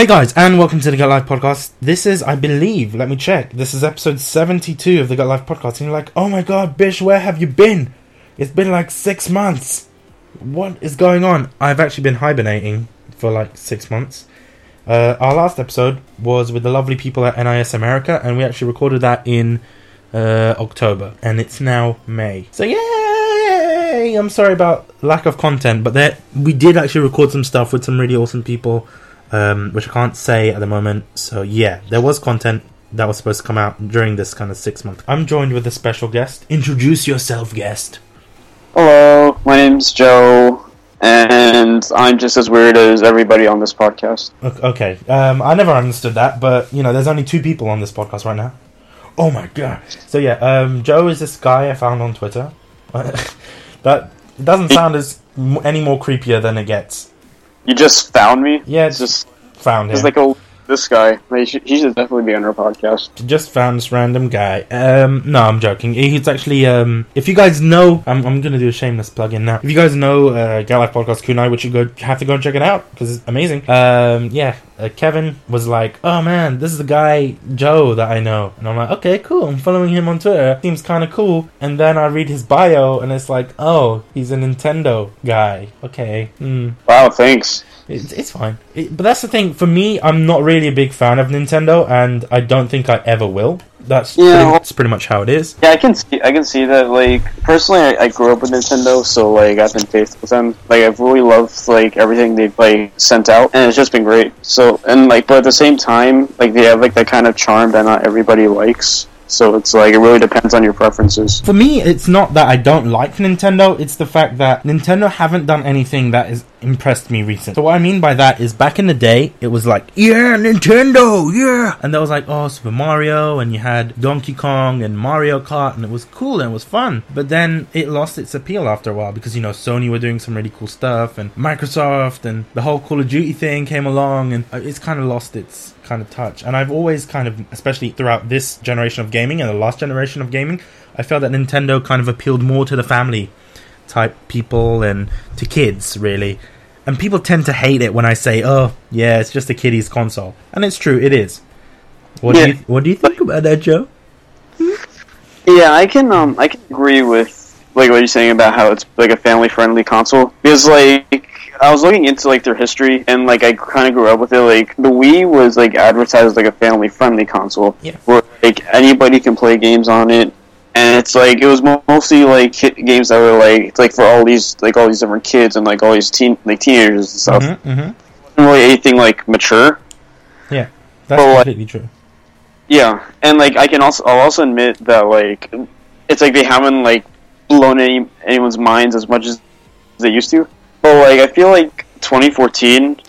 Hey guys, and welcome to the Gut Life podcast. This is, I believe, let me check. This is episode 72 of the Gut Life podcast. And you're like, oh my god, Bish, where have you been? It's been like six months. What is going on? I've actually been hibernating for like six months. Uh, our last episode was with the lovely people at NIS America, and we actually recorded that in uh, October, and it's now May. So yay! I'm sorry about lack of content, but there we did actually record some stuff with some really awesome people, um, which I can't say at the moment. So yeah, there was content that was supposed to come out during this kind of six month. I'm joined with a special guest. Introduce yourself, guest. Hello, my name's Joe, and I'm just as weird as everybody on this podcast. Okay, um, I never understood that, but you know, there's only two people on this podcast right now. Oh my god! So yeah, um, Joe is this guy I found on Twitter. that doesn't sound as any more creepier than it gets. You just found me. Yeah, It's just found him. it's like oh this guy. He should, he should definitely be on our podcast. just found this random guy. Um, no, I'm joking. He's actually, um, if you guys know, I'm, I'm gonna do a shameless plug in now. If you guys know uh, Life Podcast Kunai, which you go have to go and check it out because it's amazing. Um, yeah, uh, Kevin was like, "Oh man, this is the guy Joe that I know," and I'm like, "Okay, cool. I'm following him on Twitter. Seems kind of cool." And then I read his bio, and it's like, "Oh, he's a Nintendo guy." Okay, hmm. Wow, thanks. It's, it's fine. It, but that's the thing. For me, I'm not really a big fan of Nintendo, and I don't think I ever will. That's, Yeah, pretty, well- that's pretty much how it is. Yeah, I can see. I can see that. Like personally, I, I grew up with Nintendo, so like I've been faithful with them. Like I've really loved like everything they've like sent out, and it's just been great. So and like, but at the same time, like they have like that kind of charm that not everybody likes. So it's like it really depends on your preferences. For me, it's not that I don't like Nintendo, it's the fact that Nintendo haven't done anything that has impressed me recently. So what I mean by that is back in the day, it was like, yeah, Nintendo, yeah! And there was like, oh, Super Mario, and you had Donkey Kong and Mario Kart, and it was cool and it was fun. But then it lost its appeal after a while because, you know, Sony were doing some really cool stuff, and Microsoft, and the whole Call of Duty thing came along, and uh, it's kind of lost its kind of touch. And I've always kind of, especially throughout this generation of gaming and the last generation of gaming, I felt that Nintendo kind of appealed more to the family type people and to kids, really. And people tend to hate it when I say, "Oh, yeah, it's just a kiddie's console," and it's true, it is. What Yeah. do you What do you think about that, Joe? Yeah, I can um I can agree with like what you're saying about how it's like a family friendly console because like I was looking into like their history and like I kind of grew up with it. Like the Wii was like advertised as like a family friendly console Yeah. where like anybody can play games on it. And it's like it was mostly like hit games that were like it's like for all these like all these different kids and like all these teen like teenagers and stuff. Mm-hmm, mm-hmm. Wasn't really anything like mature. Yeah, that's like- completely true. Yeah, and like I can also I'll also admit that like it's like they haven't like blown any anyone's minds as much as they used to. But like I feel like 2014,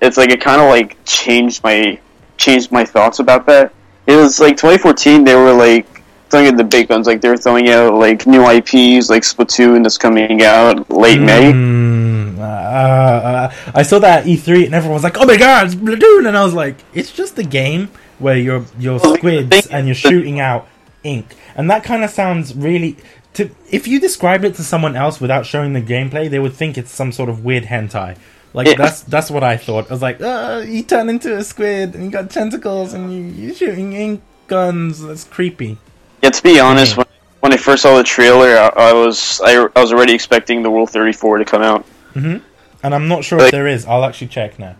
it's like it kind of like changed my changed my thoughts about that. It was like 2014 they were like throwing in the big guns like they were throwing out like new IPs like Splatoon that's coming out late May. Mm, uh, uh, I saw that at E3 and everyone was like, "Oh my god, it's Splatoon!" And I was like, "It's just a game where you're you're squids and you're shooting out ink." And that kind of sounds really. To if you described it to someone else without showing the gameplay, they would think it's some sort of weird hentai. Like Yeah. that's that's what I thought. I was like, uh, you turn into a squid and you got tentacles and you, you're shooting ink guns. That's creepy. Yeah, to be honest, Mhm. when, when I first saw the trailer, I, I was I, I was already expecting the Rule 34 to come out. hmm And I'm not sure if there is. I'll actually check now.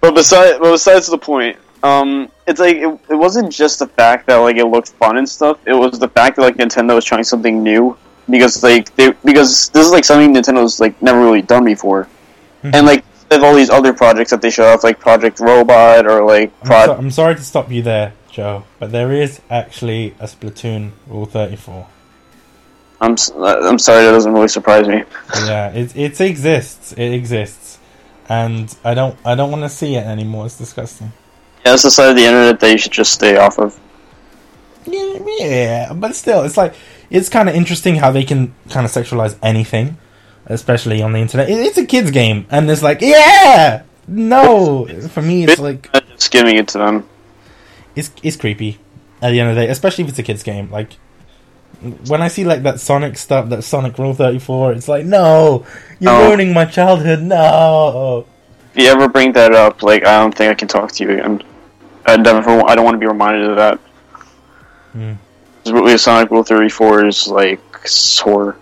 But besides, but besides the point, um, it's like it, it wasn't just the fact that like it looked fun and stuff. It was the fact that like Nintendo was trying something new because like they because this is like something Nintendo's like never really done before, Mhm. and like they have all these other projects that they show off like Project Robot or like I'm, so- I'm sorry to stop you there, Joe, but there is actually a Splatoon Rule 34. I'm s- I'm sorry, that doesn't really surprise me. yeah, it it exists. It exists, and I don't I don't want to see it anymore. It's disgusting. Yeah, it's the side of the internet that you should just stay off of. Yeah, yeah, but still, it's like it's kind of interesting how they can kind of sexualize anything, especially on the internet. It's a kids game, and it's like, yeah, no. For me, it's like Just giving it to them. it's it's creepy at the end of the day, especially if it's a kids game. Like when I see like that Sonic stuff, that Sonic Rule Thirty Four, it's like no, you're Oh. ruining my childhood. No, if you ever bring that up, like I don't think I can talk to you again. I never, I don't want to be reminded of that. Because Sonic Rule 34 is like sore.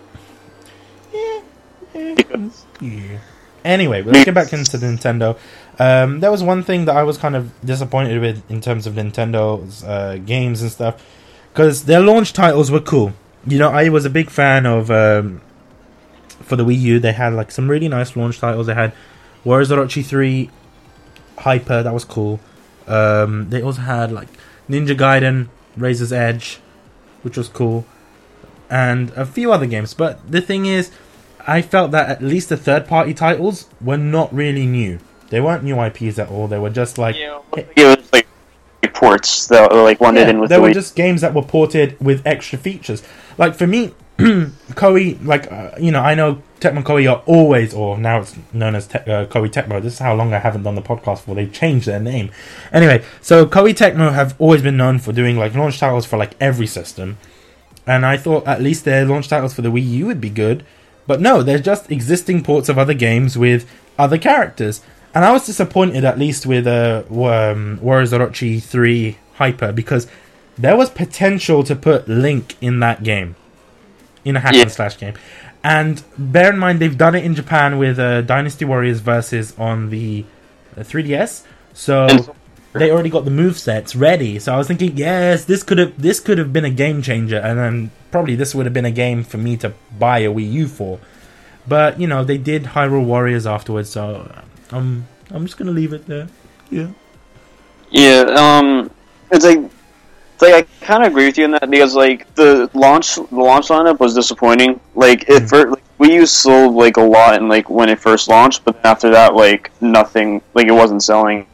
Because Yeah. Anyway, let's get back into Nintendo. Um, there was one thing that I was kind of disappointed with in terms of Nintendo's uh, games and stuff, because their launch titles were cool. You know, I was a big fan of um, for the Wii U. They had like some really nice launch titles. They had Warriors Orochi Three, Hyper. That was cool. Um, they also had like Ninja Gaiden, Razor's Edge, which was cool, and a few other games. But the thing is, I felt that at least the third party titles were not really new. They weren't new IPs at all. They were just like it was like reports that were like wanted yeah, in with they the were Wii. just games that were ported with extra features. Like for me, Koei, like uh, you know, I know Tecmo Koei are always, or now it's known as Te- uh, Koei Tecmo. This is how long I haven't done the podcast for. They've changed their name. Anyway, so Koei Tecmo have always been known for doing like launch titles for like every system, and I thought at least their launch titles for the Wii U would be good. But no, they're just existing ports of other games with other characters. And I was disappointed at least with uh, um, Warriors Orochi 3 Hyper because there was potential to put Link in that game, in a hack Yeah. and slash game. And bear in mind, they've done it in Japan with uh, Dynasty Warriors versus on the uh, 3DS. So they already got the move sets ready. So I was thinking, yes, this could have this could have been a game changer, and then probably this would have been a game for me to buy a Wii U for. But you know, they did Hyrule Warriors afterwards, so I'm I'm just gonna leave it there. Yeah. Yeah, um, it's like, like I kind of agree with you in that because like the launch, the launch lineup was disappointing. Like it Mm. first, like, Wii U sold like a lot, and like when it first launched, but after that, like nothing, like it wasn't selling.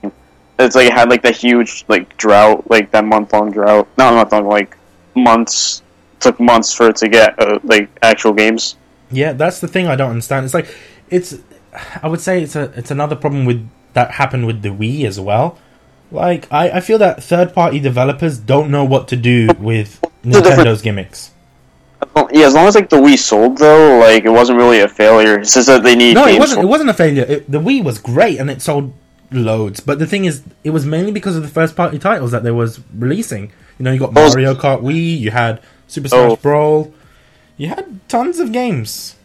It's like it had like that huge like drought, like that month long drought. Not month long, like months. Took months for it to get uh, like actual games. Yeah, that's the thing I don't understand. It's like it's I would say it's a it's another problem with that happened with the Wii as well. Like I, I feel that third party developers don't know what to do with Nintendo's gimmicks. Yeah, as long as like the Wii sold though, like it wasn't really a failure. It's just that they need No, it wasn't. It wasn't a failure. It, the Wii was great and it sold loads. But the thing is, it was mainly because of the first party titles that they was releasing. You know, you got Oh. Mario Kart Wii, you had Super Smash Oh. Brawl, you had tons of games.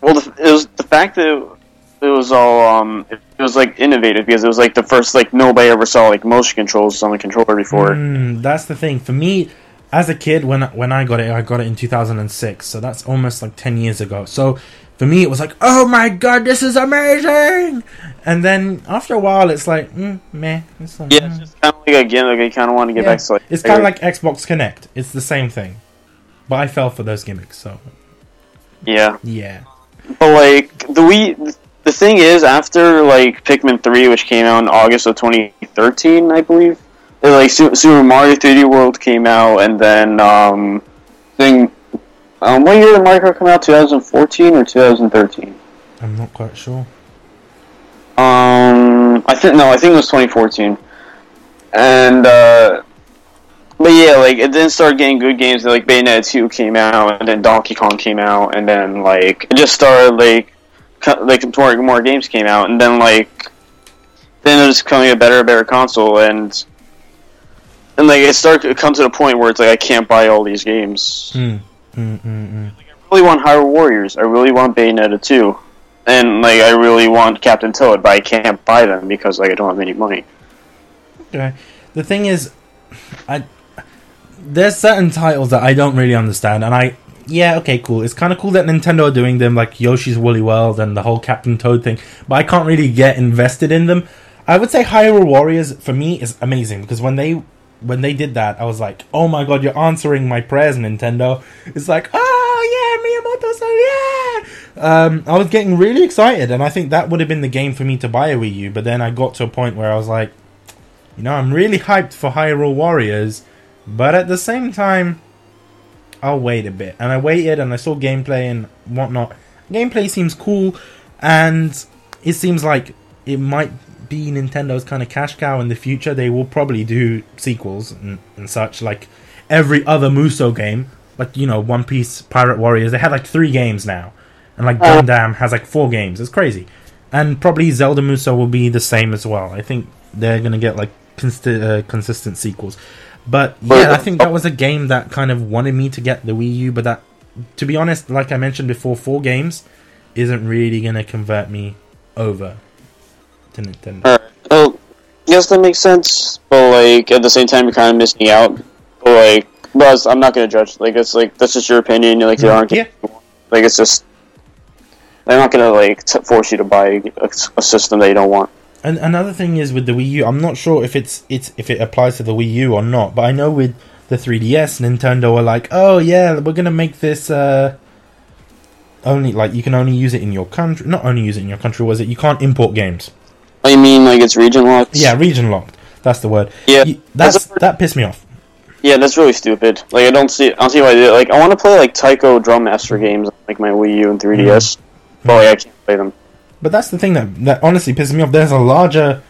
Well, the, it was the fact that it was all um, it, it was like innovative because it was like the first like nobody ever saw like motion controls on the controller before. Mm, that's the thing for me. As a kid, when when I got it, I got it in 2006, so that's almost like 10 years ago. So for me, it was like, oh my god, this is amazing. And then after a while, it's like, mm, meh. It's like, Yeah, mm. it's just kind of like a gimmick. I kind of want to get Yeah. back to like it's kind of like Xbox Kinect. It's the same thing, but I fell for those gimmicks. So yeah, yeah, but like the Wii. The thing is, after like Pikmin three, which came out in August of 2013, I believe, like Super Mario 3D World came out, and then um, thing. Um, what year did Mario Kart come out? 2014 or 2013? I'm not quite sure. Um, I think no, I think it was 2014. And uh, but yeah, like it then started getting good games. Like Bayonetta 2 came out, and then Donkey Kong came out, and then like it just started like like more more games came out, and then like then it was becoming a better better console, and and like it started to come to the point where it's like I can't buy all these games. Mm, mm, mm, mm. I really want Hyrule Warriors. I really want Bayonetta 2. And like I really want Captain Toad, but I can't buy them because like I don't have any money. Okay. The thing is, I there's certain titles that I don't really understand, and I yeah okay cool. It's kind of cool that Nintendo are doing them like Yoshi's Woolly World and the whole Captain Toad thing, but I can't really get invested in them. I would say Hyrule Warriors for me is amazing because when they when they did that, I was like, oh my god, you're answering my prayers, Nintendo. It's like, oh yeah, Miyamoto, so yeah. Um, I was getting really excited, and I think that would have been the game for me to buy a Wii U. But then I got to a point where I was like, you know, I'm really hyped for Hyrule Warriors, but at the same time, I'll wait a bit. And I waited, and I saw gameplay and whatnot. Gameplay seems cool, and it seems like it might be Nintendo's kind of cash cow in the future. They will probably do sequels and, and such, like every other Musou game, like you know, One Piece, Pirate Warriors. They had like three games now, and like Oh. Gundam has like four games. It's crazy. and probably Zelda Musou will be the same as well. I think they're gonna get like uh, consistent sequels. But yeah, I think that oh. was a game that kind of wanted me to get the Wii U, but that, to be honest, like I mentioned before, four games isn't really gonna convert me over to Nintendo. Well, yes, that makes sense. But like at the same time, you're kind of missing out. But like, but I'm not gonna judge. Like it's like that's just your opinion. Like there aren't. Yeah. Like it's just. They're not gonna like t- force you to buy a, a system that you don't want. And another thing is with the Wii U, I'm not sure if it's it's if it applies to the Wii U or not, but I know with the 3DS, Nintendo are like, oh yeah, we're gonna make this uh, only like you can only use it in your country. Not only use it in your country, was it? You can't import games. I mean, like it's region locked. Yeah, region locked. That's the word. Yeah, You- that's that's that pissed me off. Yeah, that's really stupid. Like I don't see, I don't see why. They, do it. like I want to play like Taiko Drum Master games, like my Wii U and 3DS, but like I can't play them. But that's the thing that that honestly pisses me off. There's a larger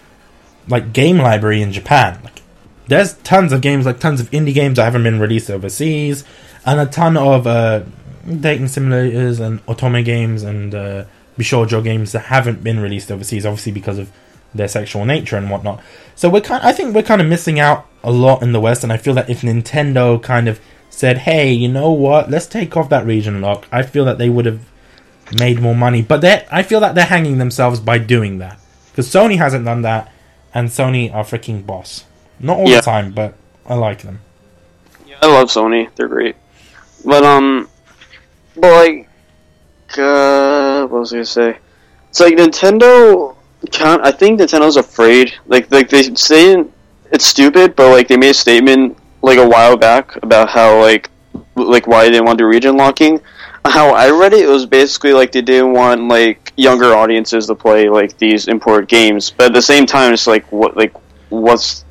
like game library in Japan. Like there's tons of games, like tons of indie games that haven't been released overseas, and a ton of uh, dating simulators and otome games and uh, bishoujo games that haven't been released overseas. Obviously because of their sexual nature and whatnot. So we're kind. I think we're kind of missing out a lot in the West, and I feel that if Nintendo kind of said, "Hey, you know what? Let's take off that region lock," I feel that they would have made more money. But they I feel that they're hanging themselves by doing that because Sony hasn't done that, and Sony are freaking boss. Not all Yeah. the time, but I like them. Yeah, I love Sony; they're great. But um, but like, uh, what was I gonna say? It's like Nintendo. Can't, I think Nintendo's afraid. Like, like they say it's stupid, but like they made a statement like a while back about how like like why they want to do region locking. How I read it, it was basically like they didn't want like younger audiences to play like these import games, but at the same time, it's like what like what's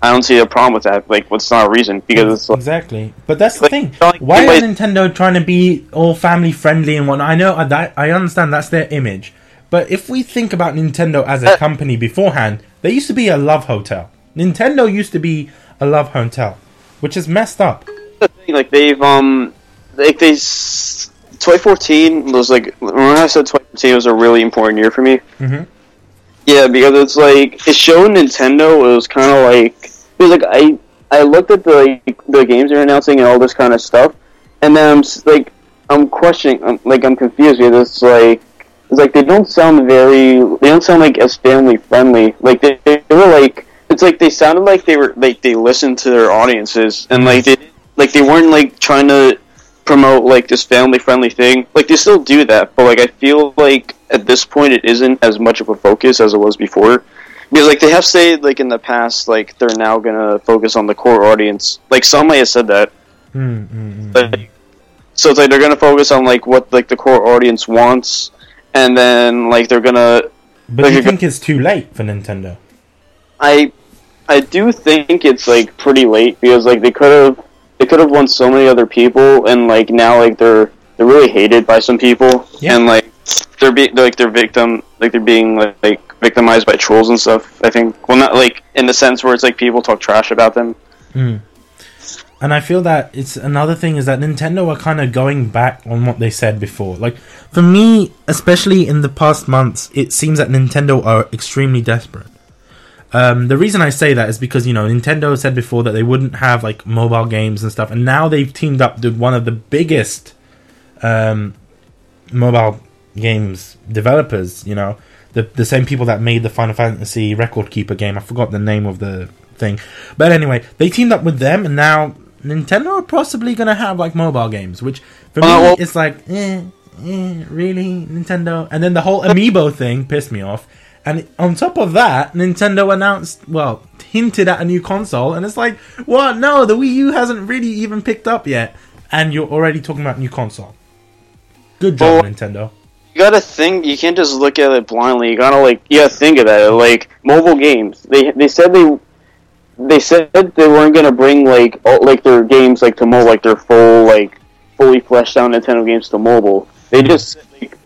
I don't see a problem with that. Like, what's not a reason because it's like, Exactly, but that's the Like, thing. like, Why is Nintendo trying to be all family friendly and whatnot? I know that I understand that's their image, but if we think about Nintendo as a Uh, company beforehand, they used to be a love hotel. Nintendo used to be a love hotel, which is messed up. like they've um like they 2014 was like when I said 2014 was a really important year for me. hmm Yeah, because it's like it showed Nintendo. It was kind of like it was like I I looked at the like, the games they're announcing and all this kind of stuff, and then I'm like I'm questioning, I'm, like I'm confused because it's like it's like they don't sound very they don't sound like as family friendly. Like they, they were like it's like they sounded like they were like they listened to their audiences and like they like they weren't like trying to promote like this family friendly thing. Like they still do that, but like I feel like at this point it isn't as much of a focus as it was before. Because like they have said like in the past, like they're now gonna focus on the core audience. Like some might have said that. Mm-hmm. But so it's like they're gonna focus on like what like the core audience wants and then like they're gonna But Like do you think it's too late for Nintendo? I I do think it's like pretty late because like they could have they could have won so many other people and like now like they're they're really hated by some people Yeah. and like they're being like they're victim like they're being like, like victimized by trolls and stuff. I think well not like in the sense where it's like people talk trash about them. Mm. And I feel that it's another thing is that Nintendo are kind of going back on what they said before. Like for me, especially in the past months, it seems that Nintendo are extremely desperate. Um, the reason I say that is because you know Nintendo said before that they wouldn't have like mobile games and stuff, and now they've teamed up with one of the biggest um, mobile games developers. You know, the the same people that made the Final Fantasy Record Keeper game. I forgot the name of the thing, but anyway, they teamed up with them, and now Nintendo are possibly gonna have like mobile games, which for Uh, me it's like, eh, eh, really Nintendo. And then the whole amiibo thing pissed me off. And on top of that, Nintendo announced, well, hinted at a new console, and it's like, what? No, the Wii U hasn't really even picked up yet, and you're already talking about new console. Good job, Well- Nintendo. You gotta think. You can't just look at it blindly. You gotta like. Gotta think of that. Like mobile games. They they said they they said they weren't gonna bring like all, like their games like to mobile, like their full like fully fleshed out Nintendo games to mobile. They just like,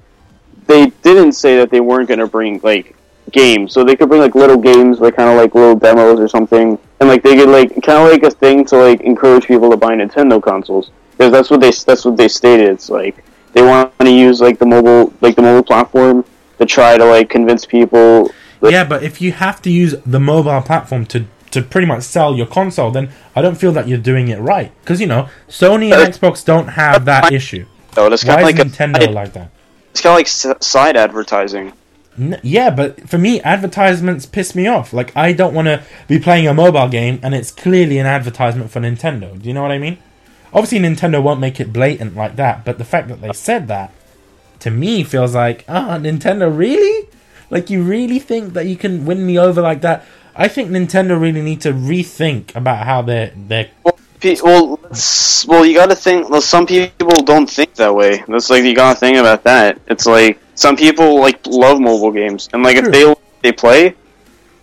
they didn't say that they weren't gonna bring like games. So they could bring like little games, like kind of like little demos or something, and like they could like kind of like a thing to like encourage people to buy Nintendo consoles because that's what they that's what they stated. It's like they want to use like the mobile like the mobile platform to try to like convince people. Like, Yeah, but if you have to use the mobile platform to to pretty much sell your console, then I don't feel that you're doing it right. Because you know, Sony and Xbox don't have that issue. though, it's kind is of like Nintendo a, like that? it's kind of like side advertising. Yeah, but for me, advertisements piss me off. Like, I don't want to be playing a mobile game and it's clearly an advertisement for Nintendo. Do you know what I mean? Obviously, Nintendo won't make it blatant like that, but the fact that they said that to me feels like, ah, Nintendo, really? Like, you really think that you can win me over like that? I think Nintendo really need to rethink about how they're they're Well, well, you got to think. Well, some people don't think that way. That's like you got to think about that. It's like some people like love mobile games, and like True. if they they play,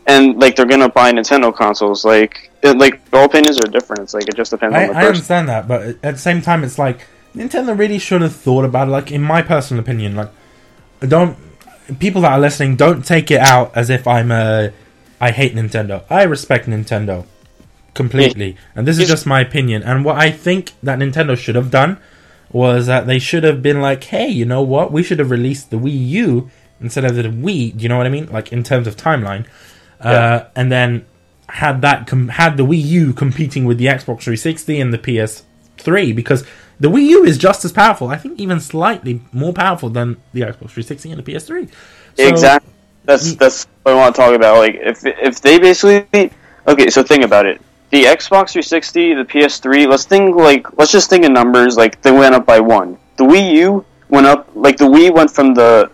and like they're gonna buy Nintendo consoles. Like it, like all opinions are different. It's like it just depends I, on the I person. understand that, but at the same time, it's like Nintendo really should have thought about it. Like, in my personal opinion, like, don't people that are listening don't take it out as if I'm a I hate Nintendo. I respect Nintendo completely, and this is just my opinion. And what I think that Nintendo should have done was that they should have been like, hey, you know what? We should have released the Wii U instead of the Wii. Do you know what I mean? Like in terms of timeline, uh, and then had that com- had the Wii U competing with the Xbox 360 and the PS3 because the Wii U is just as powerful. I think even slightly more powerful than the Xbox 360 and the PS3. So- exactly. That's that's what I want to talk about. Like if if they basically okay, so think about it. The Xbox 360, the PS3. Let's think like let's just think in numbers. Like they went up by one. The Wii U went up. Like the Wii went from the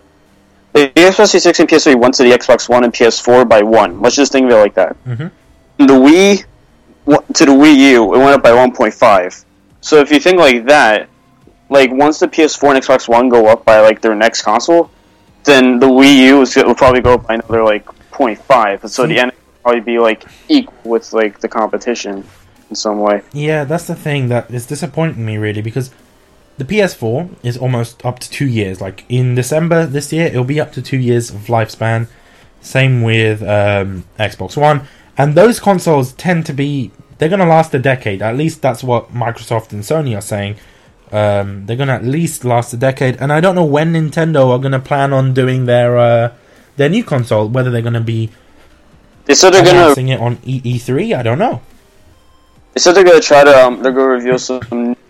the Xbox 360 and PS3 went to the Xbox One and PS4 by one. Let's just think of it like that. Mhm. The Wii to the Wii U, it went up by 1.5. So if you think like that, like once the PS4 and Xbox One go up by like their next console, then the Wii U is, will probably go up by another like 0.5. So the end will probably be like equal with like the competition in some way. Yeah, that's the thing that is disappointing me really because the PS4 is almost up to two years. Like in December this year, it'll be up to two years of lifespan. Same with um, Xbox One, and those consoles tend to be they're going to last a decade. At least that's what Microsoft and Sony are saying. Um, they're going to at least last a decade, and I don't know when Nintendo are going to plan on doing their uh, their new console. Whether they're going to be They said they're gonna. announcing it on E E3, I don't know. They said they're gonna try to. Um, they're gonna reveal some,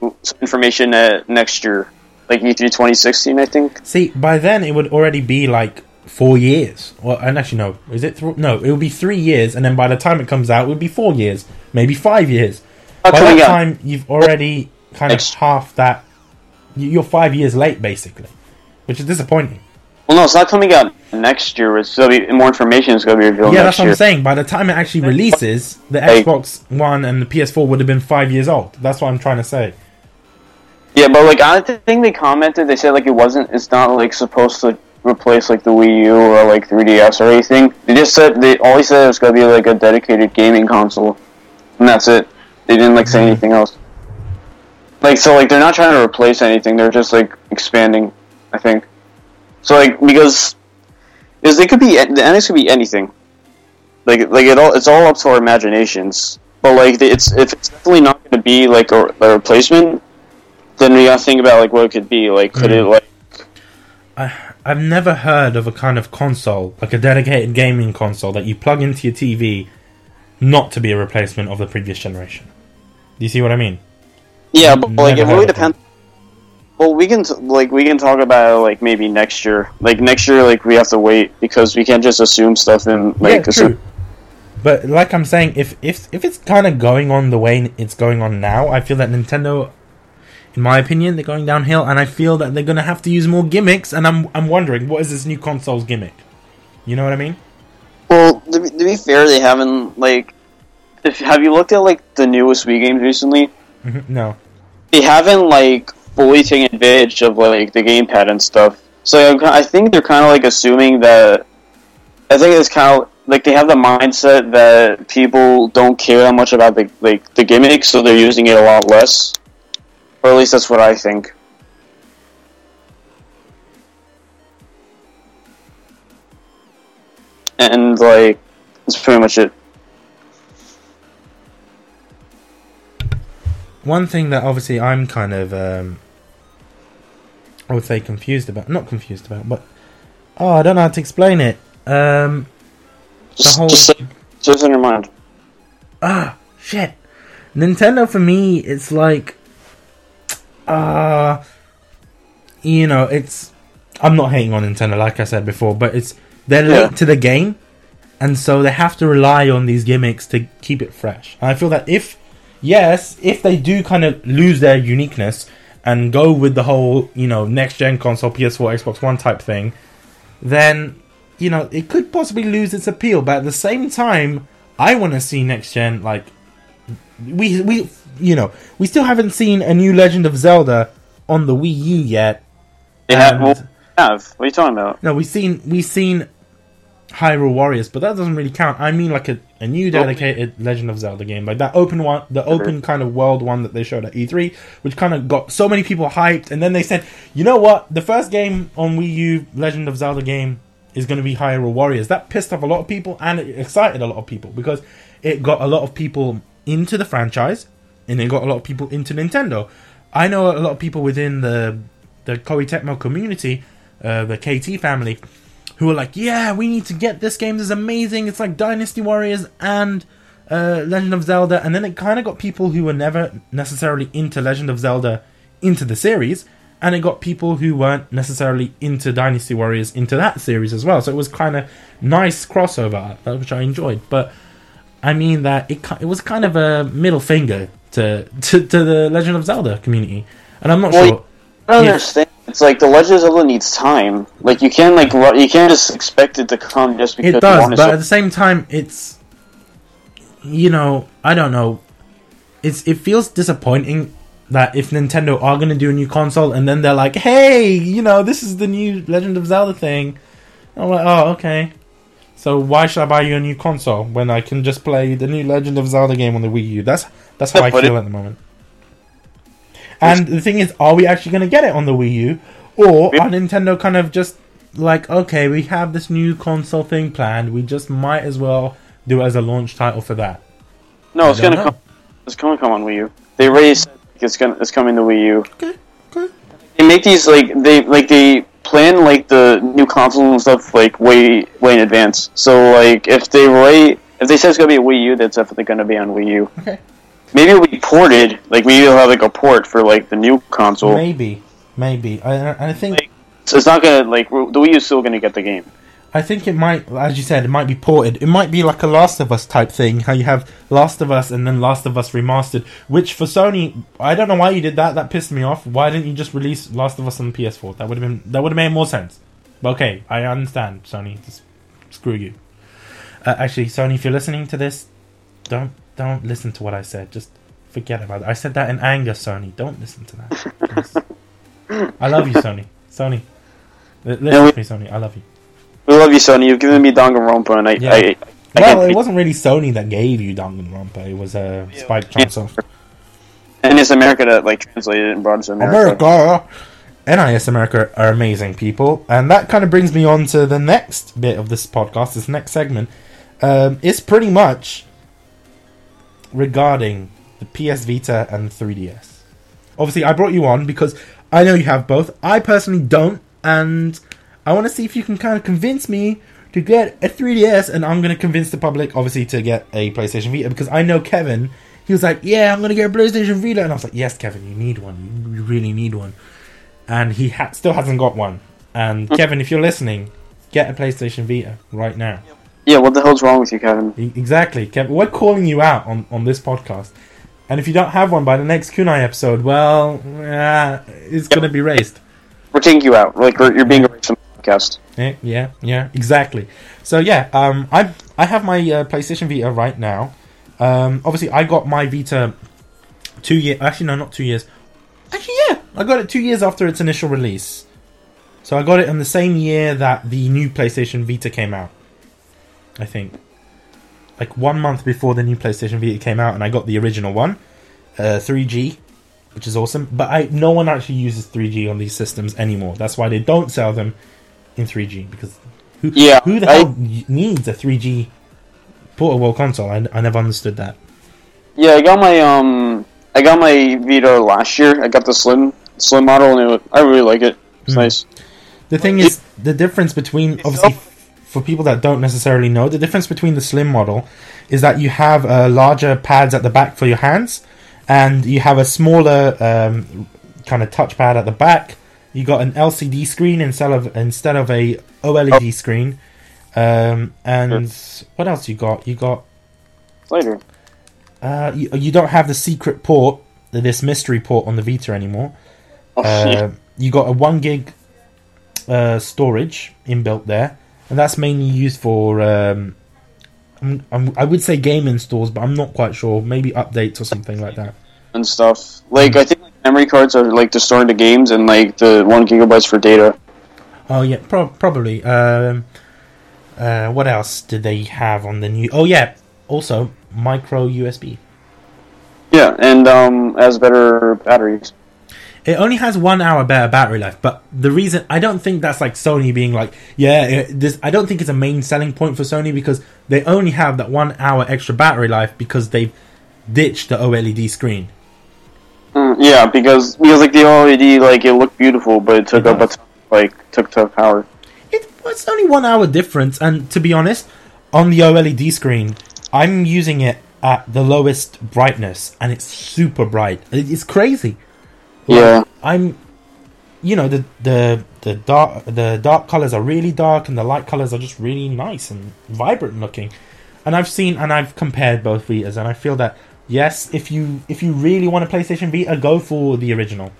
new, some information uh, next year, like E E3 2016, I think. See, by then it would already be like four years. Well, and actually, no, is it? Th- no, it would be three years, and then by the time it comes out, it would be four years, maybe five years. Not by that out. time, you've already kind of half that. You're five years late, basically, which is disappointing. Well, no, it's not coming out next year. It's gonna be more information is gonna be revealed yeah, next that's what year. I'm saying. By the time it actually releases, the Hey. Xbox One and the PS4 would have been five years old. That's what I'm trying to say. Yeah, but like I think they commented. They said like it wasn't. It's not like supposed to replace like the Wii U or like 3DS or anything. They just said they all they said it was gonna be like a dedicated gaming console, and that's it. They didn't like say Mm-hmm. anything else. Like so, like they're not trying to replace anything. They're just like expanding. I think. So like because because they could be the NX could be anything. Like like it all it's all up to our imaginations. But like it's if it's definitely not going to be like a, a replacement, then we gotta think about like what it could be. Like, could it Mm. like? I, I've never heard of a kind of console, like a dedicated gaming console that you plug into your TV, not to be a replacement of the previous generation. Do you see what I mean? Yeah, but like it really depends. Well, we can t- like we can talk about it, like maybe next year. Like next year, like we have to wait because we can't just assume stuff and like yeah, assume- true. But like I'm saying, if if if it's kind of going on the way it's going on now, I feel that Nintendo, in my opinion, they're going downhill, and I feel that they're gonna have to use more gimmicks. And I'm I'm wondering, what is this new console's gimmick? You know what I mean? Well, to be, to be fair, they haven't like. If have you looked at like the newest Wii games recently? Mhm, no. They haven't like fully taking advantage of like the gamepad and stuff. So I think they're kind of like assuming that. I think it's kind of like they have the mindset that people don't care that much about the like the gimmick, so they're using it a lot less. Or at least that's what I think. And like that's pretty much it. One thing that obviously I'm kind of, um, I would say confused about, not confused about, but Oh, I don't know how to explain it. Um, Just, whole- just, just in your mind. ah, shit. Nintendo for me, it's like, uh, you know, it's. I'm not hating on Nintendo, like I said before, but it's they're late Yeah. to the game, and so they have to rely on these gimmicks to keep it fresh. And I feel that if, yes, if they do kind of lose their uniqueness and go with the whole, you know, next gen console, PS4, Xbox One type thing, then you know it could possibly lose its appeal. But at the same time, I want to see next gen like we we you know we still haven't seen a new Legend of Zelda on the Wii U yet. They have, well, have. What are you talking about? No, we've seen we've seen Hyrule Warriors, but that doesn't really count. I mean, like a, a new dedicated Legend of Zelda game, like that open one, the open kind of world one that they showed at E3, which kind of got so many people hyped, and then they said, you know what, the first game on Wii U Legend of Zelda game is going to be Hyrule Warriors. That pissed off a lot of people, and it excited a lot of people because it got a lot of people into the franchise, and it got a lot of people into Nintendo. I know a lot of people within the the Koei Tecmo community, uh, the KT family, who were like, yeah, we need to get this game. This is amazing. It's like Dynasty Warriors and uh, Legend of Zelda. And then it kind of got people who were never necessarily into Legend of Zelda into the series. And it got people who weren't necessarily into Dynasty Warriors into that series as well. So it was kind of nice crossover, uh, which I enjoyed. But I mean that it it was kind of a middle finger to to, to the Legend of Zelda community. And I'm not Well, sure. I don't Yeah. It's like the Legend of Zelda needs time. Like you can't like you can't just expect it to come just because It does, but at the same time, it's you know, I don't know. It's it feels disappointing that if Nintendo are going to do a new console and then they're like, "Hey, you know, this is the new Legend of Zelda thing." I'm like, "Oh, okay." So why should I buy you a new console when I can just play the new Legend of Zelda game on the Wii U? That's that's how Yeah, I feel it- at the moment. And the thing is, are we actually going to get it on the Wii U, or are Nintendo kind of just like, okay, we have this new console thing planned, we just might as well do it as a launch title for that? no, it's don't gonna come. It's gonna come on Wii U. They already said it's gonna it's coming to Wii U. Okay, okay. They make these like they like they plan like the new consoles and stuff like way way in advance. So like if they write if they say it's gonna be a Wii U, that's definitely gonna be on Wii U. Okay. Maybe it'll be ported. Like maybe they'll have like a port for like the new console. Maybe, maybe. I, I I think Like- So it's not gonna like the Wii U's still gonna get the game. I think it might, as you said, it might be ported. It might be like a Last of Us type thing. How you have Last of Us and then Last of Us remastered. Which for Sony, I don't know why you did that. That pissed me off. Why didn't you just release Last of Us on the PS4? That would have been that would have made more sense. But okay, I understand. Sony, just screw you. Uh, actually, Sony, if you're listening to this, don't don't listen to what I said. Just forget about it. I said that in anger, Sony. Don't listen to that. I love you, Sony. Sony, li- listen we- to me, Sony. I love you. We love you, Sony. You've given me Danganronpa, and I, Yeah. I, I, I Well, can't- it wasn't really Sony that gave you Danganronpa. It was uh, Spike Chunsoft. and NIS America that like translated it and brought it to America. America! NIS America are amazing people. And that kind of brings me on to the next bit of this podcast, this next segment. Um, it's pretty much regarding the PS Vita and 3DS. Obviously, I brought you on because I know you have both. I personally don't. And I want to see if you can kind of convince me to get a 3DS. And I'm going to convince the public, obviously, to get a PlayStation Vita because I know Kevin. He was like, "Yeah, I'm gonna get a PlayStation Vita," and I was like, "Yes, Kevin, you need one. You, you really need one." And he ha- still hasn't got one. And hmm. Kevin, if you're listening, get a PlayStation Vita right now. Yeah, what the hell's wrong with you, Kevin? Exactly, Kevin. We're calling you out on, on this podcast. And if you don't have one by the next Kunai episode, well, uh, it's going to be raised. We're taking you out. Like you're being erased from the podcast. Yeah, yeah, yeah, exactly. So yeah, um, I I have my uh, PlayStation Vita right now. Um, obviously, I got my Vita two years. Actually, no, not two years. Actually, yeah, I got it two years after its initial release. So I got it in the same year that the new PlayStation Vita came out. I think, like one month before the new PlayStation Vita came out, and I got the original one, uh, 3G, which is awesome. But I no one actually uses 3G on these systems anymore. That's why they don't sell them in 3G because who, Yeah, who the I- hell needs a 3G portable console? I, I never understood that. Yeah, I got my um, I got my Vita last year. I got the slim slim model, and it, wa- I really like it. It's Hmm. nice. The thing is, the difference between obviously for people that don't necessarily know, the difference between the slim model is that you have uh, larger pads at the back for your hands, and you have a smaller um, kind of touchpad at the back. You got an LCD screen instead of instead of a OLED screen. Um, and what else you got? You got Later. uh, you, you don't have the secret port, this mystery port on the Vita anymore. Oh. Uh, you got a one gig uh, storage inbuilt there, and that's mainly used for. Um, I'm, I'm, I would say game installs, but I'm not quite sure. Maybe updates or something like that. and stuff. Like I think like, memory cards are like to store into games, and like the one gigabytes for data. Oh yeah, pro- probably. Um, uh, what else did they have on the new? Oh yeah, also micro USB. Yeah, and um, has better batteries. It only has one hour better battery life, but the reason I don't think that's like Sony being like, yeah, it, this. I don't think it's a main selling point for Sony because they only have that one hour extra battery life because they've ditched the OLED screen. Mm, yeah, because because like the OLED, like it looked beautiful, but it took It up a ton, like took tough power. It, it's only one hour difference, and to be honest, on the OLED screen, I'm using it at the lowest brightness, and it's super bright. It's crazy. Like, Yeah. I'm, you know, the the the dark the dark colors are really dark, and the light colors are just really nice and vibrant looking. And I've seen and I've compared both Vitas, and I feel that yes, if you if you really want a PlayStation Vita, go for the original.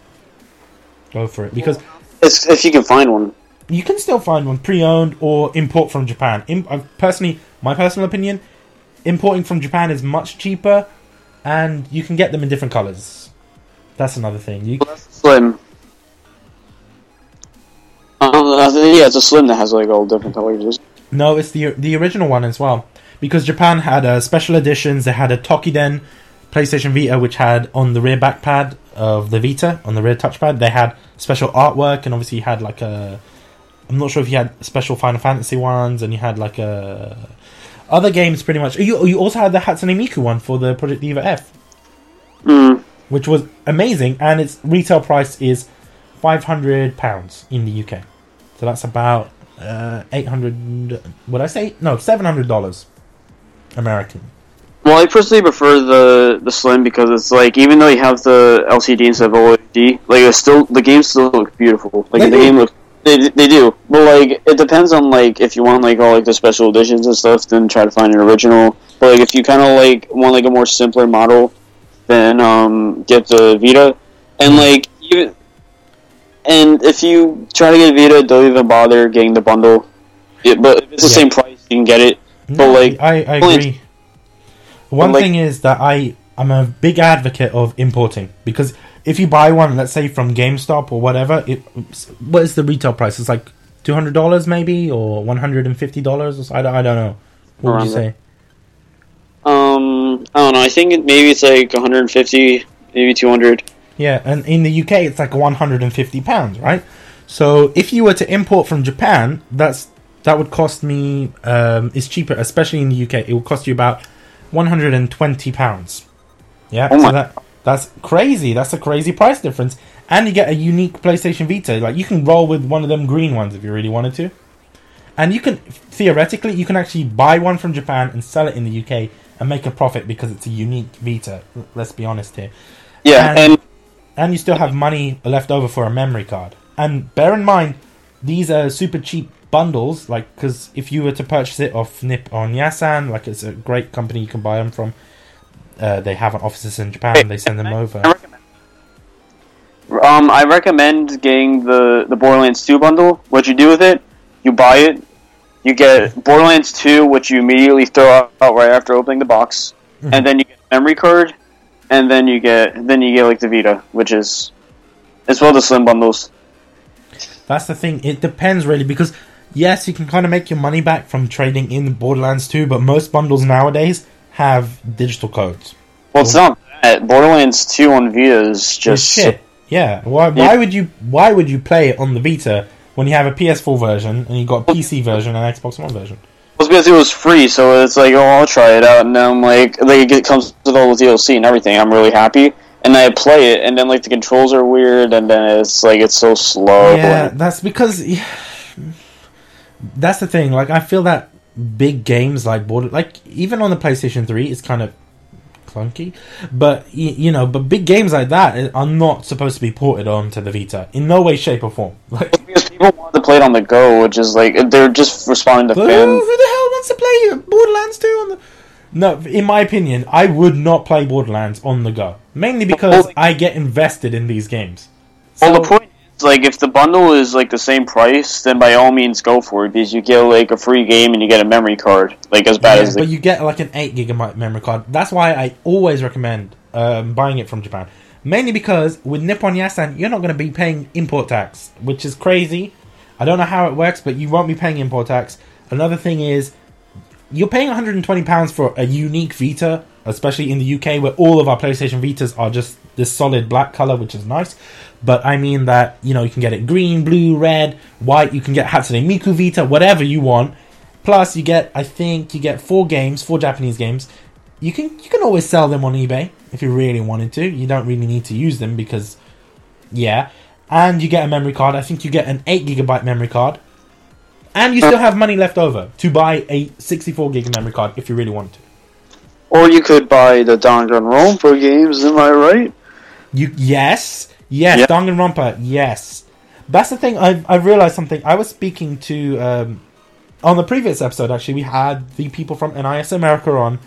Go for it because It's if you can find one. you can still find one pre-owned or import from Japan. Im- I've personally, my personal opinion, importing from Japan is much cheaper, and you can get them in different colors. That's another thing. You, Slim. Uh, yeah, it's a slim that has like all different colors. no, it's the the original one as well, because Japan had uh, special editions. They had a Toukiden PlayStation Vita, which had on the rear back pad of the Vita, on the rear touchpad, they had special artwork, and obviously you had like a. I'm not sure if you had special Final Fantasy ones, and you had like a other games pretty much. You you also had the Hatsune Miku one for the Project Diva F, Mm. Which was amazing, and its retail price is five hundred pounds in the UK. So that's about uh, eight hundred. Would I say no? Seven hundred dollars American. Well, I personally prefer the the slim because it's like even though you have the LCD instead of OLED, like it's still the game still looks beautiful. Like They the do. game looks they, they do, but like it depends on like if you want like all like the special editions and stuff, then try to find an original. But like if you kind of like want like a more simpler model, then um get the Vita, and like even and if you try to get Vita, don't even bother getting the bundle. It, but if it's the Yeah. same price, you can get it. No, like, I, I agree. One like- thing is that I I'm a big advocate of importing because if you buy one, let's say from GameStop or whatever, it what is the retail price? It's like two hundred dollars maybe or one hundred and fifty dollars. I don't, I don't know. What would you say? Um, I don't know. I think maybe it's like 150, maybe 200. Yeah, and in the UK it's like 150 pounds, right? So if you were to import from Japan, that's that would cost me. Um, it's cheaper, especially in the UK. It would cost you about 120 pounds. Yeah, Oh so that that's crazy. That's a crazy price difference, and you get a unique PlayStation Vita. Like you can roll with one of them green ones if you really wanted to, and you can theoretically you can actually buy one from Japan and sell it in the UK and make a profit because it's a unique Vita. Let's be honest here Yeah, And- and, and you still have money left over for a memory card. And bear in mind, these are super cheap bundles. Like, because if you were to purchase it off Nippon-Yasan, like it's a great company you can buy them from. Uh, they have offices in Japan. They send them over. I recommend. Um, I recommend getting the the Borderlands 2 bundle. What you do with it, you buy it, you get Borderlands 2, which you immediately throw out, right after opening the box, Mhm. and then you get memory card, and then you get then you get like the Vita, which is as well the Slim bundles. That's the thing. It depends really because yes, you can kind of make your money back from trading in Borderlands 2, but most bundles nowadays have digital codes. Well, it's not that Borderlands 2 on Vita is It's just shit. Yeah. Why? Yeah. Why would you? Why would you play it on the Vita when you have a PS4 version and you got a PC version and Xbox One version? Well, because it was free, so it's like, oh, I'll try it out, and then I'm like, like it comes with all the DLC and everything. I'm really happy, and I play it, and then like the controls are weird, and then it's like it's so slow. Yeah, and- that's because that's the thing. Like, I feel that big games like Border, like even on the PlayStation Three, it's kind of clunky. But you know, but big games like that are not supposed to be ported onto the Vita in no way, shape, or form. Like, because people want to play it on the go, which is like they're just responding to fans. who the hell wants to play Borderlands Two on the? No, in my opinion, I would not play Borderlands on the go, mainly because I get invested in these games. Well, the point like, if the bundle is like the same price, then by all means go for it because you get like a free game and you get a memory card, like as bad Yeah, as but the you get like an eight gigabyte memory card. That's why I always recommend um, buying it from Japan. Mainly because with Nippon-Yasan, you're not going to be paying import tax, which is crazy. I don't know how it works, but you won't be paying import tax. Another thing is, you're paying 120 pounds for a unique Vita, especially in the UK, where all of our PlayStation Vitas are just this solid black color, which is nice. But I mean that you know you can get it green, blue, red, white. You can get Hatsune Miku Vita, whatever you want. Plus, you get I think you get four games, four Japanese games. You can you can always sell them on eBay if you really wanted to. You don't really need to use them because, yeah. And you get a memory card. I think you get an eight gigabyte memory card, and you still have money left over to buy a 64 gig memory card if you really want to. or you could buy the Danganronpa games. Am I right? You yes, yes, Yeah. Danganronpa, yes. That's the thing. I've I've realized something. I was speaking to um, on the previous episode. Actually, we had the people from NIS America on,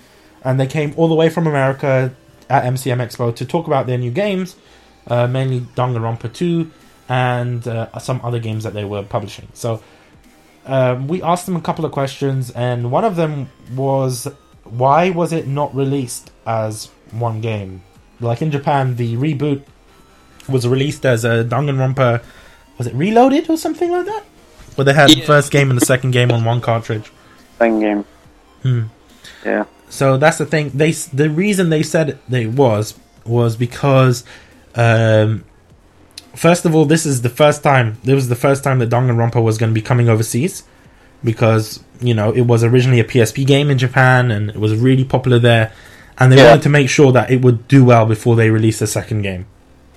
and they came all the way from America at MCM Expo to talk about their new games, uh, mainly Danganronpa two and uh, some other games that they were publishing. So um, we asked them a couple of questions, and one of them was why was it not released as one game? Like in Japan, the reboot was released as a Danganronpa. Was it Reloaded or something like that? Where they had the first game and the second game on one cartridge. Second game. Hmm. Yeah. So that's the thing. They the reason they said it was was because, um, first of all, this is the first time. This was the first time that Danganronpa was going to be coming overseas, because you know it was originally a PSP game in Japan and it was really popular there, and they Yeah. wanted to make sure that it would do well before they released the second game,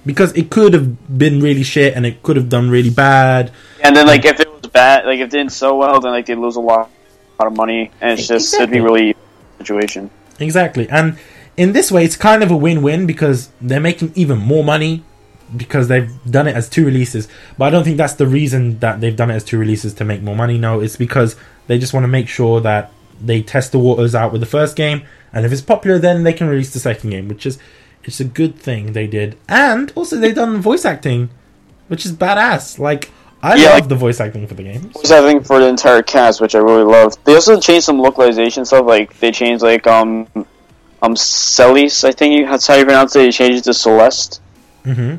because it could have been really shit and it could have done really bad. And then like if it was bad, like if it didn't so well, then like they'd lose a lot, lot of money, and it's just Exactly. it'd be really situation. Exactly. And in this way, it's kind of a win win because they're making even more money because they've done it as two releases. But I don't think that's the reason that they've done it as two releases to make more money. No, it's because they just want to make sure that they test the waters out with the first game. And if it's popular, then they can release the second game, which is it's a good thing they did. And also, they've done voice acting, which is badass. Like, I Yeah, love like- the voice acting for the games. was having for the entire cast, which I really love. They also changed some localization stuff. Like they changed like um um Celes, I think that's how you pronounce it. They changed it to Celeste, hmm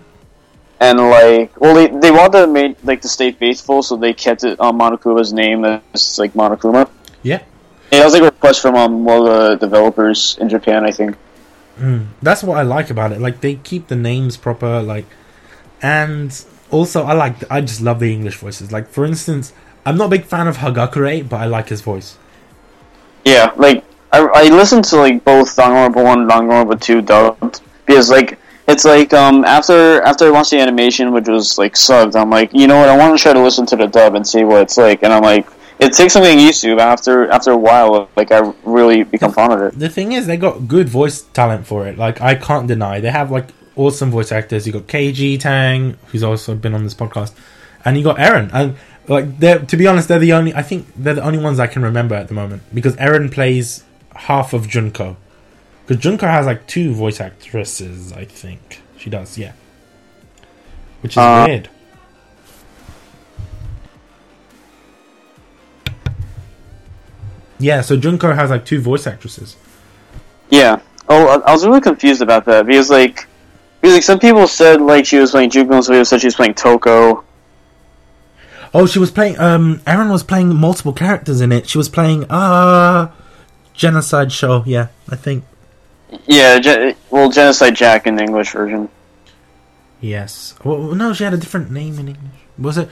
and like well they they wanted to make like to stay faithful, so they kept it on Monokuma's name as like Monokuma. Yeah. And it was like a request from um one of the developers in Japan, I think. Mm, that's what I like about it. Like they keep the names proper, like, and also I like I just love the English voices. Like for instance, I'm not a big fan of Hagakure, but I like his voice. Yeah, like I, I listened to like both Danganronpa one and Danganronpa two dubbed because like it's like um after after I watched the animation which was like subbed, I'm like you know what I want to try to listen to the dub and see what it's like, and I'm like it takes something used to, but after after a while, like I really become fond of it. The thing is, they got good voice talent for it. Like I can't deny, they have like awesome voice actors. You got Kaiji Tang, who's also been on this podcast, and you got Aaron. And like, they're to be honest, they're the only. I think they're the only ones I can remember at the moment because Aaron plays half of Junko. Because Junko has like two voice actresses, I think she does. Yeah, which is Uh, weird. Yeah, so Junko has like two voice actresses. Yeah. Oh, I, was really confused about that because like because like some people said like she was playing Junko, some people said she was playing Toko. Oh, she was playing. Um, Aaron was playing multiple characters in it. She was playing uh genocide show. Yeah, I think. Yeah, Gen- well, Genocide Jack in the English version. Yes. Well, no, she had a different name in English. Was it?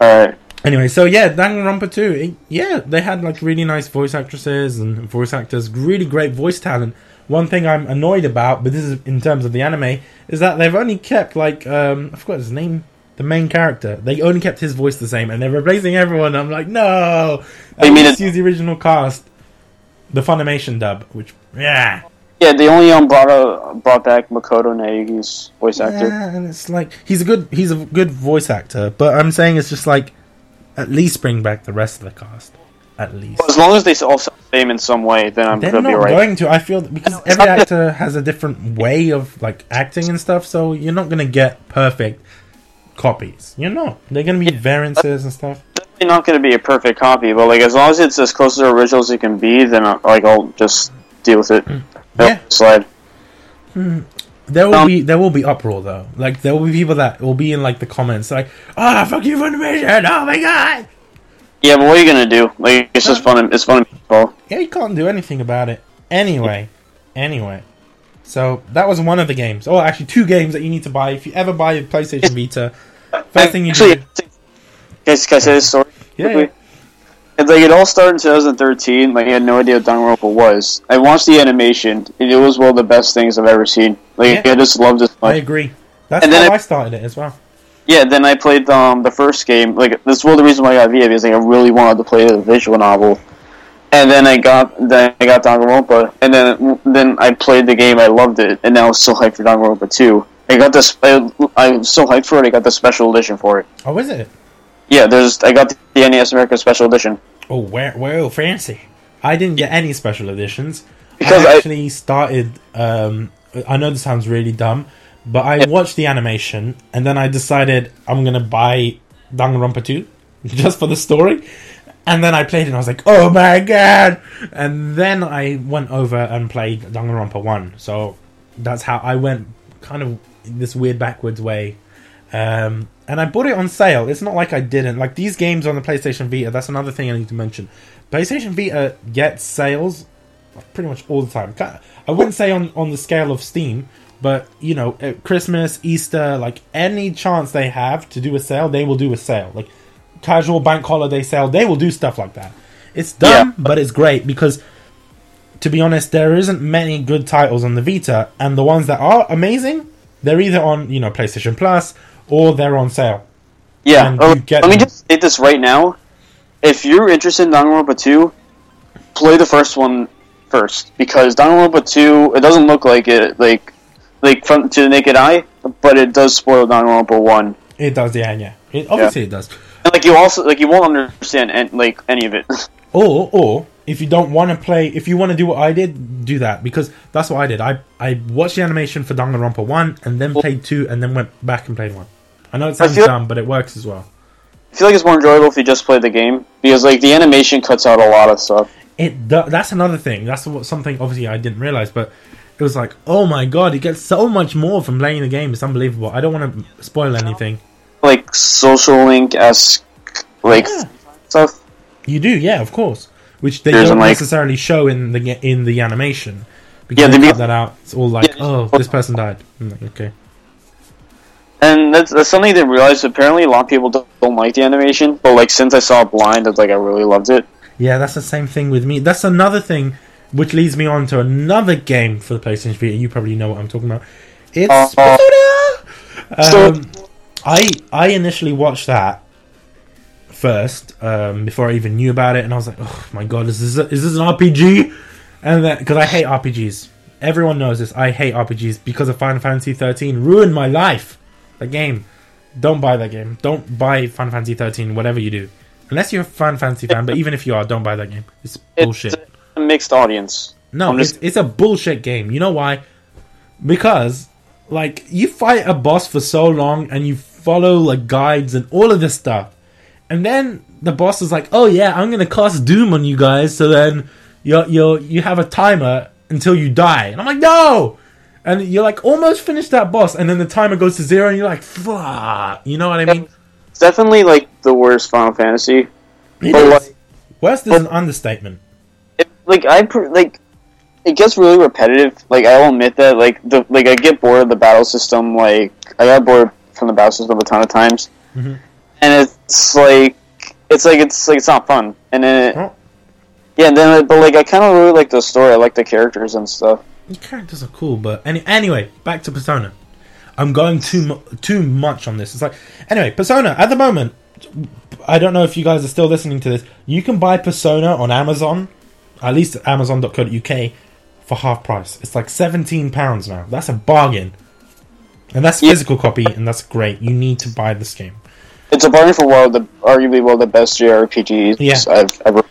All right. Anyway, so yeah, Danganronpa 2. it- yeah, they had like really nice voice actresses and voice actors, really great voice talent. one thing I'm annoyed about, but this is in terms of the anime, is that they've only kept like um I forgot his name, the main character. They only kept his voice the same, and they're replacing everyone. I'm like, no. they mean Let's it- use the original cast, the Funimation dub, which yeah. Yeah, they only um brought uh, brought back Makoto Naegi's voice actor. Yeah, and it's like he's a good he's a good voice actor, but I'm saying it's just like at least bring back the rest of the cast. At least. As long as they all sound the same in some way, then I'm They're gonna not be alright. going to. I feel because every actor has a different way of like acting and stuff, so you're not gonna get perfect copies. You're not. They're gonna be variances and stuff. Definitely not gonna be a perfect copy, but like as long as it's as close to the original as it can be, then I, like I'll just deal with it. Hmm. Yeah. Slide. There will Um, be there will be uproar though. Like there will be people that will be in like the comments like, "Ah, fuck you, Funimation! Oh my god!" Yeah, but what are you gonna do? Like it's just fun. It's fun. people. Yeah, you can't do anything about it. Anyway, anyway. So that was one of the games. Oh, actually, two games that you need to buy if you ever buy a PlayStation Vita. First thing you Actually, do, Guys, can I say this story? yeah? Like it all started in 2013. Like I had no idea what Danganronpa was. I watched the animation. And it was one of the best things I've ever seen. Like Yeah. I just loved it. I agree. That's And then how I- I started it as well. Yeah. Then I played um, the first game. Like this was one of the reason why I got Vita because like, I really wanted to play the visual novel. And then I got then I got Danganronpa, and then then I played the game. I loved it, and now I'm so hyped for Danganronpa 2. I got this. I, I'm so hyped for it. I got the special edition for it. Oh, is it? Yeah, there's. I got the NIS America special edition. Oh, where, where, fancy. I didn't get any special editions. Because I I- actually started. Um, I know this sounds really dumb, but I Yeah. watched the animation and then I decided I'm gonna buy Danganronpa 2 just for the story. And then I played it and I was like, oh my god! And then I went over and played Danganronpa 1. So that's how I went kind of in this weird backwards way. Um, and I bought it on sale. It's not like I didn't. Like these games on the PlayStation Vita, that's another thing I need to mention. PlayStation Vita gets sales pretty much all the time. I wouldn't say on, on the scale of Steam, but you know, at Christmas, Easter, like any chance they have to do a sale, they will do a sale. Like casual bank holiday sale, they will do stuff like that. It's dumb, Yeah. but it's great because to be honest, there isn't many good titles on the Vita, and the ones that are amazing, they're either on you know PlayStation Plus or they're on sale. Yeah. And you get let me just state this right now. If you're interested in Danganronpa 2, play the first one first because Danganronpa 2 it doesn't look like it like like from to the naked eye, but it does spoil Danganronpa 1. It does, yeah, yeah. It, obviously, it does. And like you also like you won't understand an, like any of it. Or, or if you don't want to play, if you want to do what I did, do that because that's what I did. I I watched the animation for Danganronpa one and then played two and then went back and played one. I know it sounds feel- dumb, but it works as well. I feel like it's more enjoyable if you just play the game because like the animation cuts out a lot of stuff. It that's another thing. That's what, something obviously I didn't realize, but it was like, oh my god, you get so much more from playing the game. It's unbelievable. I don't want to spoil anything. Like social link esque like Yeah. stuff. You do, yeah, of course. Which they There's don't like- necessarily show in the in the animation because Yeah, they they cut that out. It's all like, Yeah. oh, this person died. I'm like, okay. And that's, that's something they realized. Apparently, a lot of people don't, don't like the animation, but like since I saw Blind, it's like I really loved it. Yeah, that's the same thing with me. That's another thing which leads me on to another game for the PlayStation Vita. You probably know what I'm talking about. It's Uh, Um, I I initially watched that first um, before I even knew about it, and I was like, "Oh my god, is this a, is this an RPG?" And then because I hate RPGs, everyone knows this. I hate RPGs because of Final Fantasy 13 ruined my life. The game. Don't buy that game. Don't buy Final Fantasy 13. Whatever you do, unless you're a Final Fantasy fan. But even if you are, don't buy that game. It's bullshit. It's a mixed audience. No, I'm it's, it's a bullshit game. You know why? Because, like, you fight a boss for so long and you follow, like, guides and all of this stuff. And then the boss is like, oh, yeah, I'm going to cast Doom on you guys. So then you're, you're, you have a timer until you die. And I'm like, no! And you're, like, almost finished that boss. And then the timer goes to zero and you're like, fuck. You know what I mean? It's definitely like the worst Final Fantasy. It But, is. like- Worst is an understatement. It, like I pr- like, it gets really repetitive. Like I'll admit that. Like the like I get bored of the battle system. Like I got bored from the battle system a ton of times, Mhm. and it's like it's like it's like it's not fun. And then it, Oh. yeah, and then but like I kind of really like the story. I like the characters and stuff. The characters are cool, but any, anyway, back to Persona. I'm going too mu- too much on this. It's like anyway, Persona at the moment. I don't know if you guys are still listening to this. You can buy Persona on Amazon, at least Amazon.co.uk, for half price. It's like seventeen pounds now. That's a bargain, and that's Yeah. physical copy, and that's great. You need to buy this game. It's a bargain for one of the arguably one of the best JRPGs Yeah. I've ever.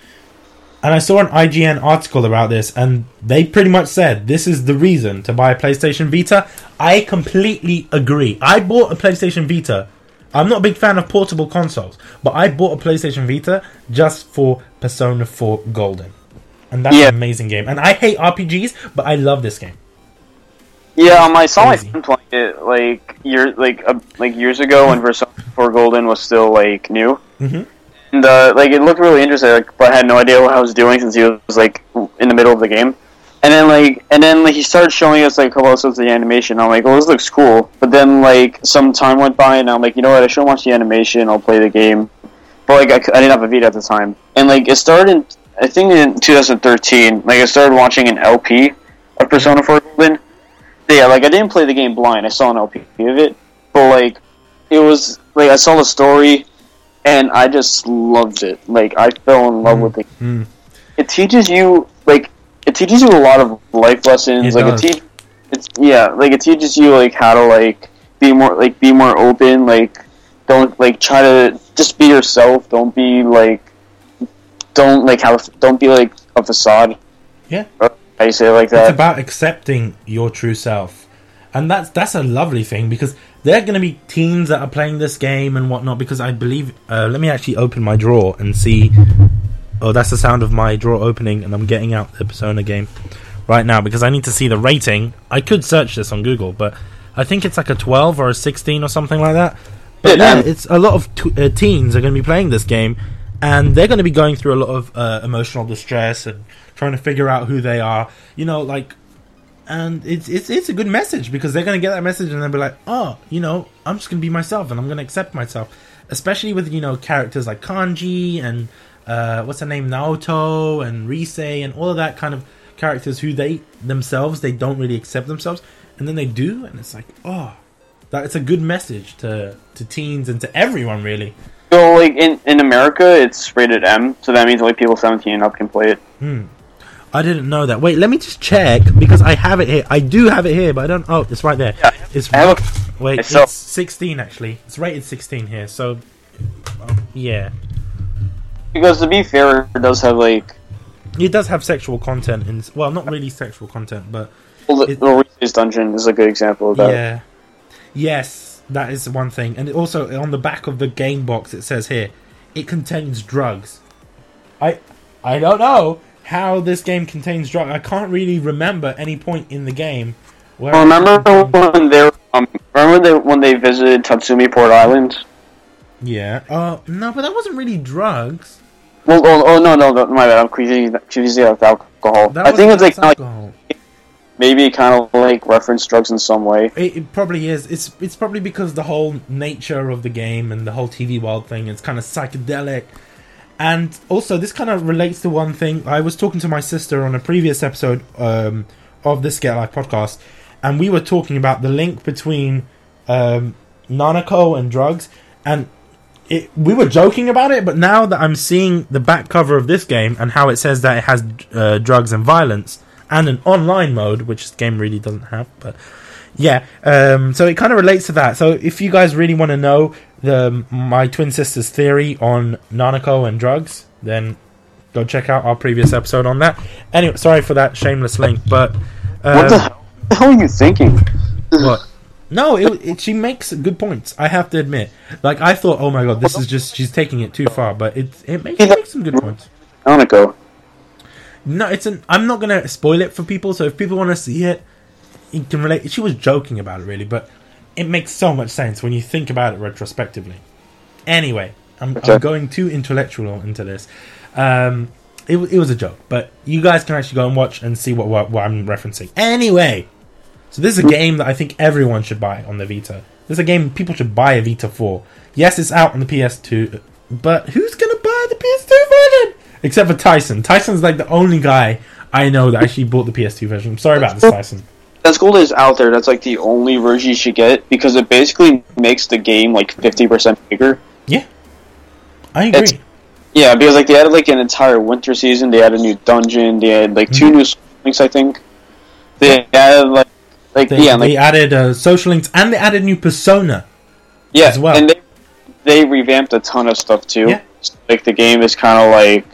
And I saw an IGN article about this, and they pretty much said this is the reason to buy a PlayStation Vita. I completely agree. I bought a PlayStation Vita. I'm not a big fan of portable consoles, but I bought a PlayStation Vita just for Persona 4 Golden. And that's Yeah. an amazing game. And I hate RPGs, but I love this game. Yeah, um, I saw my friend playing it like year like uh, like years ago when Persona 4 Golden was still like new, Mhm. And uh, like it looked really interesting. Like, but I had no idea what I was doing since he was like in the middle of the game. And then like and then like he started showing us like a couple episodes of the animation. I'm like, well, this looks cool. But then like some time went by, and I'm like, you know what? I shouldn't watch the animation. I'll play the game. But like I, I didn't have a Vita at the time, and like it started in I think in 2013. Like I started watching an LP of Persona 4 Golden. Yeah, like I didn't play the game blind. I saw an LP of it, but like it was like I saw the story, and I just loved it. Like I fell in love with it. Mm. It teaches you like it teaches you a lot of life lessons. It like does. it teach, it's yeah, like it teaches you like how to like be more like be more open. Like don't like try to just be yourself. Don't be like don't like have don't be like a facade. Yeah. How you say it like that. It's about accepting your true self, and that's that's a lovely thing because there are going to be teens that are playing this game and whatnot. Because I believe, uh, let me actually open my drawer and see. Oh, that's the sound of my drawer opening, and I'm getting out the Persona game right now because I need to see the rating. I could search this on Google, but I think it's like a 12 or a 16 or something like that. But Yeah, it's a lot of t- uh, teens are going to be playing this game, and they're going to be going through a lot of uh, emotional distress and trying to figure out who they are. You know, like, and it's it's it's a good message because they're going to get that message and they'll be like, oh, you know, I'm just going to be myself and I'm going to accept myself. Especially with you know characters like Kanji and uh, what's her name, Naoto and Rise and all of that kind of characters who they themselves they don't really accept themselves, and then they do, and it's like, oh, that it's a good message to to teens and to everyone really. So, like in in America, it's rated M, so that means only people seventeen and up can play it. Hmm. I didn't know that. Wait, let me just check because I have it here. I do have it here, but I don't. Oh, it's right there. Yeah, It's have wait. myself. It's sixteen actually. It's rated sixteen here. So, um, yeah, Because to be fair, it does have like it does have sexual content in. Well, not really sexual content, but well, the It- Rise's Dungeon is a good example of that. yeah, yes, that is one thing. And it also on the back of the game box, it says here, it contains drugs. I I don't know how this game contains drugs. I can't really remember any point in the game where. Well, remember when they um, remember they, when they visited Tatsumi Port Island? Yeah. Uh, no, but that wasn't really drugs. Well, oh, oh no, no, no, my bad. I'm confusing confusing with alcohol. That I think it's like, that's like alcohol. maybe kind of like reference drugs in some way. It, it probably is. It's it's probably because the whole nature of the game and the whole TV world thing is kind of psychedelic. And also, this kind of relates to one thing. I was talking to my sister on a previous episode um, of this Get Life podcast, and we were talking about the link between um, Nanako and drugs. And it, we were joking about it, but now that I'm seeing the back cover of this game and how it says that it has uh, drugs and violence and an online mode, which this game really doesn't have, but yeah, um, so it kind of relates to that. So if you guys really want to know the my twin sister's theory on Nanako and drugs, then go check out our previous episode on that. Anyway, sorry for that shameless link, but um, what the hell? The hell are you thinking? what? No, it, it, she makes good points. I have to admit. Like I thought, oh my god, this is just she's taking it too far, but it it makes, it makes some good points. Nanako. No, it's an. I'm not gonna spoil it for people. So if people want to see it, you can relate. She was joking about it, really, but it makes so much sense when you think about it retrospectively. Anyway, I'm, Okay. I'm going too intellectual into this. Um, it, it was a joke, but you guys can actually go and watch and see what, what, what I'm referencing. Anyway, so this is a game that I think everyone should buy on the Vita. This is a game people should buy a Vita for. Yes, it's out on the PS2, but who's gonna buy the PS2 version? Except for Tyson. Tyson's like the only guy I know that actually bought the PS2 version. I'm sorry about this, Tyson. That's Gold is out there. That's like the only version you should get because it basically makes the game like fifty percent bigger. Yeah, I agree. It's- Yeah, because like they added like an entire winter season. They added a new dungeon. They had like 2 Mhm. new links, I think. They added like like They, yeah, like they added uh, social links and they added new persona. yeah, as well. and they they revamped a ton of stuff too. Yeah. Like the game is kind of like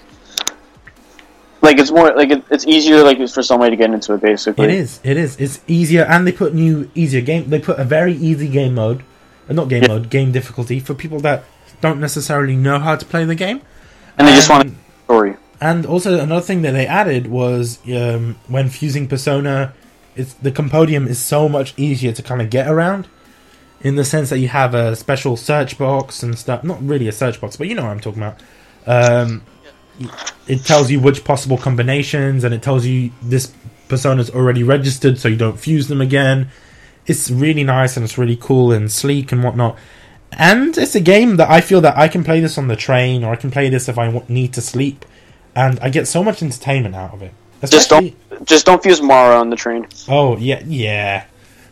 like it's more like it, it's easier like for somebody to get into it basically. It is. It is. It's easier, and they put new, easier game. They put a very easy game mode, uh, not game Yeah. mode, game difficulty for people that don't necessarily know how to play the game. and they just want a story. And also another thing that they added was um, when fusing Persona, it's the Compendium is so much easier to kind of get around, in the sense that you have a special search box and stuff. Not really a search box, but you know what I'm talking about. Um, it tells you which possible combinations, and it tells you this Persona's already registered, so you don't fuse them again. It's really nice and it's really cool and sleek and whatnot. And it's a game that I feel that I can play this on the train, or I can play this if I need to sleep, and I get so much entertainment out of it. Just Especially- Just don't fuse Mara on the train. Oh yeah, yeah.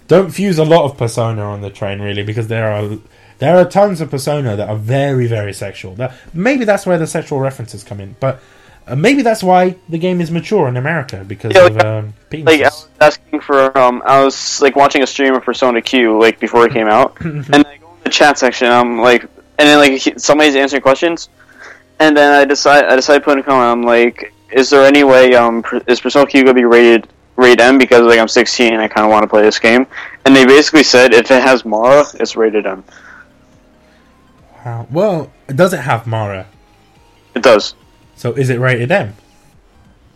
Don't fuse a lot of Persona on the train, really, because there are there are tons of Persona that are very, very sexual. Maybe that's where the sexual references come in, but uh, maybe that's why the game is mature in America because Yeah, of um, penises. Like I was asking for um, I was like watching a stream of Persona Q like before it came out, and I go in the chat section. I'm like, and then like somebody's answering questions, and then I decide I decide to put in a comment. I'm like, is there any way um is Persona Q gonna be rated rated M because like I'm 16 and I kind of want to play this game, and they basically said if it has Mara, it's rated M. Well, does it have Mara? It does. So is it rated M?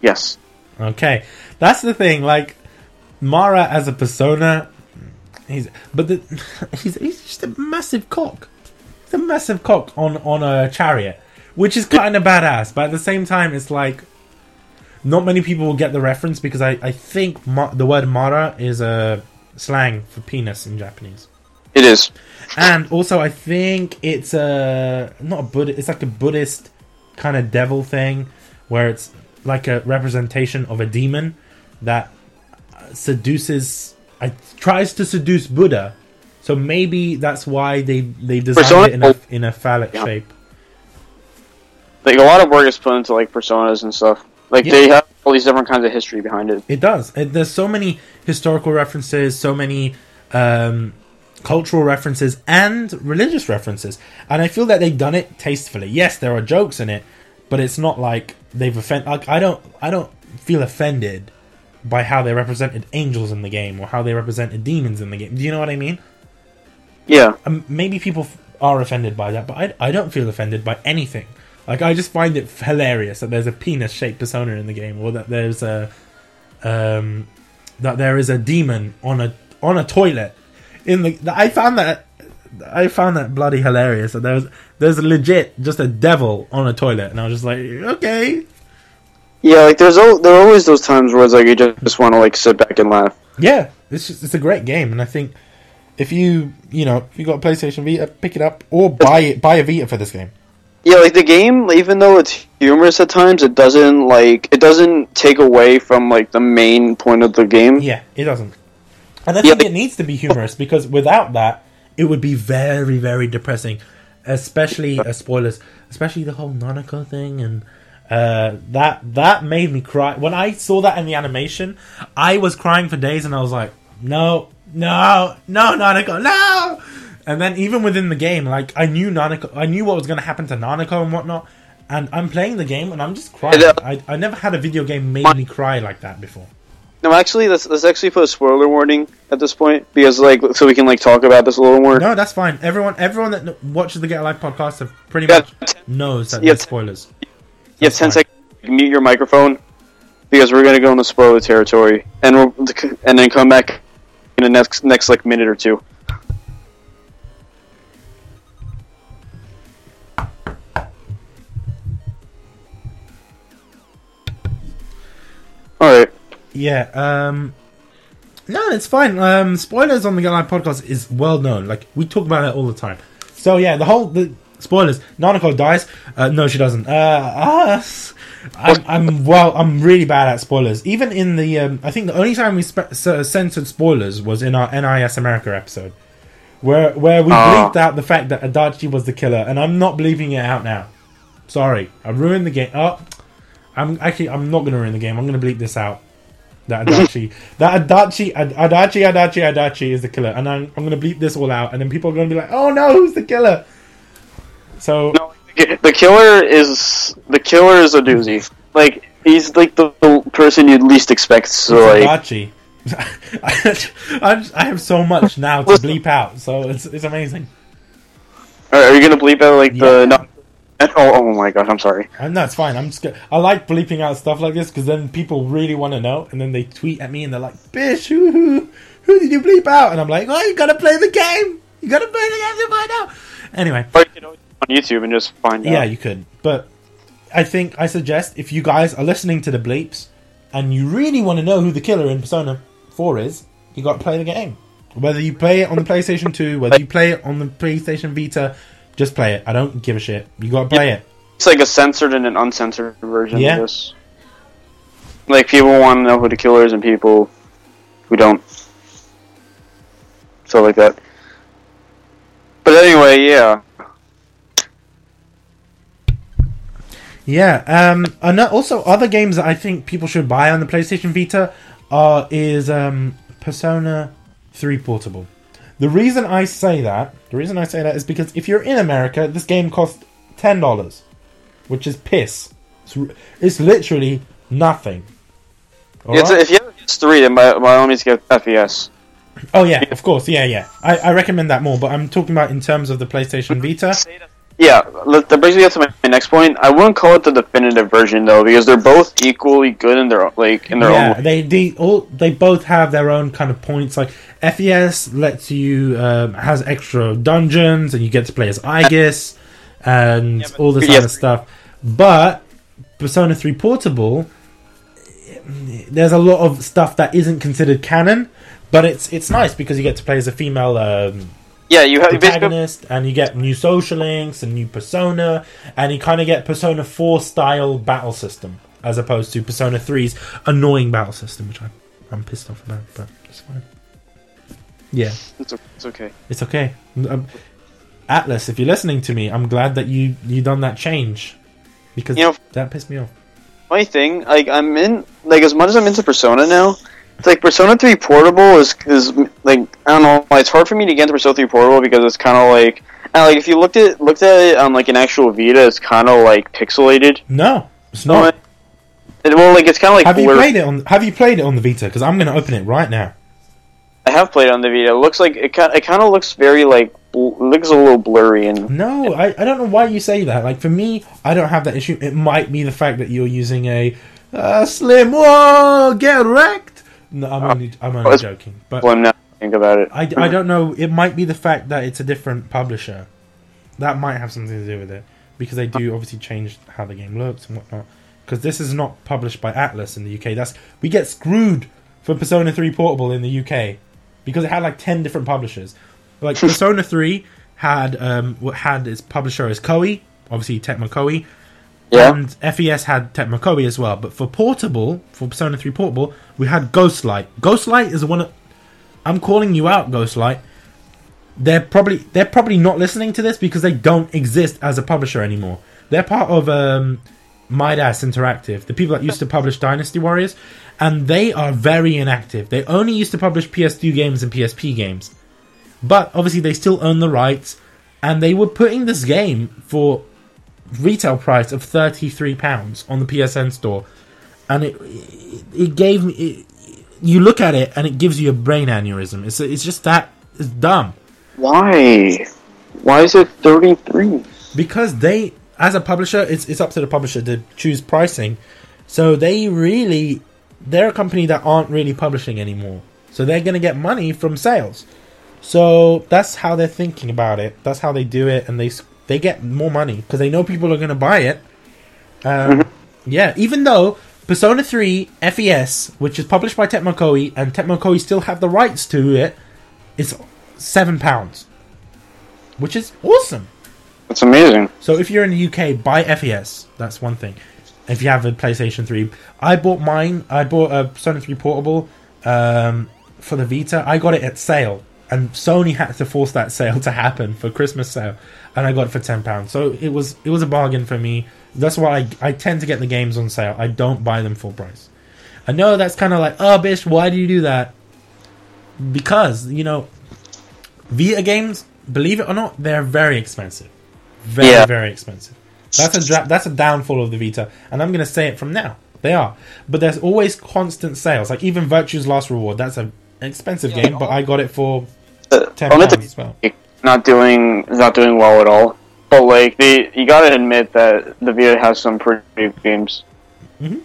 Yes. Okay, that's the thing. Like Mara as a persona, he's but the, he's he's just a massive cock. He's a massive cock on on a chariot, which is kind of badass. But at the same time, it's like not many people will get the reference because I I think ma- the word Mara is a slang for penis in Japanese. It is. And also, I think it's a not a Buddhist. It's like a Buddhist kind of devil thing, where it's like a representation of a demon that seduces, I tries to seduce Buddha. So maybe that's why they they designed Persona- it in a in a phallic Yeah. shape. Like a lot of work is put into like personas and stuff. Like Yeah. they have all these different kinds of history behind it. It does. It, there's so many historical references, so many um, cultural references, and religious references. And I feel that they've done it tastefully. Yes, there are jokes in it, but it's not like they've offended. Like I don't, I don't feel offended by how they represented angels in the game or how they represented demons in the game. Do you know what I mean? Yeah. Um, maybe people f- are offended by that, but I, I don't feel offended by anything. Like I just find it hilarious that there's a penis-shaped persona in the game, or that there's a um, that there is a demon on a on a toilet. In the I found that I found that bloody hilarious. That there was there's legit just a devil on a toilet, and I was just like, okay, Yeah, like there's al- there are always those times where it's like you just, just want to like sit back and laugh. yeah, it's just, it's a great game, and I think if you you know if you got a PlayStation Vita, pick it up or buy it buy a Vita for this game. Yeah, like the game, even though it's humorous at times, it doesn't like it doesn't take away from like the main point of the game. Yeah, it doesn't. And I Yeah, think but- it needs to be humorous because without that, it would be very, very depressing. Especially uh, spoilers, especially the whole Nanako thing, and uh, that that made me cry when I saw that in the animation. I was crying for days, and I was like, "No, no, no, Nanako, no!" And then even within the game, like I knew Nanako, I knew what was going to happen to Nanako and whatnot. And I'm playing the game, and I'm just crying. I, I never had a video game made me cry like that before. No, actually, let's let's actually put a spoiler warning at this point because like so we can like talk about this a little more. No, that's fine. Everyone, everyone that watches the Get Alive podcast have pretty Yeah, much t- knows that yeah, there's spoilers. you have ten fine. seconds. Mute your microphone because we're gonna go into spoiler territory, and we'll and then come back in the next next like minute or two. All right. Yeah. Um. No, it's fine. Um, spoilers on the Get Alive podcast is well known. Like we talk about it all the time. So yeah, the whole the spoilers. Nanako dies. Uh, no, she doesn't. Uh, us. I'm, I'm well. I'm really bad at spoilers. Even in the, um, I think the only time we spe- censored spoilers was in our NIS America episode, where where we Ah. bleeped out the fact that Adachi was the killer, and I'm not bleeping it out now. Sorry, I ruined the game. Oh, I'm actually I'm not gonna ruin the game. I'm gonna bleep this out. That Adachi, that Adachi, Ad- Adachi, Adachi, Adachi is the killer, and I'm, I'm gonna bleep this all out, and then people are gonna be like, "Oh no, who's the killer?" So No, the killer is the killer is a doozy. Like he's like the, the person you'd least expect. So like, Adachi. I, I have so much now to bleep out, so it's it's amazing. are, are you gonna bleep out like Yeah. the? Oh, oh my gosh, I'm sorry. Uh, and that's fine. I'm just. I like bleeping out stuff like this because then people really want to know, and then they tweet at me and they're like, "Bish, who who did you bleep out?" And I'm like, "Oh, you gotta play the game. You gotta play the game to find out." Anyway, Or you on YouTube and just find yeah, out. you could, but I think I suggest if you guys are listening to the bleeps and you really want to know who the killer in Persona Four is, you got to play the game. Whether you play it on the PlayStation 2, whether you play it on the PlayStation Vita, just play it. I don't give a shit. You got to play it. It's like a censored and an uncensored version Yeah. of this. Like people want to know who the killer is, and people who don't. So like that. But anyway, yeah. Yeah. Um. And also, other games that I think people should buy on the PlayStation Vita are is um Persona 3 Portable. The reason I say that, the reason I say that is because if you're in America, this game costs ten dollars, which is piss. It's, it's literally nothing. It's, Alright? if you have PS3, then by, by all means get FES. oh yeah, of course, yeah, yeah. I, I recommend that more, but I'm talking about in terms of the PlayStation Vita. Yeah, that brings me up to my, my next point. I wouldn't call it the definitive version though, because they're both equally good in their like in their own. yeah, way. they they all they both have their own kind of points. Like FES lets you um, has extra dungeons, and you get to play as Aegis and Yeah, but- all this yes. other stuff. But Persona Three Portable, there's a lot of stuff that isn't considered canon. But it's it's nice because you get to play as a female um, Yeah, you have basically protagonist, and you get new social links and new Persona, and you kind of get Persona Four style battle system as opposed to Persona 3's annoying battle system, which I'm I'm pissed off about, but it's fine. Yeah, it's, it's okay. it's okay. Um, Atlus, if you're listening to me, I'm glad that you you done that change because You know- that pissed me off. My thing, like I'm in like as much as I'm into Persona now. It's like Persona 3 Portable is is like I don't know. It's hard for me to get into Persona 3 Portable because it's kind of like and like if you looked at looked at it on like an actual Vita, it's kind of like pixelated. No, it's No, not. it, well, like it's kind of like have you played it on Have you played it on the Vita? Because I'm going to open it right now. I have played it on the Vita. It looks like it kind it kind of looks very like looks a little blurry and No, I, I don't know why you say that. Like for me, I don't have that issue. It might be the fact that you're using a uh, slim. Whoa, get wrecked. No, I'm only I'm only joking. But well, now I think about it. I, I don't know. It might be the fact that it's a different publisher. That might have something to do with it because they do obviously change how the game looks and whatnot. Because this is not published by Atlus in the UK. That's we get screwed for Persona 3 Portable in the UK because it had like ten different publishers. Like Persona 3 had um had its publisher as Koei, obviously Tecmo Koei, Yeah. and FES had Tecmo Koei as well. But for Portable, for Persona 3 Portable, we had Ghostlight. Ghostlight is the one. That, I'm calling you out, Ghostlight. They're probably they're probably not listening to this because they don't exist as a publisher anymore. They're part of um, Midas Interactive, the people that used to publish Dynasty Warriors, and they are very inactive. They only used to publish PS2 games and PSP games, but obviously they still own the rights, and they were putting this game for retail price of thirty three pounds on the PSN store, and it it, gave me. It, you look at it and it gives you a brain aneurysm. It's it's just that it's dumb Why? Why is it thirty three? because they as a publisher it's it's up to the publisher to choose pricing. So they really they're a company that aren't really publishing anymore. So they're going to get money from sales. So that's how they're thinking about it. That's how they do it and they they get more money because they know people are going to buy it. Um, Yeah, even though Persona 3 FES, which is published by Tecmo Koei, and Tecmo Koei still have the rights to it, it's seven pounds, which is awesome. That's amazing. So if you're in the UK, buy FES. That's one thing. if you have a PlayStation 3. I bought mine. I bought a Sony 3 Portable um, for the Vita. I got it at sale, and Sony had to force that sale to happen for Christmas sale, and I got it for ten pounds. So it was it was a bargain for me. That's why I, I tend to get the games on sale. I don't buy them full price. I know that's kind of like, oh, bitch, why do you do that? Because you know, Vita games, believe it or not, they're very expensive. Very Yeah. very expensive. That's a dra- that's a downfall of the Vita, and I'm gonna say it from now. They are, but there's always constant sales. Like even Virtue's Last Reward, that's a an expensive Yeah. game, but I got it for Uh, ten I'll admit pounds to as well. not doing not doing well at all. But like they, you gotta admit that the Vita has some pretty good games. Mhm.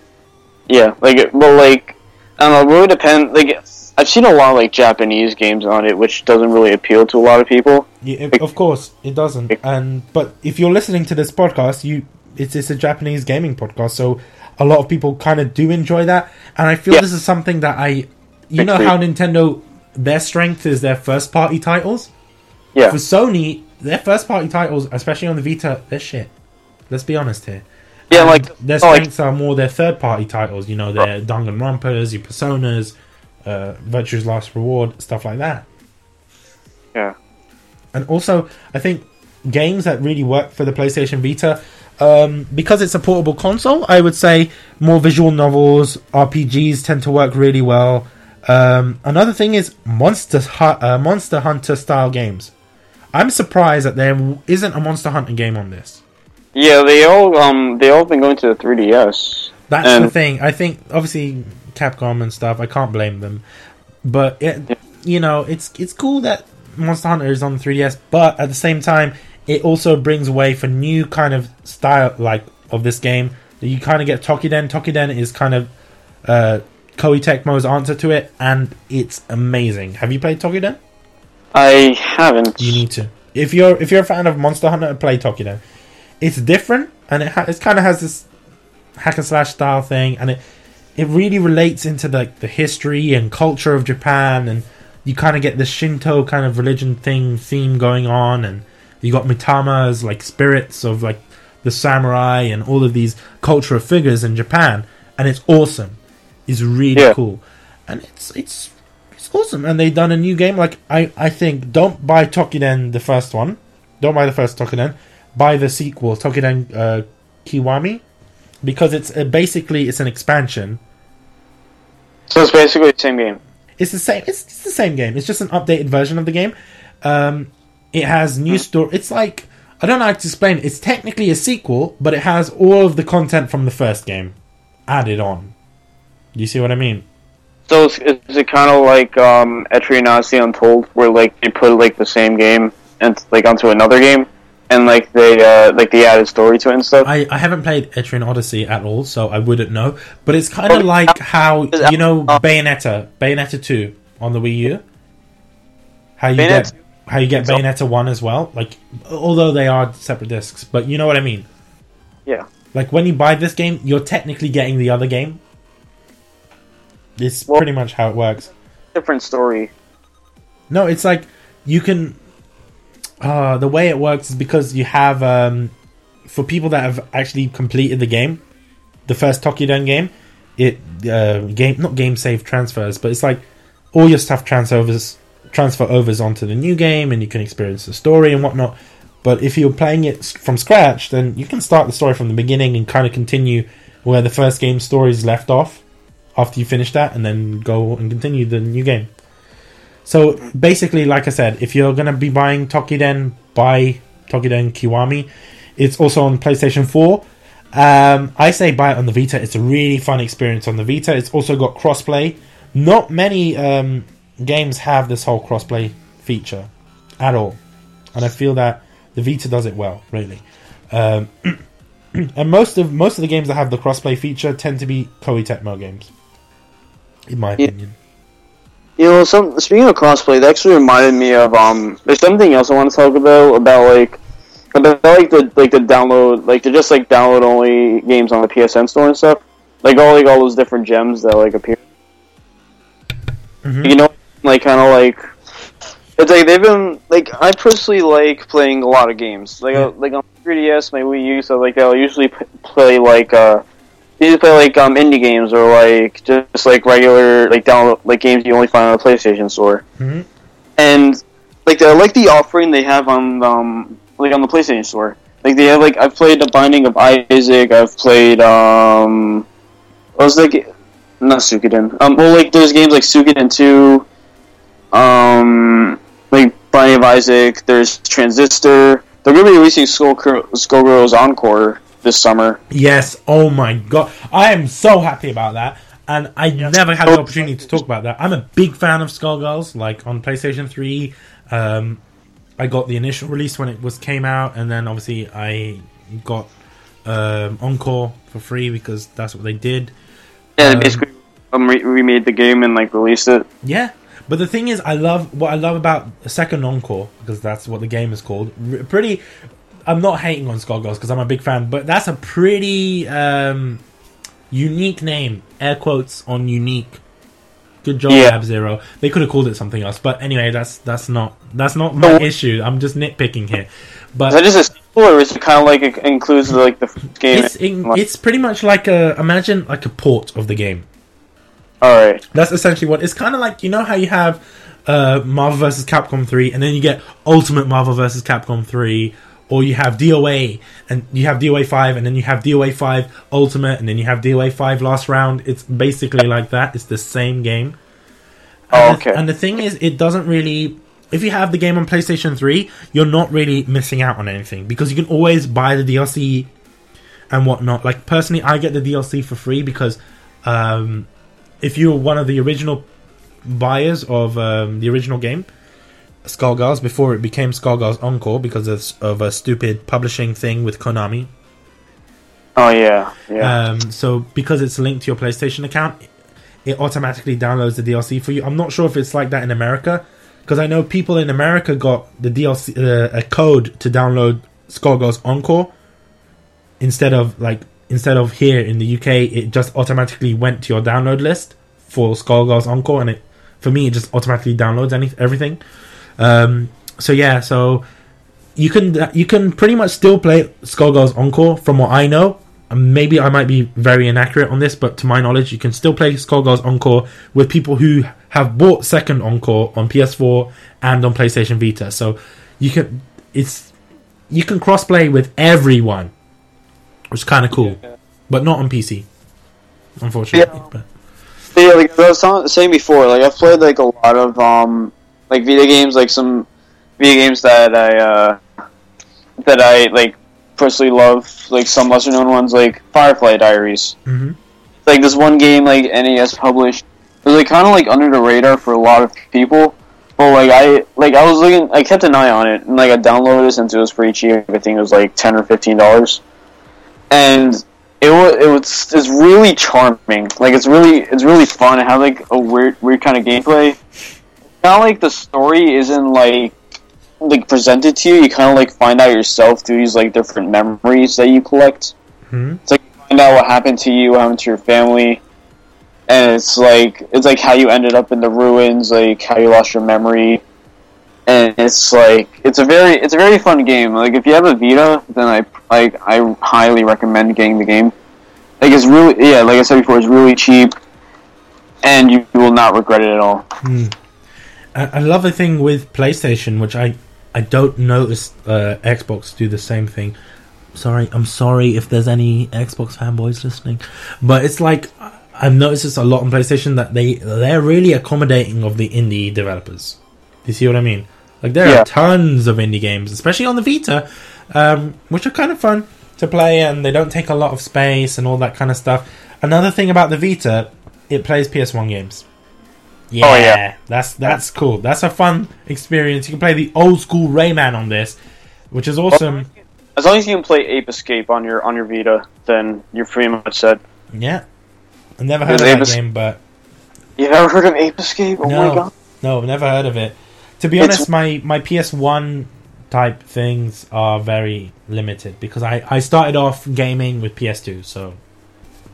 Yeah, like it- well, like I don't know. It really depend. Like I've seen a lot of like Japanese games on it, which doesn't really appeal to a lot of people. Yeah, of- of course it doesn't. And but if you're listening to this podcast, you it's it's a Japanese gaming podcast, so a lot of people kind of do enjoy that. And I feel Yeah. this is something that I, you know, how Nintendo their strength is their first party titles. Yeah, For Sony, their first party titles, especially on the Vita, they're shit. Let's be honest here. yeah, And like their oh, like- strengths are more their third party titles. You know, their Danganronpas, your Personas, uh, Virtue's Last Reward, stuff like that. yeah. And also, I think games that really work for the PlayStation Vita, um, because it's a portable console, I would say more visual novels, RPGs tend to work really well. Um, another thing is Monster uh, Monster Hunter style games. I'm surprised that there isn't a Monster Hunter game on this. Yeah, they all um they all been going to the 3DS. That's And- the thing. I think obviously Capcom and stuff. I can't blame them, but it, you know, it's it's cool that Monster Hunter is on 3DS. But at the same time, it also brings way for new kind of style like of this game. You kind of get Toukiden. Toukiden is kind of uh, Koei Tecmo's answer to it, and it's amazing. Have you played Toukiden? I haven't. You need to. If you're if you're a fan of Monster Hunter, play Toukiden. It's different, and it ha- it kind of has this hack and slash style thing, and it it really relates into the the history and culture of Japan, and you kind of get the Shinto kind of religion thing theme going on, and you got Mitama as like spirits of like the samurai and all of these cultural figures in Japan, and it's awesome. It's really Yeah. cool, and it's it's it's awesome. And they done a new game. Like I I think don't buy Toukiden the first one, don't buy the first Toukiden, buy the sequel Toukiden uh, Kiwami, because it's uh, basically it's an expansion. So it's basically the same game. It's the same. It's, it's the same game. It's just an updated version of the game. Um, it has new story. It's like I don't know how to explain. It's technically a sequel, but it has all of the content from the first game added on. You see what I mean? So is, is it kind of like um, Etrian Odyssey Untold, where like they put like the same game and like onto another game, and like they uh, like they added story to it and stuff? I, I haven't played Etrian Odyssey at all, so I wouldn't know. But it's kind of like how you know uh, Bayonetta, Bayonetta two on the Wii U. How you Bayonetta get how you get Bayonetta one as well. Like although they are separate discs, but you know what I mean. yeah. Like when you buy this game, you're technically getting the other game. It's Well- pretty much how it works. Different story. No, it's like you can. Uh, the way it works is because you have um, for people that have actually completed the game, the first Toukiden game, it uh, game not game save transfers, but it's like all your stuff transfers transfer overs onto the new game, and you can experience the story and whatnot. But if you're playing it from scratch, then you can start the story from the beginning and kind of continue where the first game story is left off after you finish that, and then go and continue the new game. So basically, like I said, if you're gonna be buying Toukiden, buy Toukiden Kiwami. It's also on PlayStation 4. Um, I say buy it on the Vita. It's a really fun experience on the Vita. It's also got crossplay. Not many um, games have this whole crossplay feature at all, and I feel that the Vita does it well, really. Um, and most of most of the games that have the crossplay feature tend to be Koei Tecmo games, in my opinion. You know, some speaking of crossplay, that actually reminded me of um. There's something else I want to talk about about like about like the like the download like the just like download only games on the PSN store and stuff. Like all like all those different gems that like appear. Mhm. You know, like kind of like it's like they've been like I personally like playing a lot of games. Like Yeah. like on 3DS, my Wii U, so like I'll usually p- play like uh you just play like um indie games or like just like regular like download like games you only find on the PlayStation Store. Mhm. And like I like the offering they have on um like on the PlayStation Store. Like they have like I've played The Binding of Isaac. I've played um what was like not Suikoden. Um well like there's games like Suikoden two, um like Binding of Isaac. There's Transistor. They're gonna be releasing Skull Skullgirls Encore this summer. Yes. Oh my god, I am so happy about that. And I never had the opportunity to talk about that. I'm a big fan of Skullgirls. Like on PlayStation Three, um, I got the initial release when it was came out, and then obviously I got um, Encore for free because that's what they did. Yeah, Um, basically um, re- remade the game and like released it. Yeah, but the thing is, I love what I love about the second encore because that's what the game is called. R- pretty. I'm not hating on Skullgirls because I'm a big fan, but that's a pretty um, unique name. Air quotes on unique. Good job, Yeah. Lab Zero. They could have called it something else, but anyway, that's that's not that's not my Oh. issue. I'm just nitpicking here. But Is that just a sequel, or is it kind of like it includes like the game? it's it's pretty much like a imagine like a port of the game. All right. That's essentially what it's kind of like. You know how you have uh, Marvel vs. Capcom three, and then you get Ultimate Marvel vs. Capcom three, or you have DOA, and you have DOA five, and then you have DOA five Ultimate, and then you have DOA five Last Round. It's basically like that. It's the same game. Oh, And the- okay. and the thing is, it doesn't really. If you have the game on PlayStation 3, you're not really missing out on anything because you can always buy the DLC and whatnot. Like personally, I get the DLC for free because um, if you're one of the original buyers of um, the original game, Skullgirls, before it became Skullgirls Encore because of, of a stupid publishing thing with Konami, Oh yeah, yeah. um, so because it's linked to your PlayStation account, it automatically downloads the DLC for you. I'm not sure if it's like that in America because I know people in America got the DLC uh, a code to download Skullgirls Encore instead of like instead of here in the UK. It just automatically went to your download list for Skullgirls Encore, and it for me it just automatically downloads any everything. Um, so yeah, so you can you can pretty much still play Skullgirls Encore from what I know. Maybe I might be very inaccurate on this, but to my knowledge, you can still play Skullgirls Encore with people who have bought second Encore on PS4 and on PlayStation Vita. So you can it's you can crossplay with everyone, which is kind of cool, but not on PC, unfortunately. Yeah. But But yeah, like I was saying before, like I've played like a lot of um like video games, like some video games that I uh that I like personally love, like some lesser known ones, like Firefly Diaries. Mhm. Like this one game, like NIS published, it was like kind of like under the radar for a lot of people. But like I like I was looking, I kept an eye on it, and like I downloaded it since it was pretty cheap. I think it was like ten or fifteen dollars, and it was it was it's really charming. Like it's really it's really fun. It had like a weird weird kind of gameplay. Kind of like the story isn't like like presented to you. You kind of like find out yourself through these like different memories that you collect. Mhm. It's like you find out what happened to you, what happened to your family, and it's like it's like how you ended up in the ruins, like how you lost your memory. And it's like it's a very it's a very fun game. Like if you have a Vita, then I like I highly recommend getting the game. Like it's really yeah, like I said before, it's really cheap, and you will not regret it at all. I, I love the thing with PlayStation, which I I don't notice uh, Xbox do the same thing. Sorry, I'm sorry if there's any Xbox fanboys listening, but it's like I've noticed this a lot on PlayStation that they they're really accommodating of the indie developers. Do you see what I mean? Like there Yeah. are tons of indie games, especially on the Vita, um, which are kind of fun to play, and they don't take a lot of space and all that kind of stuff. Another thing about the Vita, it plays PS1 games. Yeah, Oh, yeah. that's that's cool. That's a fun experience. You can play the old school Rayman on this, which is awesome. As long as you can play Ape Escape on your on your Vita, then you're pretty much set. Yeah, I've never heard of Is that Avis- game, but you've never heard of Ape Escape? Oh No. my god! no, never heard of it. To be It's- honest, my my PS1 type things are very limited because I I started off gaming with PS2, so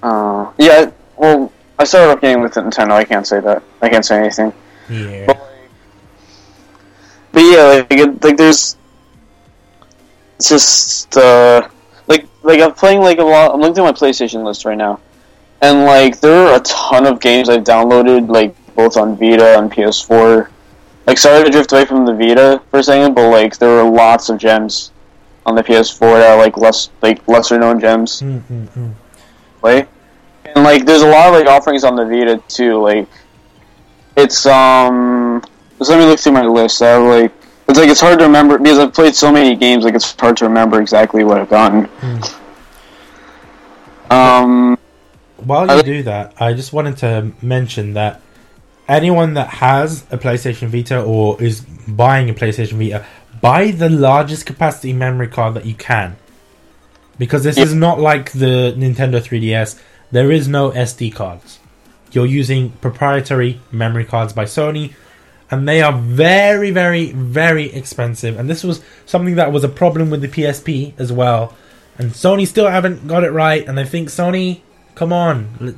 Uh, yeah, well, I started off gaming with Nintendo. I can't say that. I can't say anything. yeah. But yeah, like, like there's, it's just uh, like like I'm playing like a lot. I'm looking at my PlayStation list right now, and like there are a ton of games I've downloaded, like both on Vita and PS4. Like, sorry to drift away from the Vita for a second, but like there were lots of gems on the PS4 that are like less like lesser known gems. Mm-mm-mm. play. And like there's a lot of like offerings on the Vita too. Like it's um let me look through my list. I have, like it's like it's hard to remember because I've played so many games like it's hard to remember exactly what I've gotten. Um While you like- do that, I just wanted to mention that anyone that has a PlayStation Vita or is buying a PlayStation Vita, buy the largest capacity memory card that you can. Because this Yeah. is not like the Nintendo 3DS. There is no SD cards. You're using proprietary memory cards by Sony, and they are very, very, very expensive. And this was something that was a problem with the PSP as well. And Sony still haven't got it right. And I think Sony, come on,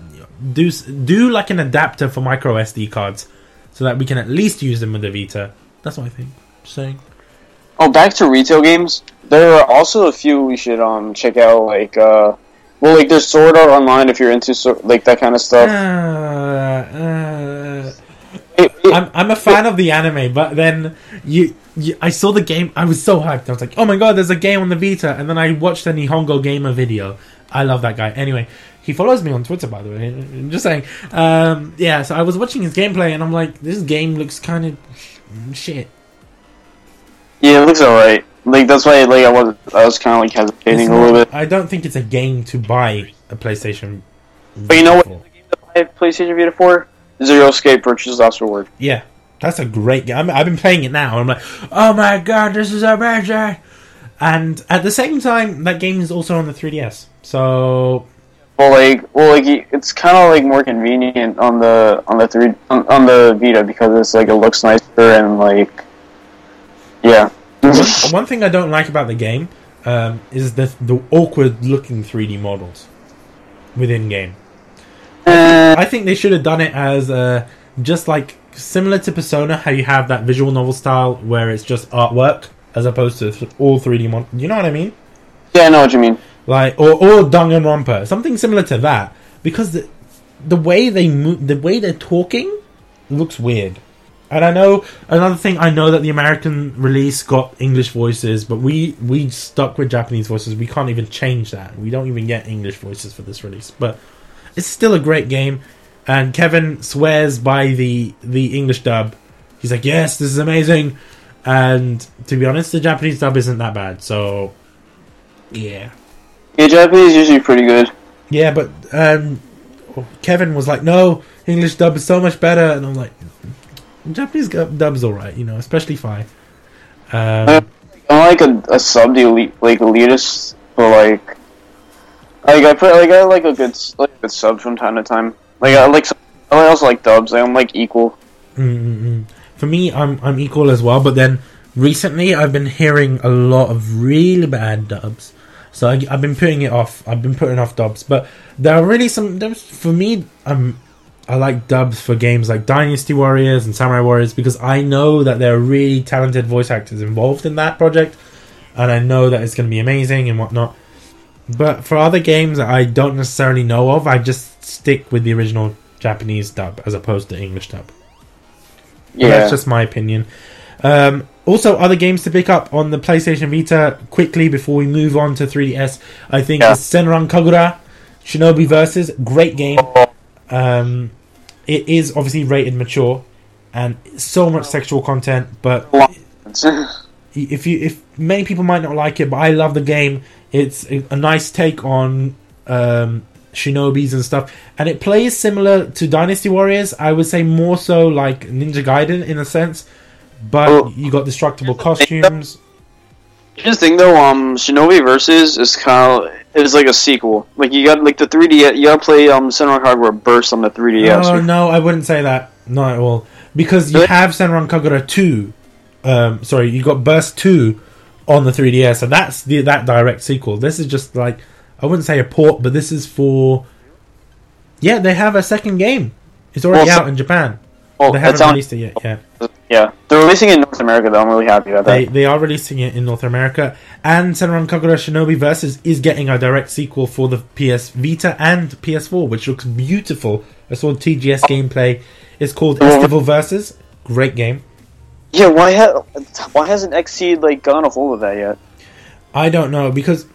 do do like an adapter for micro SD cards, so that we can at least use them with the Vita. That's what I think. Just saying. oh back to retail games. There are also a few we should um check out like uh well like there's Sword Art Online if you're into so- like that kind of stuff. Uh, uh, It- it- I'm I'm a fan of the anime, but then you, you I saw the game. I was so hyped. I was like, oh my god, there's a game on the Vita, and then I watched the Nihongo Gamer video. I love that guy. Anyway, he follows me on Twitter, by the way. I'm just saying. Um, yeah, so I was watching his gameplay, and I'm like, this game looks kind of shit. yeah, it looks alright. Like that's why like I was I was kinda like hesitating It's a little not- bit. I don't think it's a game to buy a PlayStation. But you know what? for. I have PlayStation Vita 4? Zero Escape Virtue's Last Reward. Yeah, that's a great game. I'm, I've been playing it now. I'm like, oh my god, this is amazing! And at the same time, that game is also on the 3DS. So Well, like, well, like it's kind of like more convenient on the on the three on, on the Vita because it's like it looks nicer and like, yeah. One, one thing I don't like about the game um, is the the awkward looking 3D models within game. Eh, I think they should have done it as uh, just like similar to Persona, how you have that visual novel style where it's just artwork as opposed to all 3D models. You know what I mean? yeah, I know what you mean. like or or Danganronpa, something similar to that, because the the way they move, the way they're talking, looks weird. And I know another thing. I know that the American release got English voices, but we we stuck with Japanese voices. We can't even change that. We don't even get English voices for this release, but it's still a great game. And Kevin swears by the the English dub. He's like, "Yes, this is amazing." And to be honest, the Japanese dub isn't that bad. So, yeah. Yeah, Japanese is usually pretty good. Yeah, but um, Kevin was like, "No, English dub is so much better," and I'm like, "Japanese dub's all right, you know, especially five." Um, I'm like a, a sub to elite, like elitist, but like, like I put like I like a good like a good sub from time to time. Like I like some, I also like dubs. I'm like equal. mm-mm-mm. For me, I'm I'm equal as well, but then recently I've been hearing a lot of really bad dubs, so I, I've been putting it off. I've been putting off dubs, but there are really some. For me, um, I like dubs for games like Dynasty Warriors and Samurai Warriors because I know that there are really talented voice actors involved in that project, and I know that it's going to be amazing and whatnot. But for other games that I don't necessarily know of, I just stick with the original Japanese dub as opposed to the English dub. Yeah, That's just my opinion. Um, also, other games to pick up on the PlayStation Vita quickly before we move on to 3DS. I think Yeah. is Senran Kagura Shinobi Versus. Great game. Um, it is obviously rated mature and so much sexual content, but if you if many people might not like it, but I love the game. It's a, a nice take on um, shinobis and stuff, and it plays similar to Dynasty Warriors. I would say more so like Ninja Gaiden in a sense, but Oh. you got destructible costumes. Here's the thing though, um, Shinobi Versus is kind of is like a sequel. Like you got like the 3D, you gotta play um Senran Kagura Burst on the 3DS. Oh no, I wouldn't say that. Not at all, because you Really? have Senran Kagura two. Um, sorry, you got Burst two on the 3DS, and that's the that direct sequel. This is just like I wouldn't say a port, but this is for. Yeah, they have a second game. It's already Well, out in Japan. Well, they haven't sounds released it yet. Yeah, yeah. They're releasing it in North America though. I'm really happy about that. they they are releasing it in North America, and Senran Kagura Shinobi Versus is getting a direct sequel for the PS Vita and PS4, which looks beautiful. I saw TGS gameplay. It's called Estival Versus. Great game. yeah, why ha- why hasn't Xseed like gotten a hold of that yet? I don't know because,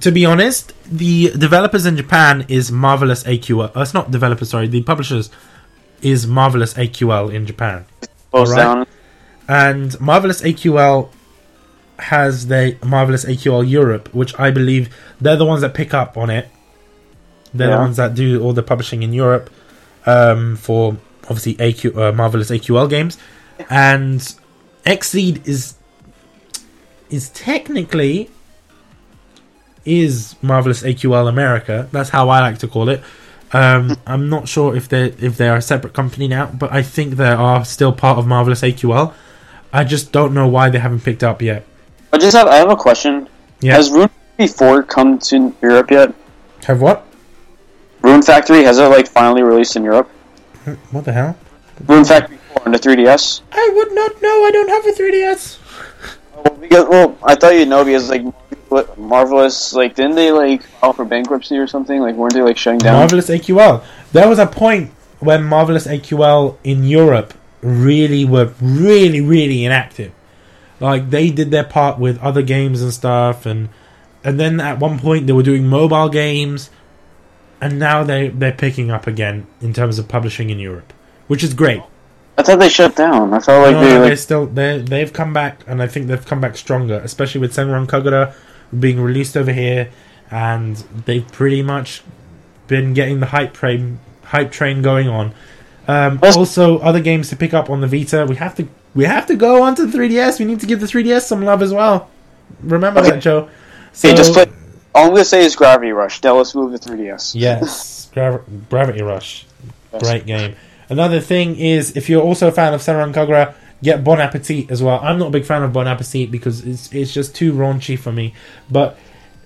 to be honest, the developers in Japan is Marvelous AQL. Uh, it's not developers, sorry. The publishers is Marvelous AQL in Japan, Alright. and Marvelous AQL has the Marvelous AQL Europe, which I believe they're the ones that pick up on it. They're the ones that do all the publishing in Europe um, for obviously AQ, uh, Marvelous AQL games, and Xseed is is technically is Marvelous AQL America. That's how I like to call it. Um, I'm not sure if they if they are a separate company now, but I think they are still part of Marvelous AQL. I just don't know why they haven't picked up yet. I just have I have a question. Yeah. Has Rune Factory 4 come to Europe yet? Have what? Rune Factory has it like finally released in Europe? What the hell? Rune Factory 4 on the 3DS. I would not know. I don't have a 3DS. Well, because well, I thought you'd know because like what- Marvelous like didn't they like file for bankruptcy or something? Like weren't they like shutting down? Marvelous AQL. There was a point when Marvelous AQL in Europe really were really really inactive. Like they did their part with other games and stuff, and and then at one point they were doing mobile games, and now they they're picking up again in terms of publishing in Europe, which is great. I thought they shut down. I felt like no, they like still they they've come back, and I think they've come back stronger, especially with Senran Kagura being released over here, and they've pretty much been getting the hype train hype train going on. Um, also, other games to pick up on the Vita. We have to we have to go onto the 3DS. We need to give the 3DS some love as well. Remember Okay. that, Joe. So Hey, just play. All I'm gonna say is Gravity Rush. Now let's move to 3DS. yes, Grav- Gravity Rush. Yes. Great game. Another thing is, if you're also a fan of Senran Kagura, get Bon Appetit as well. I'm not a big fan of Bon Appetit because it's it's just too raunchy for me. But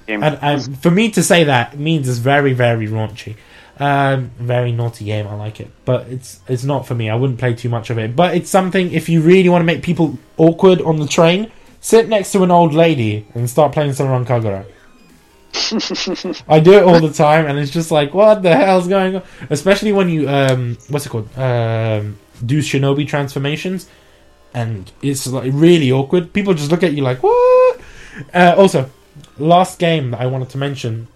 and, and for me to say that means it's very very raunchy. Um, very naughty game. I like it, but it's it's not for me. I wouldn't play too much of it. But it's something if you really want to make people awkward on the train, sit next to an old lady and start playing Senran Kagura. I do it all the time, and it's just like, what the hell's going on? Especially when you, um, what's it called? Um, do shinobi transformations, and it's like really awkward. People just look at you like, what? Uh, also, last game that I wanted to mention.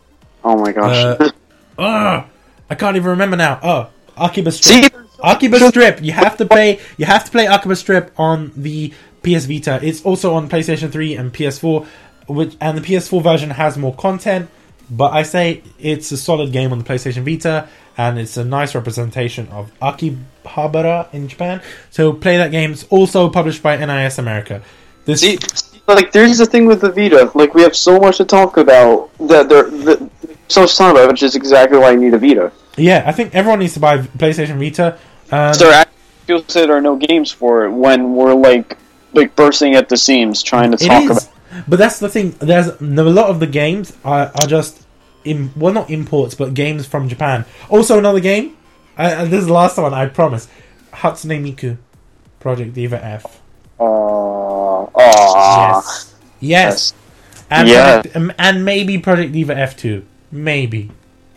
oh my gosh. Uh, Ah, I can't even remember now. Oh, Akiba Strip. See, Akiba Strip. You have to play. You have to play Akiba Strip on the PS Vita. It's also on PlayStation 3 and PS4, which and the PS4 version has more content. But I say it's a solid game on the PlayStation Vita, and it's a nice representation of Akihabara in Japan. So play that game. It's also published by NIS America. This see, like there's the thing with the Vita. Like we have so much to talk about that there, that, so much talk about, which is exactly why you need a Vita. yeah, I think everyone needs to buy PlayStation Vita. Um, So there actually feels that there are no games for it when we're like like bursting at the seams trying to talk about. but that's the thing. There's a lot of the games are, are just in well, not imports, but games from Japan. Also, another game. I, and this is the last one. I promise. Hatsune Miku, Project Diva F. Oh, aw. Yes, yes, and Yeah. Project, um, and maybe Project Diva F two. Maybe.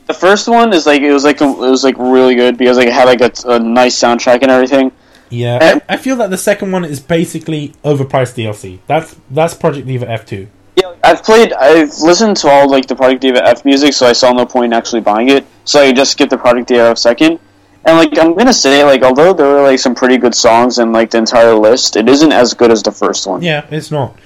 The first one is like it was like it was like really good because like it had like a, a nice soundtrack and everything. Yeah, Eh. I, I feel that the second one is basically overpriced DLC. That's that's Project Diva F two. Yeah, I've played, I've listened to all like the Project Diva F music, so I saw no point in actually buying it. So I just skip the Project Diva F second. And like I'm gonna say, like although there were like some pretty good songs in like the entire list, it isn't as good as the first one. Yeah, it's not.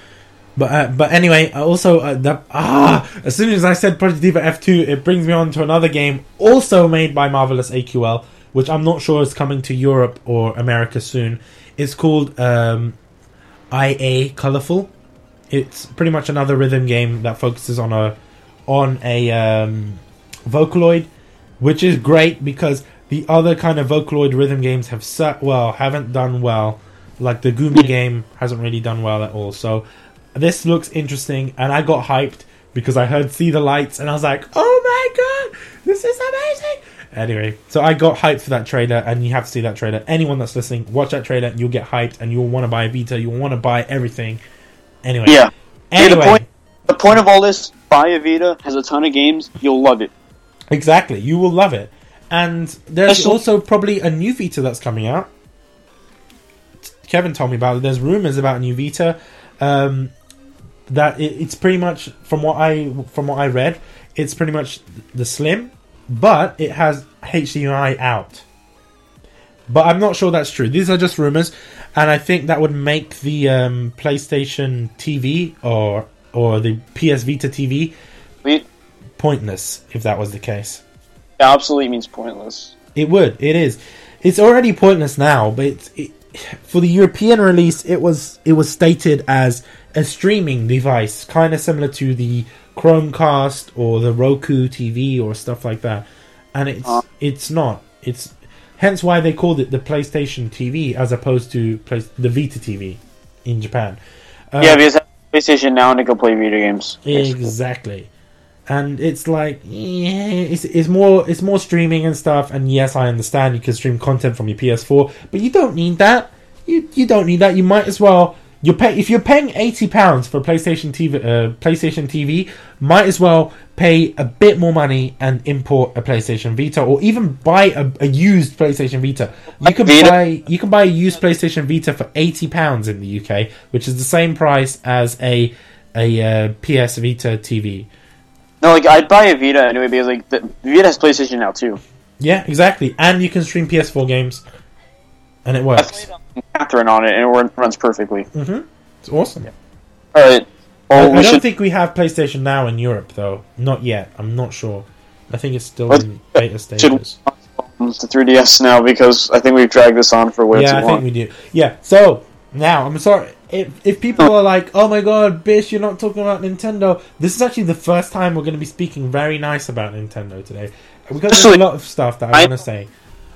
But uh, but anyway, also uh, ah, as soon as I said Project Diva F two, it brings me on to another game also made by Marvelous AQL, which I'm not sure is coming to Europe or America soon. It's called um, IA Colorful. It's pretty much another rhythm game that focuses on a on a um, Vocaloid, which is great because the other kind of Vocaloid rhythm games have set well haven't done well. Like the Goomy game hasn't really done well at all. So this looks interesting, and I got hyped because I heard "See the Lights" and I was like, "Oh my god, this is amazing!" Anyway, so I got hyped for that trailer, and you have to see that trailer. Anyone that's listening, watch that trailer, and you'll get hyped, and you'll want to buy a Vita. You'll want to buy everything. Anyway, Yeah. Yeah, the Anyway, point- The point of all this, buy a Vita, has a ton of games, you'll love it. exactly. You will love it. And there's Special- also probably a new Vita that's coming out. Kevin told me about it. There's rumors about a new Vita. Um, that it, it's pretty much from what I from what I read, it's pretty much the Slim, but it has HDMI out. But I'm not sure that's true. These are just rumors, and I think that would make the um, PlayStation TV or or the PS Vita TV It pointless if that was the case. Absolutely means pointless. It would. It is. It's already pointless now, but it, for the European release, it was it was stated as a streaming device, kind of similar to the Chromecast or the Roku TV or stuff like that. And it's Uh. it's not. It's hence why they called it the PlayStation TV as opposed to play, the Vita TV in Japan. Uh, yeah, because have PlayStation now and I can play video games. Exactly. And it's like, yeah, it's, it's more it's more streaming and stuff. And yes, I understand you can stream content from your PS4, but you don't need that. You you don't need that. You might as well you pay if you're paying eighty pounds for a PlayStation TV. Uh, PlayStation TV might as well pay a bit more money and import a PlayStation Vita, or even buy a, a used PlayStation Vita. You can Vita? buy you can buy a used PlayStation Vita for eighty pounds in the UK, which is the same price as a a uh, PS Vita TV. No, like I'd buy a Vita anyway because like the Vita has PlayStation now too. Yeah, exactly. And you can stream PS4 games, and it I works. played um, Catherine on it and it runs perfectly. hmm It's awesome. All right. I, Well, I we don't should. think we have PlayStation Now in Europe, though. Not yet. I'm not sure. I think it's still Let's- in beta should stages. to 3DS now because I think we've dragged this on for way Yeah, too I long. think we do. Yeah. So now, I'm sorry if if people are like, "Oh my god, Bish, you're not talking about Nintendo." This is actually the first time we're going to be speaking very nice about Nintendo today, because there's a lot of stuff that I, I- want to say.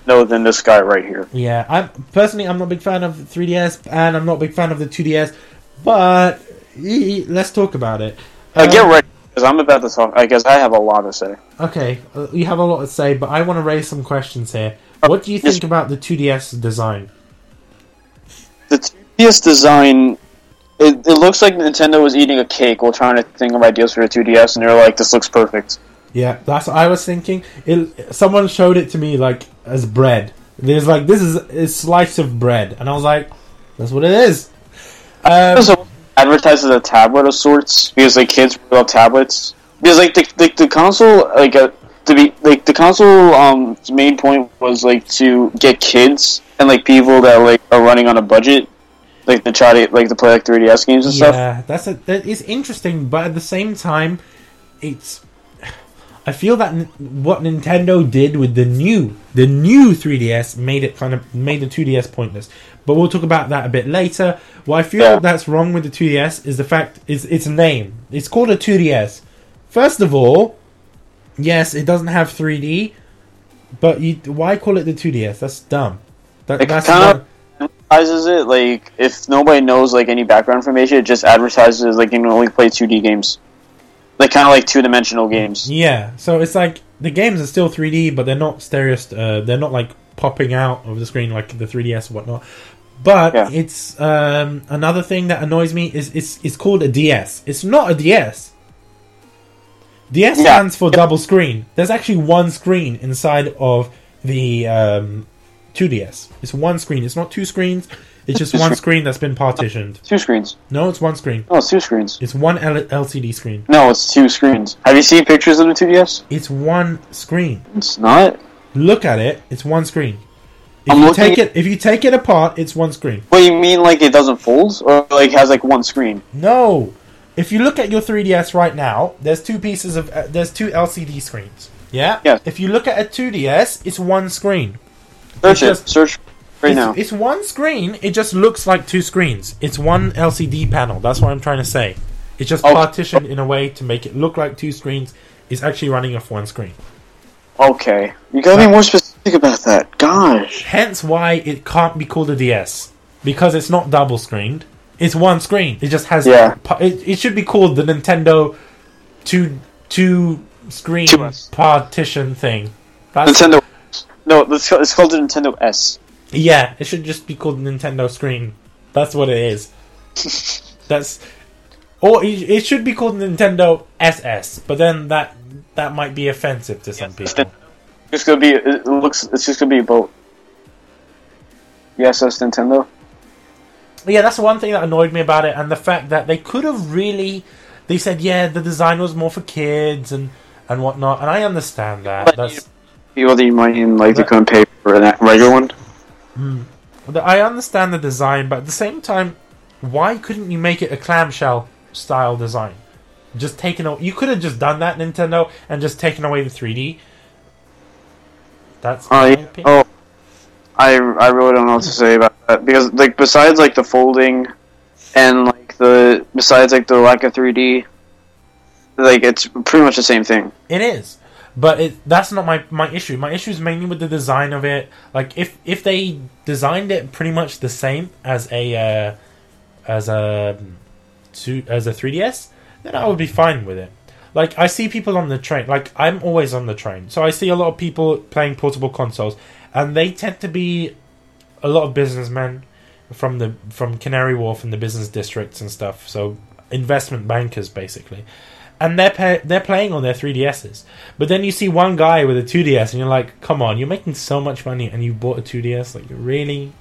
no, than this guy right here. Yeah, I'm personally I'm not a big fan of the 3DS, and I'm not a big fan of the 2DS. But let's talk about it. Uh, Um, get ready because I'm about to talk. I guess I have a lot to say. Okay, uh, you have a lot to say, but I want to raise some questions here. What do you think about the 2DS design? The 2DS design. It, it looks like Nintendo was eating a cake while trying to think of ideas for the 2DS, and they're like, "This looks perfect." Yeah, that's what I was thinking. It, someone showed it to me like as bread. There's like this is a slice of bread, and I was like, "That's what it is." Um, also advertised as a tablet of sorts because like kids love tablets. Because like the the, the console like uh, to be like the console um main point was like to get kids and like people that like are running on a budget like to try to like to play like 3DS games and stuff. yeah, that's a, that is interesting, but at the same time, it's. I feel that n- what Nintendo did with the new the new 3DS made it kind of made the 2DS pointless. But we'll talk about that a bit later. What I feel Yeah. that's wrong with the 2DS is the fact is its name. It's called a 2DS. First of all, yes, it doesn't have 3D, but you why call it the 2DS? That's dumb. That, that's kind of advertises it like if nobody knows like any background information, it just advertises like you can only play 2D games, like kind of like two dimensional games. Yeah, so it's like the games are still 3D, but they're not stereo. Uh, they're not like popping out of the screen like the 3DS and whatnot. But Yeah. it's um, another thing that annoys me is it's it's called a DS. It's not a DS. DS Yeah. stands for double screen. There's actually one screen inside of the um, 2DS. It's one screen. It's not two screens. It's just one screen that's been partitioned. Two screens. No, it's one screen. No, it's two screens. It's one L- LCD screen. No, it's two screens. Have you seen pictures of the 2DS? It's one screen. It's not. look at it, it's one screen. If I'm you looking take it, if you take it apart, it's one screen. What do you mean, like it doesn't fold, or like has like one screen? No, if you look at your 3ds right now, there's two pieces of uh, there's two LCD screens. Yeah. Yeah. If you look at a 2ds, it's one screen. Search It's it. just- Search right it's, now. it's one screen. It just looks like two screens. It's one LCD panel. That's what I'm trying to say. It's just Oh. partitioned in a way to make it look like two screens. It's actually running off one screen. Okay, you gotta be more specific about that. Gosh. Hence why it can't be called a DS because it's not double screened. It's one screen. It just has. Yeah. It, it should be called the Nintendo two two screen Two partition thing. That's Nintendo No, it's it's called the Nintendo S. Yeah, it should just be called Nintendo Screen. That's what it is. That's or it it should be called Nintendo SS, but then that that might be offensive to some people. It's gonna be. It looks. It's just gonna be about. Yes, that's Nintendo. Yeah, that's one thing that annoyed me about it, and the fact that they could have really. They said, yeah, the design was more for kids and and whatnot, and I understand that. But That's People that you might even like But- couldn't pay for a regular one. Hmm. The- I understand the design, but at the same time, why couldn't you make it a clamshell style design? Just taken away. You could have just done that, Nintendo, and just taken away the 3D. That's Oh, opinion. oh, I I really don't know what to say about that because like besides like the folding, and like the besides like the lack of 3D, like it's pretty much the same thing. It is, but it, that's not my my issue. My issue is mainly with the design of it. Like if if they designed it pretty much the same as a uh, as a as a 3ds, then I would be fine with it. Like I see people on the train. Like I'm always on the train, so I see a lot of people playing portable consoles, and they tend to be a lot of businessmen from the from Canary Wharf and the business districts and stuff. So investment bankers basically, and they're pa- they're playing on their 3DSs. But then you see one guy with a 2DS, and you're like, come on, you're making so much money, and you bought a 2DS. Like really,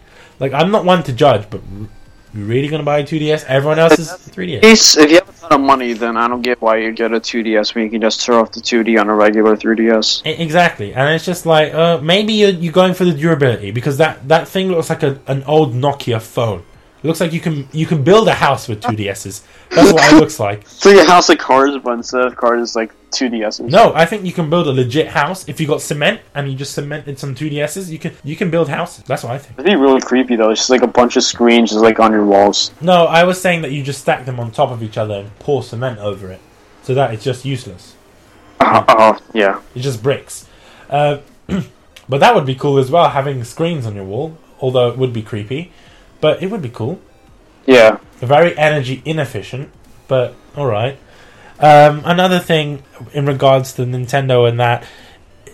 like I'm not one to judge, but r- you really gonna buy a 2DS? Everyone else is 3DS. If you have a ton of money, then I don't get why you get a 2DS when you can just throw off the 2D on a regular 3DS. E- Exactly, and it's just like uh, maybe you're, you're going for the durability because that, that thing looks like a, an old Nokia phone. It looks like you can you can build a house with two DSs. That's what it looks like. So your house like cards, but instead of cards, it's like 2DSs. No, I think you can build a legit house if you got cement and you just cemented some two DSs. You can you can build houses. That's what I think. It'd be really creepy though. It's just like a bunch of screens just like on your walls. No, I was saying that you just stack them on top of each other and pour cement over it, so that it's just useless. Oh, oh yeah. It's just bricks. Uh, but that would be cool as well, having screens on your wall. Although it would be creepy, but it would be cool. Yeah. Very energy inefficient, but all right. Um, another thing in regards to Nintendo and that,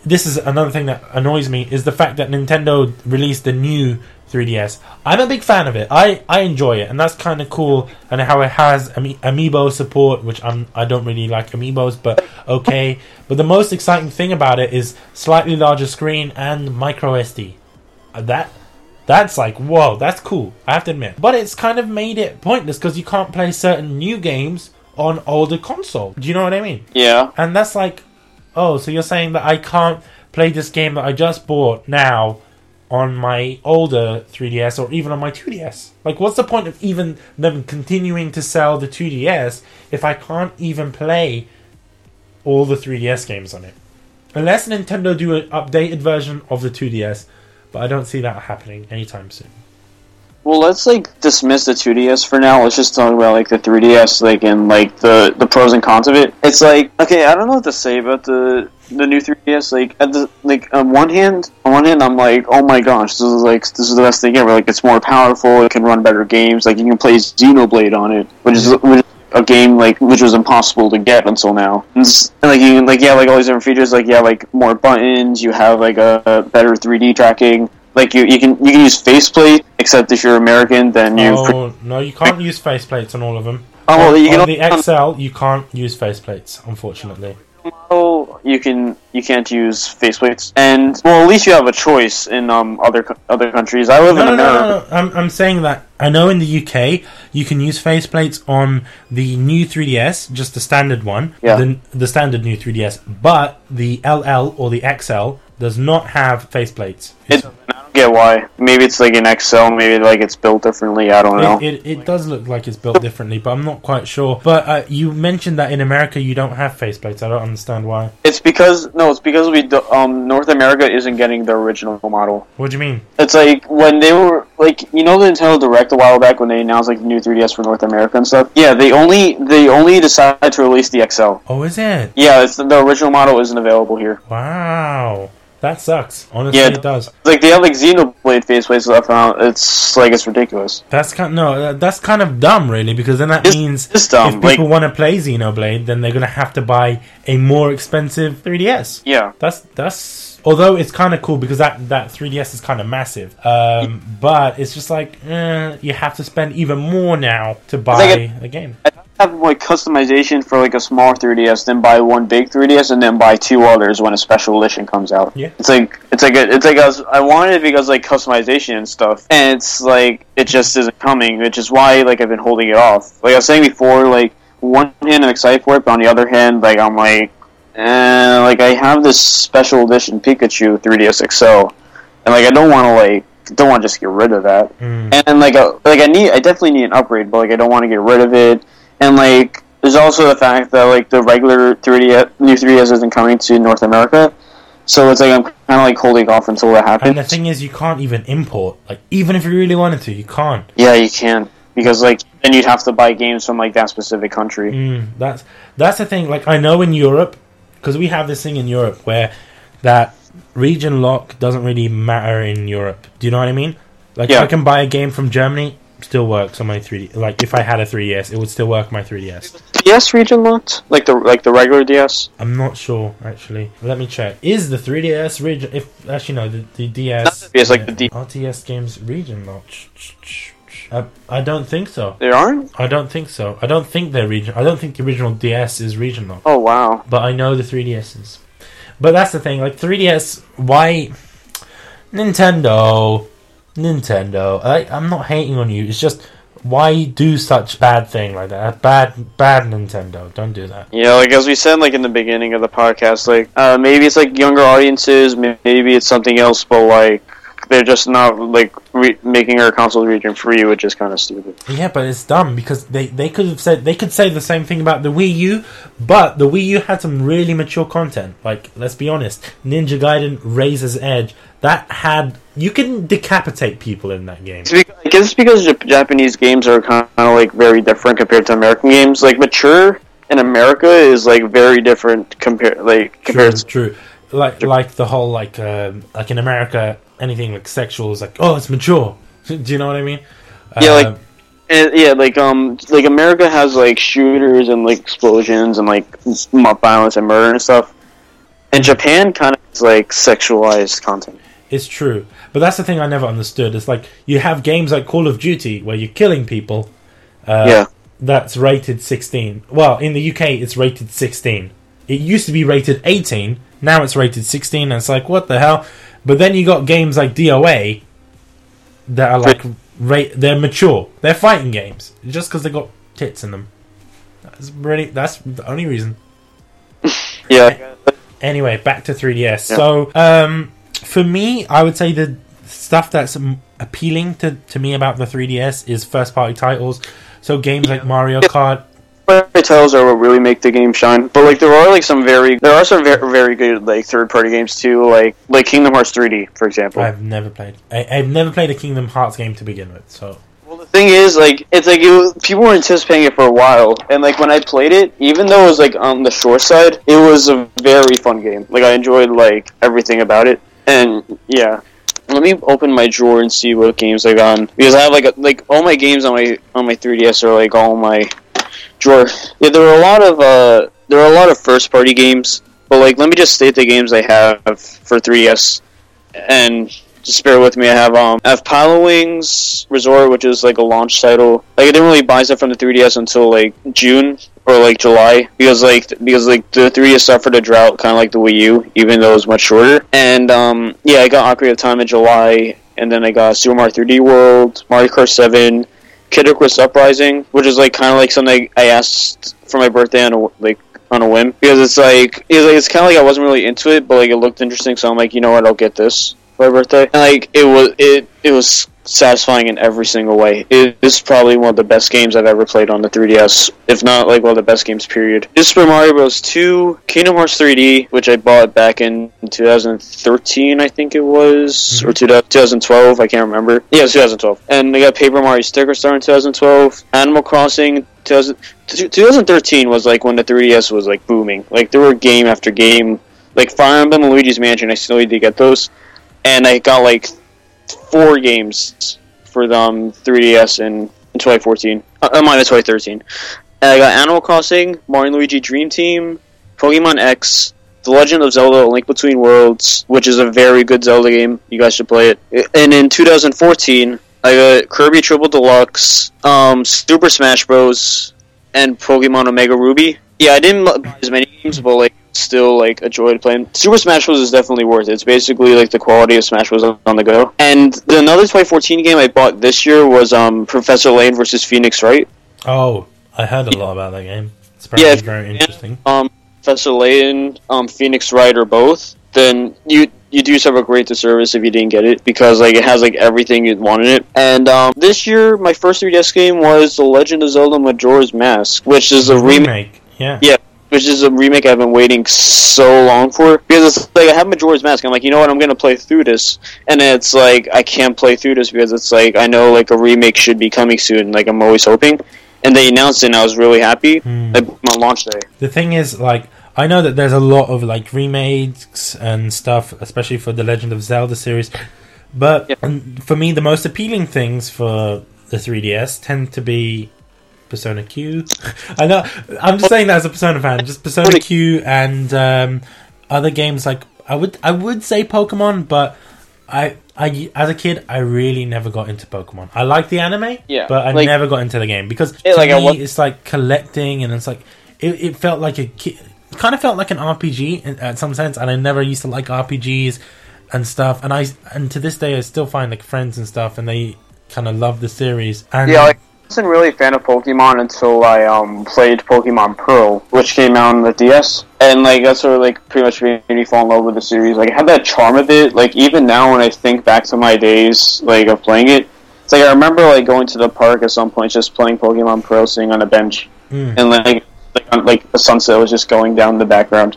this is another thing that annoys me is the fact that Nintendo released the new 3DS. I'm a big fan of it. I, I enjoy it, and that's kind of cool. And how it has ami- amiibo support, which I'm I don't really like amiibos, but okay. But the most exciting thing about it is slightly larger screen and micro SD. Uh, That that's like whoa, that's cool. I have to admit, but it's kind of made it pointless because you can't play certain new games on older console. Do you know what I mean? Yeah. And that's like, oh, so you're saying that I can't play this game that I just bought now on my older 3DS or even on my 2DS? Like, what's the point of even them continuing to sell the 2DS if I can't even play all the 3DS games on it? Unless Nintendo do an updated version of the 2DS, but I don't see that happening anytime soon. Well, let's like dismiss the 2DS for now. Let's just talk about like the 3DS, like and like the the pros and cons of it. It's like okay, I don't know what to say about the the new 3DS. Like at the like on one hand, on one hand, I'm like, oh my gosh, this is like this is the best thing ever. Like it's more powerful. It can run better games. Like you can play Xenoblade on it, which is which is a game like which was impossible to get until now. And, like you like yeah, like all these different features. Like yeah, like more buttons. You have like a, a better 3D tracking. Like you, you can you can use faceplate, except if you're American, then you. Oh, no, you can't use faceplates on all of them. Oh, well, on, can on the XL, you can't use faceplates, unfortunately. Model, you can you can't use faceplates, and well, at least you have a choice in um other other countries. I live No, in America. no, no. I'm, I'm saying that I know in the UK you can use faceplates on the new 3DS, just the standard one, Yeah. the, the standard new 3DS, but the LL or the XL does not have faceplates. It, I don't get why. Maybe it's like an XL. Maybe like it's built differently. I don't know. It, it, it does look like it's built differently, but I'm not quite sure. But uh, you mentioned that in America you don't have faceplates. I don't understand why. it's because no, it's because we do, um North America isn't getting the original model. What do you mean? It's like when they were like you know the Nintendo Direct a while back when they announced like the new 3DS for North America and stuff. Yeah, they only they only decided to release the XL. Oh, is it? Yeah, it's, the original model isn't available here. Wow. That sucks. Honestly, Yeah. it does. Like they have like Xenoblade faceplates left out. It's like it's ridiculous. That's kind no, that's kind of dumb, really, because then that It's- means it's if people like- want to play Xenoblade, then they're gonna have to buy a more expensive 3DS. Yeah. That's that's. Although it's kind of cool because that that 3DS is kind of massive, um, but it's just like eh, you have to spend even more now to buy like a game. Have like customization for like a small 3DS, then buy one big 3DS, and then buy two others when a special edition comes out. Yeah. It's like it's like a, it's like I, was, I wanted it because like customization and stuff, and it's like it just isn't coming, which is why like I've been holding it off. Like I was saying before, like one hand I'm excited for it, but on the other hand, like I'm like, eh, like I have this special edition Pikachu 3DS XL, and like I don't want to like don't want to just get rid of that Mm. and like a, like I need I definitely need an upgrade, but like I don't want to get rid of it. And like there's also the fact that like the regular 3DS new 3DS isn't coming to North America, so it's like I'm kind of like holding off until that happens. And the thing is, you can't even import. Like, even if you really wanted to, you can't. yeah, you can because like then you'd have to buy games from like that specific country. Mm, that's that's the thing. Like I know in Europe, because we have this thing in Europe where that region lock doesn't really matter in Europe. Do you know what I mean? Like Yeah. I can buy a game from Germany, still works on my 3D. Like if I had a 3DS, it would still work on my 3DS. DS region locked, like the like the regular DS. I'm not sure actually. Let me check. Is the 3DS region? If actually no, the, the DS. DS, like the D- RTS games region lock. Uh, I don't think so. They aren't. I don't think so. I don't think they're region. I don't think the original DS is region locked. Oh wow. but I know the 3DSs. But that's the thing, like 3DS, why Nintendo, Nintendo. I, I'm not hating on you. It's just why do such bad thing like that? Bad, bad Nintendo. Don't do that. Yeah, like as we said, like in the beginning of the podcast, like uh, maybe it's like younger audiences, maybe it's something else, but like they're just not like re- making our console region free, which is kind of stupid. Yeah, but it's dumb because they they could have said they could say the same thing about the Wii U, but the Wii U had some really mature content. Like let's be honest, Ninja Gaiden, Razor's Edge, that had you can decapitate people in that game. I guess it's because Japanese games are kind of like very different compared to American games. Like mature in America is like very different compared like True, compared to true. Like like the whole like um, like in America, anything like sexual is like oh it's mature. Do you know what I mean? Yeah, like- Um, And, yeah, like um, like America has like shooters and like explosions and like violence and murder and stuff. And Japan kind of is like sexualized content. it's true, but that's the thing I never understood. It's like you have games like Call of Duty where you're killing people. Uh, Yeah. that's rated 16. Well, in the UK, it's rated 16. It used to be rated 18. Now it's rated 16. And it's like, what the hell? But then you got games like DOA that are like, they're mature. They're fighting games. Just because they got tits in them. That's really, that's the only reason. Yeah, Anyway, back to 3DS. Yeah. So, um, for me, I would say the stuff that's appealing to, to me about the 3DS is first party titles. So games like Mario Kart, Fairy tales are what really make the game shine. But like there are like some very there are some very, very good like third party games too, like like Kingdom Hearts 3D for example. I've never played. I, I've never played a Kingdom Hearts game to begin with. So Well, the thing is, like, it's like it was, people were anticipating it for a while, and like when I played it, even though it was like on the short side, it was a very fun game. Like I enjoyed like everything about it, and yeah. Let me open my drawer and see what games I got on because I have like a, like all my games on my on my 3ds are like all my drawer. Yeah, there were a lot of uh there are a lot of first party games, but like let me just state the games I have for 3ds and just bear with me. I have um, I have Pilotwings Resort, which is like a launch title. Like I didn't really buy stuff from the 3DS until like June or like July because like because like the 3DS suffered a drought, kind of like the Wii U, even though it was much shorter. And um, yeah, I got Ocarina of Time in July, and then I got Super Mario 3D World, Mario Kart 7, Kid Icarus Uprising, which is like kind of like something I asked for my birthday on a like on a whim. Because it's like it's, like, it's kind of like I wasn't really into it, but like it looked interesting, so I'm like, you know what, I'll get this for my birthday. And like it was it it was satisfying in every single way. It is probably one of the best games I've ever played on the 3DS, if not like one of the best games. Period. This Super Mario Bros. 2, Kingdom Hearts 3D, which I bought back in 2013, I think it was, mm-hmm. or 2012, I can't remember. Yeah, 2012. And they got Paper Mario Sticker Star in 2012, Animal Crossing 2000, 2013 was like when the 3DS was like booming. Like there were game after game. like Fire Emblem and Luigi's Mansion. I still need to get those, and I got like four games for the um, 3DS in, in 2014. Uh, uh, mine 2013. And I got Animal Crossing, Mario Luigi Dream Team, Pokemon X, The Legend of Zelda: Link Between Worlds, which is a very good Zelda game. You guys should play it. And in 2014, I got Kirby Triple Deluxe, um, Super Smash Bros, and Pokemon Omega Ruby. Yeah, I didn't buy as many games, but like still like enjoyed playing. Super Smash Bros is definitely worth it. It's basically like the quality of Smash Bros on the go. And another 2014 game I bought this year was um Professor Layton versus Phoenix Wright. Oh, I heard a lot about that game. It's Yeah, very interesting. Um, Professor Layton, um, Phoenix Wright, or both. Then you you do yourself a great disservice if you didn't get it because like it has like everything you'd want in it. And um, this year, my first 3DS game was The Legend of Zelda: Majora's Mask, which is a remake. remake. Yeah. Yeah. Which is a remake I've been waiting so long for. Because it's like I have Majora's Mask. I'm like, you know what? I'm gonna play through this, and it's like I can't play through this because it's like I know like a remake should be coming soon. Like I'm always hoping, and they announced it, and I was really happy. Hmm. Like on launch day. The thing is, like, I know that there's a lot of like remakes and stuff, especially for the Legend of Zelda series. But Yeah. for me, the most appealing things for the 3DS tend to be Persona Q. I know I'm just saying that as a Persona fan, just Persona Q and um, other games like I would I would say Pokemon, but I I as a kid I really never got into Pokemon. I like the anime, Yeah, but I like- never got into the game because to like, me it's like collecting and it's like it, it felt like a ki- kind of felt like an RPG in, at some sense, and I never used to like RPGs and stuff. And I and to this day I still find like friends and stuff, and they kind of love the series. And Yeah, like wasn't really a fan of Pokemon until I um played Pokemon Pearl, which came out on the DS, and like that's sort of like pretty much made me fall in love with the series. Like it had that charm of it. Like even now when I think back to my days like of playing it, it's like I remember like going to the park at some point just playing Pokemon Pearl, sitting on a bench, Mm. and like like, on, like the sunset was just going down in the background.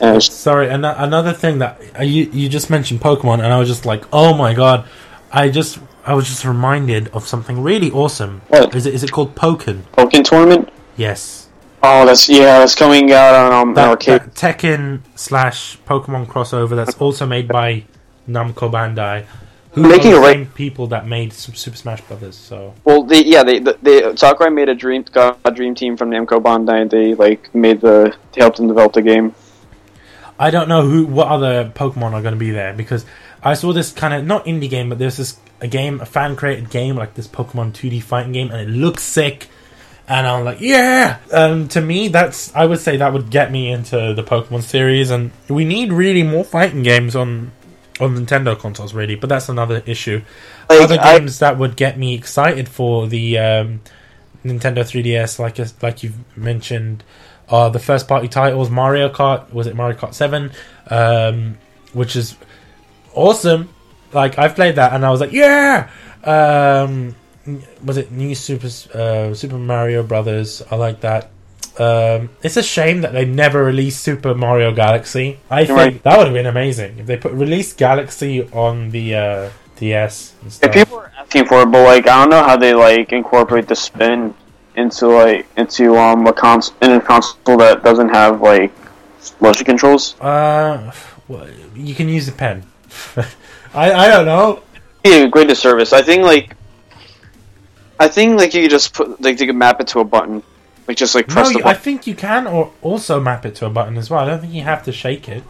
And was- Sorry, an- another thing that uh, you you just mentioned Pokemon, and I was just like, oh my god! I just I was just reminded of something really awesome. What? Is it is it called Pokken? Pokken tournament. Yes, Oh, that's yeah, that's coming out on um, that, arcade. that Tekken slash Pokemon crossover that's also made by Namco Bandai, who Making are the same people that made Super Smash Brothers. So Well, they yeah they they, they Sakurai made a dream got a dream team from Namco Bandai. They like made the they helped them develop the game. I don't know who what other Pokemon are going to be there because I saw this kind of not indie game, but there's this a game, a fan created game like this Pokemon 2D fighting game, and it looks sick. And I'm like, yeah. Um, to me, that's I would say that would get me into the Pokemon series, and we need really more fighting games on on Nintendo consoles, really. But that's another issue. Like, Other I- games that would get me excited for the um, Nintendo 3DS, like like you've mentioned, are the first party titles. Mario Kart was it Mario Kart Seven, um, which is awesome. Like I've played that and I was like, yeah. Um, was it new Super uh, Super Mario Brothers? I like that. Um, it's a shame that they never released Super Mario Galaxy. I think Right. that would have been amazing if they put released Galaxy on the uh, DS. And people are asking for it, but like I don't know how they like incorporate the spin into like into um a cons in a console that doesn't have like motion controls. Uh, well, you can use a pen. I I don't know. Yeah, great disservice. I think like I think like you could just put like you could map it to a button, like just like No, press the you- I think you can, or also map it to a button as well. I don't think you have to shake it.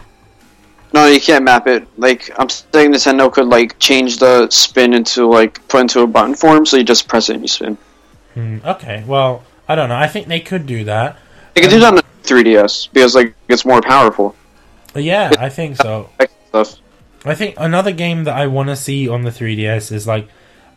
No, you can't map it. Like I'm saying, Nintendo could like change the spin into like put into a button form, so you just press it and you spin. Hmm, okay, well, I don't know. I think they could do that. They could do that on the 3DS because like it's more powerful. Yeah, I think so. Stuff. I think another game that I want to see on the 3DS is like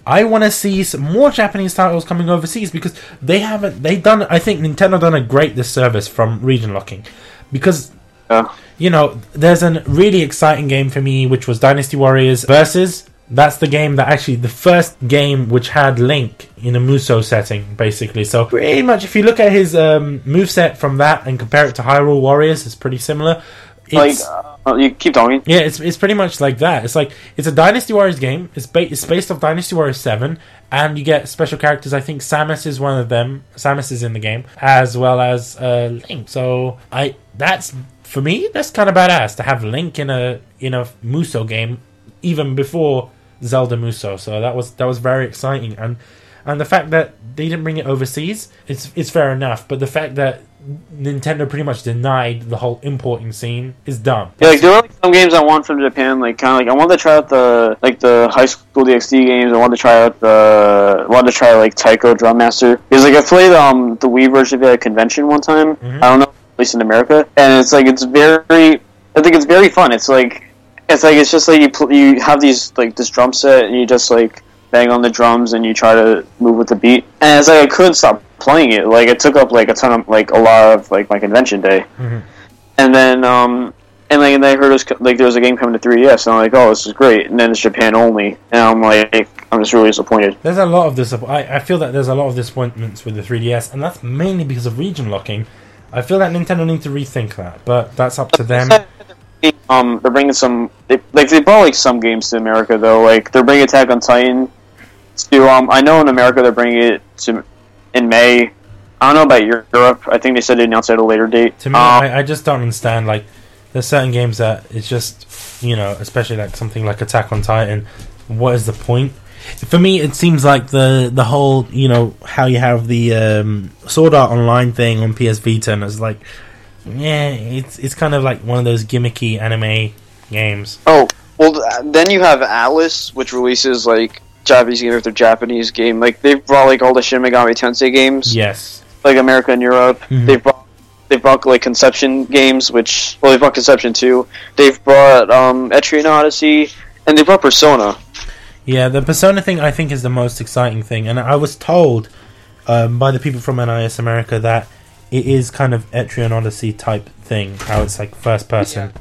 I want to see some more Japanese titles coming overseas because they haven't they done I think Nintendo done a great disservice from region locking because Yeah. you know there's a really exciting game for me which was Dynasty Warriors versus that's the game that actually the first game which had Link in a Musou setting basically so pretty much if you look at his um, moveset from that and compare it to Hyrule Warriors it's pretty similar Like It's- uh, you keep talking. yeah, it's it's pretty much like that. It's like it's a Dynasty Warriors game. It's ba- it's based off Dynasty Warriors Seven, and you get special characters. I think Samus is one of them. Samus is in the game as well as uh, Link. So I that's for me, that's kind of badass to have Link in a in a Musou game, even before Zelda Musou. So that was that was very exciting, and and the fact that they didn't bring it overseas, it's it's fair enough. But the fact that Nintendo pretty much denied the whole importing scene is dumb. Yeah, like there are like some games I want from Japan. Like kind of like I want to try out the like the High School DxD games. I want to try out the I want to try like Taiko Drum Master because like I played um the Wii version of it at a convention one time. Mhm. I don't know, at least in America, and it's like it's very. I think it's very fun. It's like it's like it's just like you pl- you have these like this drum set and you just like bang on the drums and you try to move with the beat. And it's like I couldn't stop playing it. Like it took up like a ton of like a lot of like my convention day. Mhm. And then um and like and then I heard it was, like there was a game coming to 3DS and I'm like oh this is great and then it's Japan only and I'm like I'm just really disappointed. There's a lot of this. I, I feel that there's a lot of disappointments with the 3DS, and that's mainly because of region locking. I feel that Nintendo need to rethink that, but that's up to them. Um, they're bringing some they, like they brought like some games to America though. Like they're bringing Attack on Titan to um. I know in America they're bringing it to in May. I don't know about Europe. I think they said they announced it at a later date. To me, Um, I, I just don't understand. Like, there's certain games that it's just, you know, especially like something like Attack on Titan. What is the point? For me, it seems like the the whole, you know, how you have the um, Sword Art Online thing on PS Vita, and it's like, yeah, it's it's kind of like one of those gimmicky anime games. Oh, well, th- then you have Atlus, which releases like Japanese game after Japanese game. Like they've brought like all the Shin Megami Tensei games, Yes, like America and Europe. Mhm. They've brought they've brought like Conception games, which well, they've brought Conception too. They've brought um, Etrian Odyssey, and they brought Persona. Yeah, the Persona thing I think is the most exciting thing, and I was told um, by the people from NIS America that it is kind of Etrian Odyssey type thing, how it's like first person.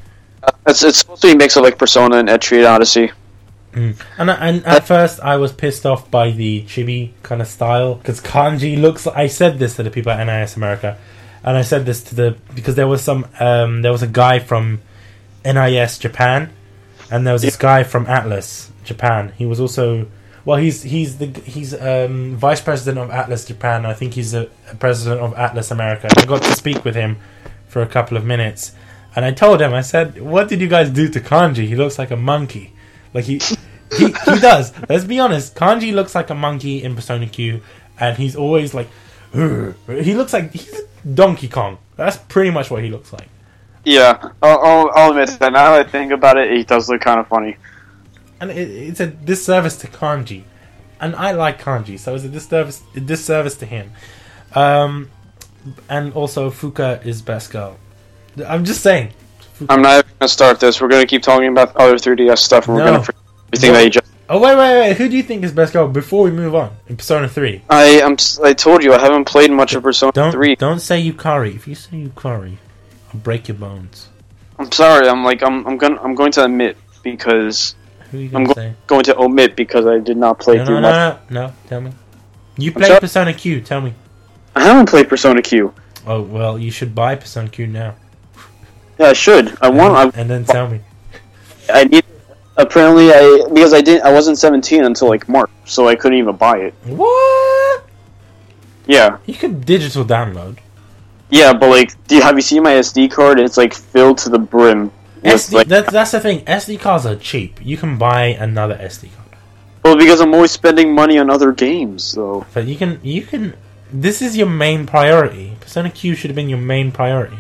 It's it's supposed to be a mix of like Persona and Etrian Odyssey. Mm. And, and at first, I was pissed off by the chibi kind of style because kanji looks. I said this to the people at NIS America, and I said this to the because there was some um, there was a guy from NIS Japan, and there was this guy from Atlus Japan. He was also well, he's he's the he's um, vice president of Atlus Japan. I think he's a, a president of Atlus America. I got to speak with him for a couple of minutes, and I told him, I said, "What did you guys do to kanji? He looks like a monkey." Like he, he, he does. Let's be honest. Kanji looks like a monkey in Persona Q, and he's always like, "Ugh." he looks like he's Donkey Kong. That's pretty much what he looks like. Yeah, I'll, I'll, I'll admit that. Now that I think about it, he does look kind of funny. And it, it's a disservice to Kanji, and I like Kanji, so it's a disservice, a disservice to him. Um, and also Fuuka is best girl. I'm just saying. I'm not even gonna start this. We're gonna keep talking about other 3DS stuff, and we're gonna forget everything that you just. Oh wait, wait, wait. Who do you think is best girl? Before we move on, in Persona Three. I am. I told you I haven't played much of Persona Don't 3. don't say Yukari. If you say Yukari, I'll break your bones. I'm sorry. I'm like I'm. I'm gonna. I'm going to admit because Who are you I'm go- going to omit because I did not play No, through no, much. no, no, no. Tell me. You I'm played sorry? Persona Q. Tell me. I haven't played Persona Q. Oh well, you should buy Persona Q now. Yeah, I should. I want. I, and then tell me. I need. Apparently, I because I didn't. I wasn't 17 until like March, so I couldn't even buy it. What? Yeah, You could digital download. yeah, but like, do you, have you seen my SD card? It's like filled to the brim. SD, like, that's that's the thing. SD cards are cheap. You can buy another SD card, well, because I'm always spending money on other games, though. but you can you can. This is your main priority. Persona Q should have been your main priority.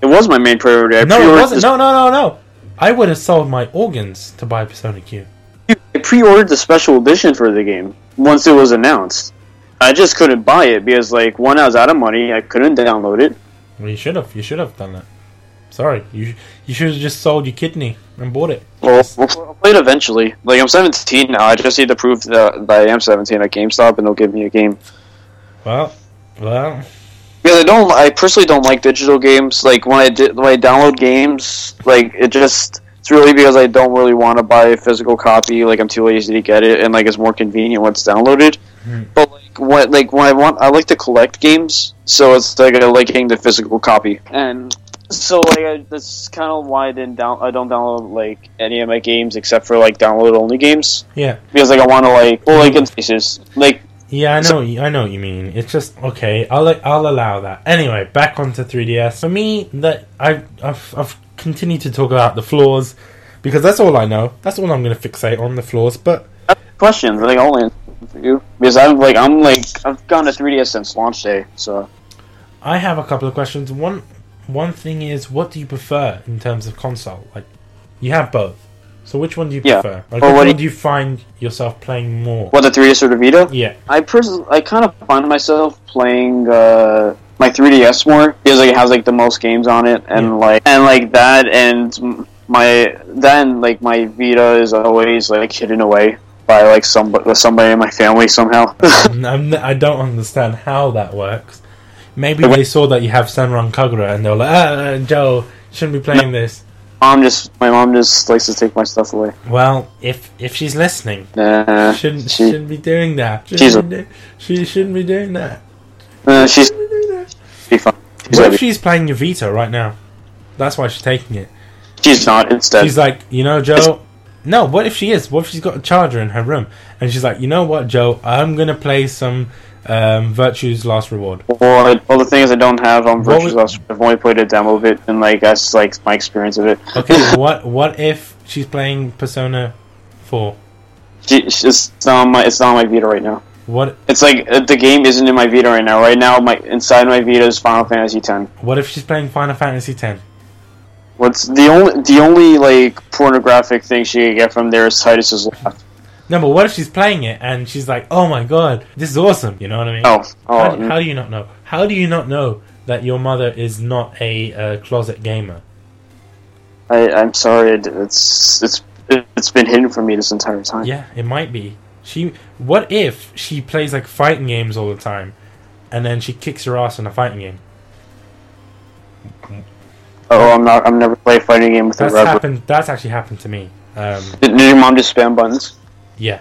It was my main priority. I No, it wasn't. No, no, no, no. I would have sold my organs to buy Persona Q. I pre-ordered the special edition for the game once it was announced. I just couldn't buy it because, like, one, I was out of money. I couldn't download it. Well, you should have. You should have done that. Sorry, you you should have just sold your kidney and bought it. Well, I'll play it eventually. Like, I'm 17 now. I just need to prove that, that I am 17 at GameStop, and they'll give me a game. Well, well, Because I don't, I personally don't like digital games. Like when I did, when I download games, like it just, it's really because I don't really want to buy a physical copy. Like I'm too lazy to get it, and like it's more convenient it's downloaded. Hmm. But like when, like when I want, I like to collect games, so it's like I like getting the physical copy. And so like I, that's kind of why I didn't down, I don't download like any of my games except for like download only games yeah. because like I want to like well like in cases like Yeah, I know. I know what you mean. It's just okay. I'll I'll allow that. Anyway, back onto 3DS. For me, that I I've, I've continued to talk about the flaws because that's all I know. That's all I'm going to fixate on the flaws. But questions like only for you because I'm like I'm like I've gone to 3DS since launch day. So I have a couple of questions. One one thing is, what do you prefer in terms of console? Like, you have both. So which one do you Yeah. prefer? Like, Or which what one do do you find yourself playing more? what the 3DS or the Vita? Yeah. I personally I kind of find myself playing uh, my 3DS more because like it has like the most games on it and Yeah. like and like that and my then like my Vita is always like hidden away by like somebody somebody in my family somehow. I'm, I don't understand how that works. Maybe they saw that you have Senran Kagura and they were like, ah, Joe, shouldn't be playing this. Mom just my mom just likes to take my stuff away. Well, if if she's listening, Nah, shouldn't she, shouldn't be doing that. She's Shouldn't be do- she shouldn't be doing that. uh, she's Shouldn't be doing that. be fine. She's, What if she's playing your Vita right now? That's why she's taking it. she's not instead. She's like, you know, Joe. No, what if she is? What if she's got a charger in her room and she's like, you know what, Joe? I'm gonna play some um, Virtue's Last Reward. Well, well, the thing is, I don't have um, What Virtue's was- Last. I've only played a demo of it, and like that's like my experience of it. Okay, what what if she's playing Persona Four? She, it's it's not on my it's not on my Vita right now. What It's like uh, the game isn't in my Vita right now. Right now, my inside my Vita is Final Fantasy X. what if she's playing Final Fantasy X? What's the only the only like pornographic thing she can get from there is Tidus's laugh. No, but what if she's playing it and she's like, "Oh my god, this is awesome." You know what I mean? Oh, oh, How, do, how do you not know? How do you not know that your mother is not a uh, closet gamer? I, I'm sorry. it- It's it's it's been hidden from me this entire time. Yeah, it might be. She. What if she plays like fighting games all the time, and then she kicks your ass in a fighting game? Oh, I'm not. I'm never play a fighting game with a That's rubber. happened. That's actually happened to me. Um, Did, did your mom just spam buttons? Yeah.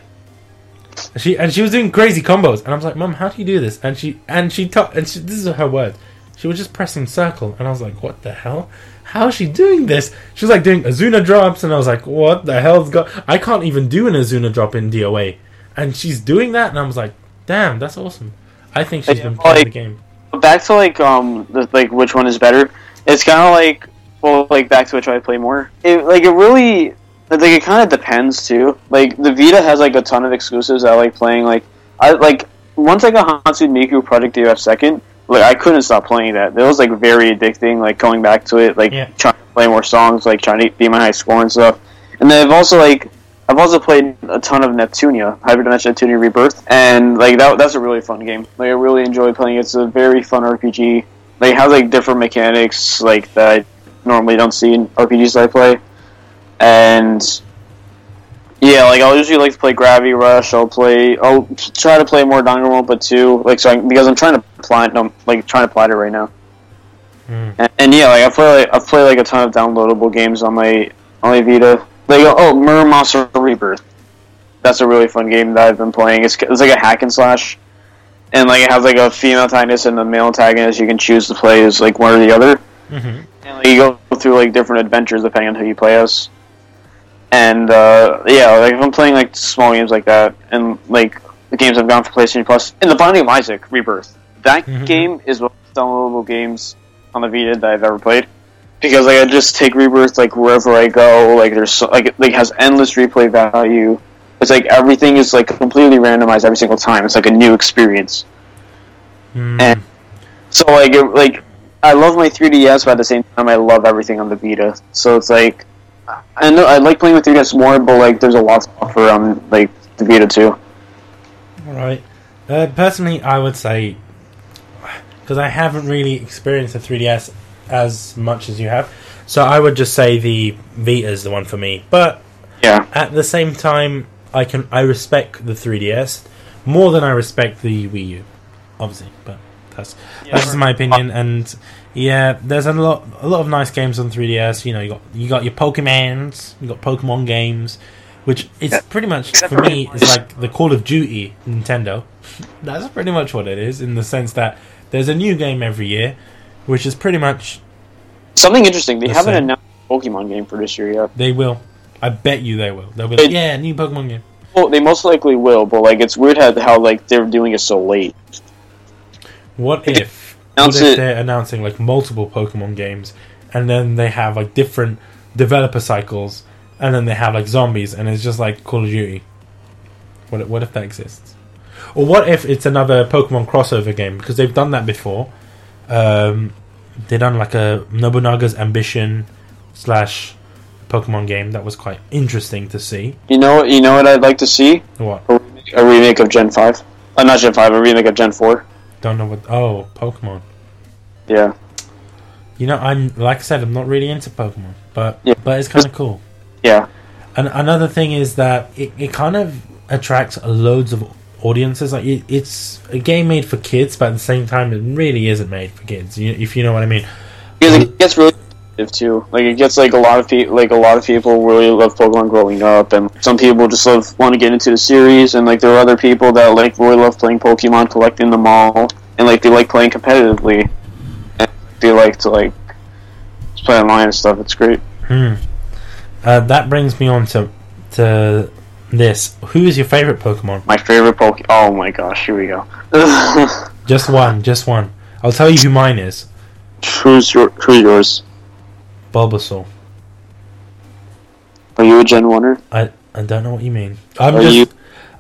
And She and she was doing crazy combos, and I was like, "Mom, how do you do this?" And she and she taught, and she, this is her words. She was just pressing circle, and I was like, "What the hell? How is she doing this?" She was like doing Izuna drops, and I was like, "What the hell's got?" I can't even do an Izuna drop in DOA, and she's doing that, and I was like, "Damn, that's awesome." I think she's been playing like- the game. back to like um the, like which one is better it's kind of like well like back to which i play more it like it really like it kind of depends too like the vita has like a ton of exclusives i like playing like i like once i got Hatsune Miku project DF Second, like i couldn't stop playing that it was like very addicting like going back to it like Yeah. trying to play more songs like trying to beat my high score and stuff and then i've also like I've also played a ton of Neptunia, Hyper Dimension Neptunia Rebirth, and like that that's a really fun game. Like I really enjoy playing. it. It's a very fun RPG. Like it has like different mechanics like that I normally don't see in RPGs that I play. And yeah, like I'll usually like to play Gravity Rush. I'll play. I'll try to play more Danganronpa too. Like so, I, because I'm trying to plat. I'm like trying to plat it right now. Mm. And, and yeah, like I play. Like, I play like a ton of downloadable games on my on my Vita. Like oh, Muramasa Rebirth. That's a really fun game that I've been playing. It's, it's like a hack and slash, and like it has like a female antagonist and a male antagonist. You can choose to play as like one or the other. hmm And like, you go through like different adventures depending on who you play as. And uh, yeah, like if I'm playing like small games like that, and like the games I've gone for PlayStation Plus, and the Binding of Isaac Rebirth, that Mhm. game is one of the downloadable games on the Vita that I've ever played. Because like I just take Rebirth like wherever I go, like there's so, like it like has endless replay value. It's like everything is like completely randomized every single time. It's like a new experience. Mm. And- So like it, like I love my 3DS, but at the same time I love everything on the Vita. So it's like I know I like playing with 3DS more, but like there's a lot to offer on like the Vita too. Right. Uh, personally, I would say because I haven't really experienced the 3DS as much as you have, so I would just say the Vita is the one for me. But Yeah, at the same time, I can I respect the 3DS more than I respect the Wii U, obviously. But that's that's just my opinion. And yeah, there's a lot a lot of nice games on 3DS. You know, you got you got your Pokemans, you got Pokemon games, which is Yeah. pretty much Except for me is like the Call of Duty Nintendo. That's pretty much what it is in the sense that there's a new game every year, which is pretty much something interesting. They The haven't same. announced a Pokemon game for this year yet. they will. I bet you they will. They'll be like, yeah, new Pokemon game. Well, they most likely will, but like it's weird how, how like they're doing it so late. What if, what if it- they're announcing like multiple Pokemon games, and then they have like different developer cycles, and then they have like zombies, and it's just like Call of Duty. What if- what if that exists? Or what if it's another Pokemon crossover game because they've done that before? Um, they done like a Nobunaga's Ambition slash Pokemon game that was quite interesting to see. You know, you know what I'd like to see What? a remake, a remake of Gen Five. Uh, not Gen Five, a remake of Gen Four. Don't know what. Oh, Pokemon. Yeah, You know, I'm like I said, I'm not really into Pokemon, but Yeah. but it's kind of cool. yeah. And another thing is that it, it kind of attracts loads of audiences. Like it, it's a game made for kids, but at the same time, it really isn't made for kids. You, if you know what I mean. Because it um, gets really too. Like it gets like a lot of people, like a lot of people really love Pokemon growing up, and some people just love want to get into the series, and like there are other people that like really love playing Pokemon, collecting them all, and like they like playing competitively, and they like to like play online and stuff. It's great. Hmm. Uh, that brings me on to to this. Who is your favorite Pokemon? My favorite Poke. Oh my gosh, here we go. Just one. Just one. I'll tell you who mine is. who's your Who's yours? Bulbasaur. Are you a Gen Oneer? I I don't know what you mean. I'm Are just you-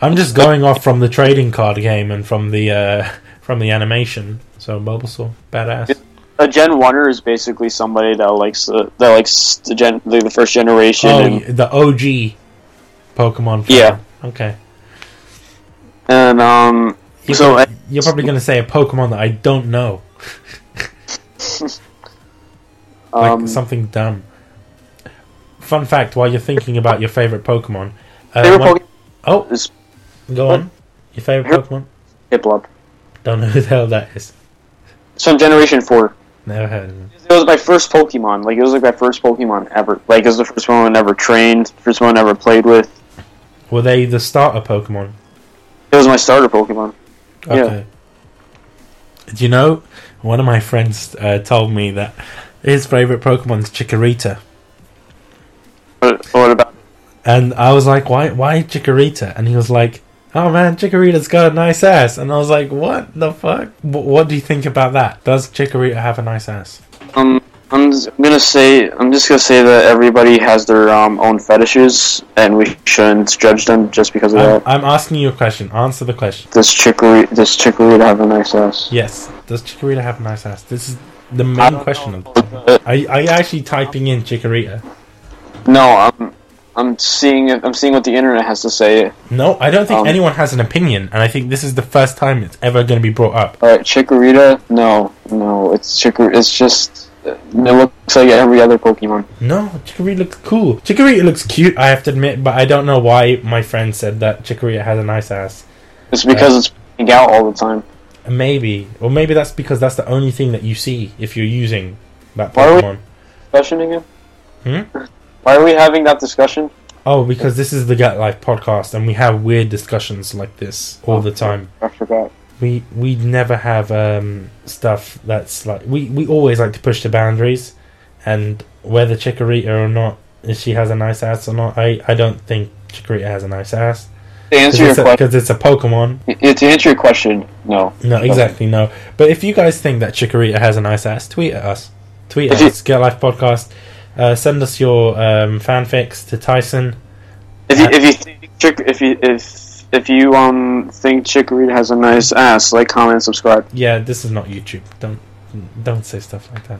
I'm just going off from the trading card game and from the uh, from the animation. So Bulbasaur, badass. A Gen Oneer is basically somebody that likes the that likes the gen the, the first generation Oh, and, the OG Pokemon. fan. Yeah. Okay. and um You're, So, prob- you're probably going to say a Pokemon that I don't know, like um something dumb. Fun fact: While you're thinking about your favorite Pokemon, uh, favorite one- Pokemon oh, is go on. Your favorite Here- Pokemon? Piplup. Don't know who the hell that is. It's from Generation Four. Never heard of him. It was my first Pokemon. Like it was like my first Pokemon ever. Like it was the first one I ever trained, first one I ever played with. Were they the starter Pokemon? It was my starter Pokemon. Yeah. Okay. Do you know? One of my friends uh, told me that his favorite Pokemon is Chikorita, What, what about? and I was like, "Why? Why Chikorita?" And he was like, "Oh man, Chikorita's got a nice ass." And I was like, "What the fuck? Wh- what do you think about that? Does Chikorita have a nice ass?" Um, I'm just gonna say I'm just gonna say that everybody has their um, own fetishes, and we shouldn't judge them just because of I'm, that. I'm asking you a question. Answer the question. Does Chikorita does Chikorita have a nice ass? Yes. Does Chikorita have a nice ass? This is the main don't question. know. Of, uh, are, are you actually typing in Chikorita? No, I'm I'm seeing. I'm seeing what the internet has to say. No, I don't think Um, anyone has an opinion, and I think this is the first time it's ever going to be brought up. All right, Chikorita. No, no, it's Chikor. It's just uh, it looks like every other Pokemon. No, Chikorita looks cool. Chikorita looks cute, I have to admit, but I don't know why my friend said that Chikorita has a nice ass. It's because uh, it's peeking out all the time. Maybe, or maybe that's because that's the only thing that you see if you're using that Why are we- Pokemon. Discussion again? Hmm? Why are we having that discussion? Oh, because this is the Get Life podcast, and we have weird discussions like this all the time. I forgot. We we never have um, stuff that's like we we always like to push the boundaries, and whether Chikorita or not, if she has a nice ass or not, I I don't think Chikorita has a nice ass To answer your question, because it's a Pokemon. yeah, to answer your question, no. No, exactly no. But if you guys think that Chikorita has a nice ass, tweet at us. Tweet at If you- us. Get Life Podcast. Uh, send us your um, fanfics to Tyson. If you if you think if you if if you um think Chikorita has a nice ass, like, comment, subscribe. Yeah, this is not YouTube. Don't don't say stuff like that.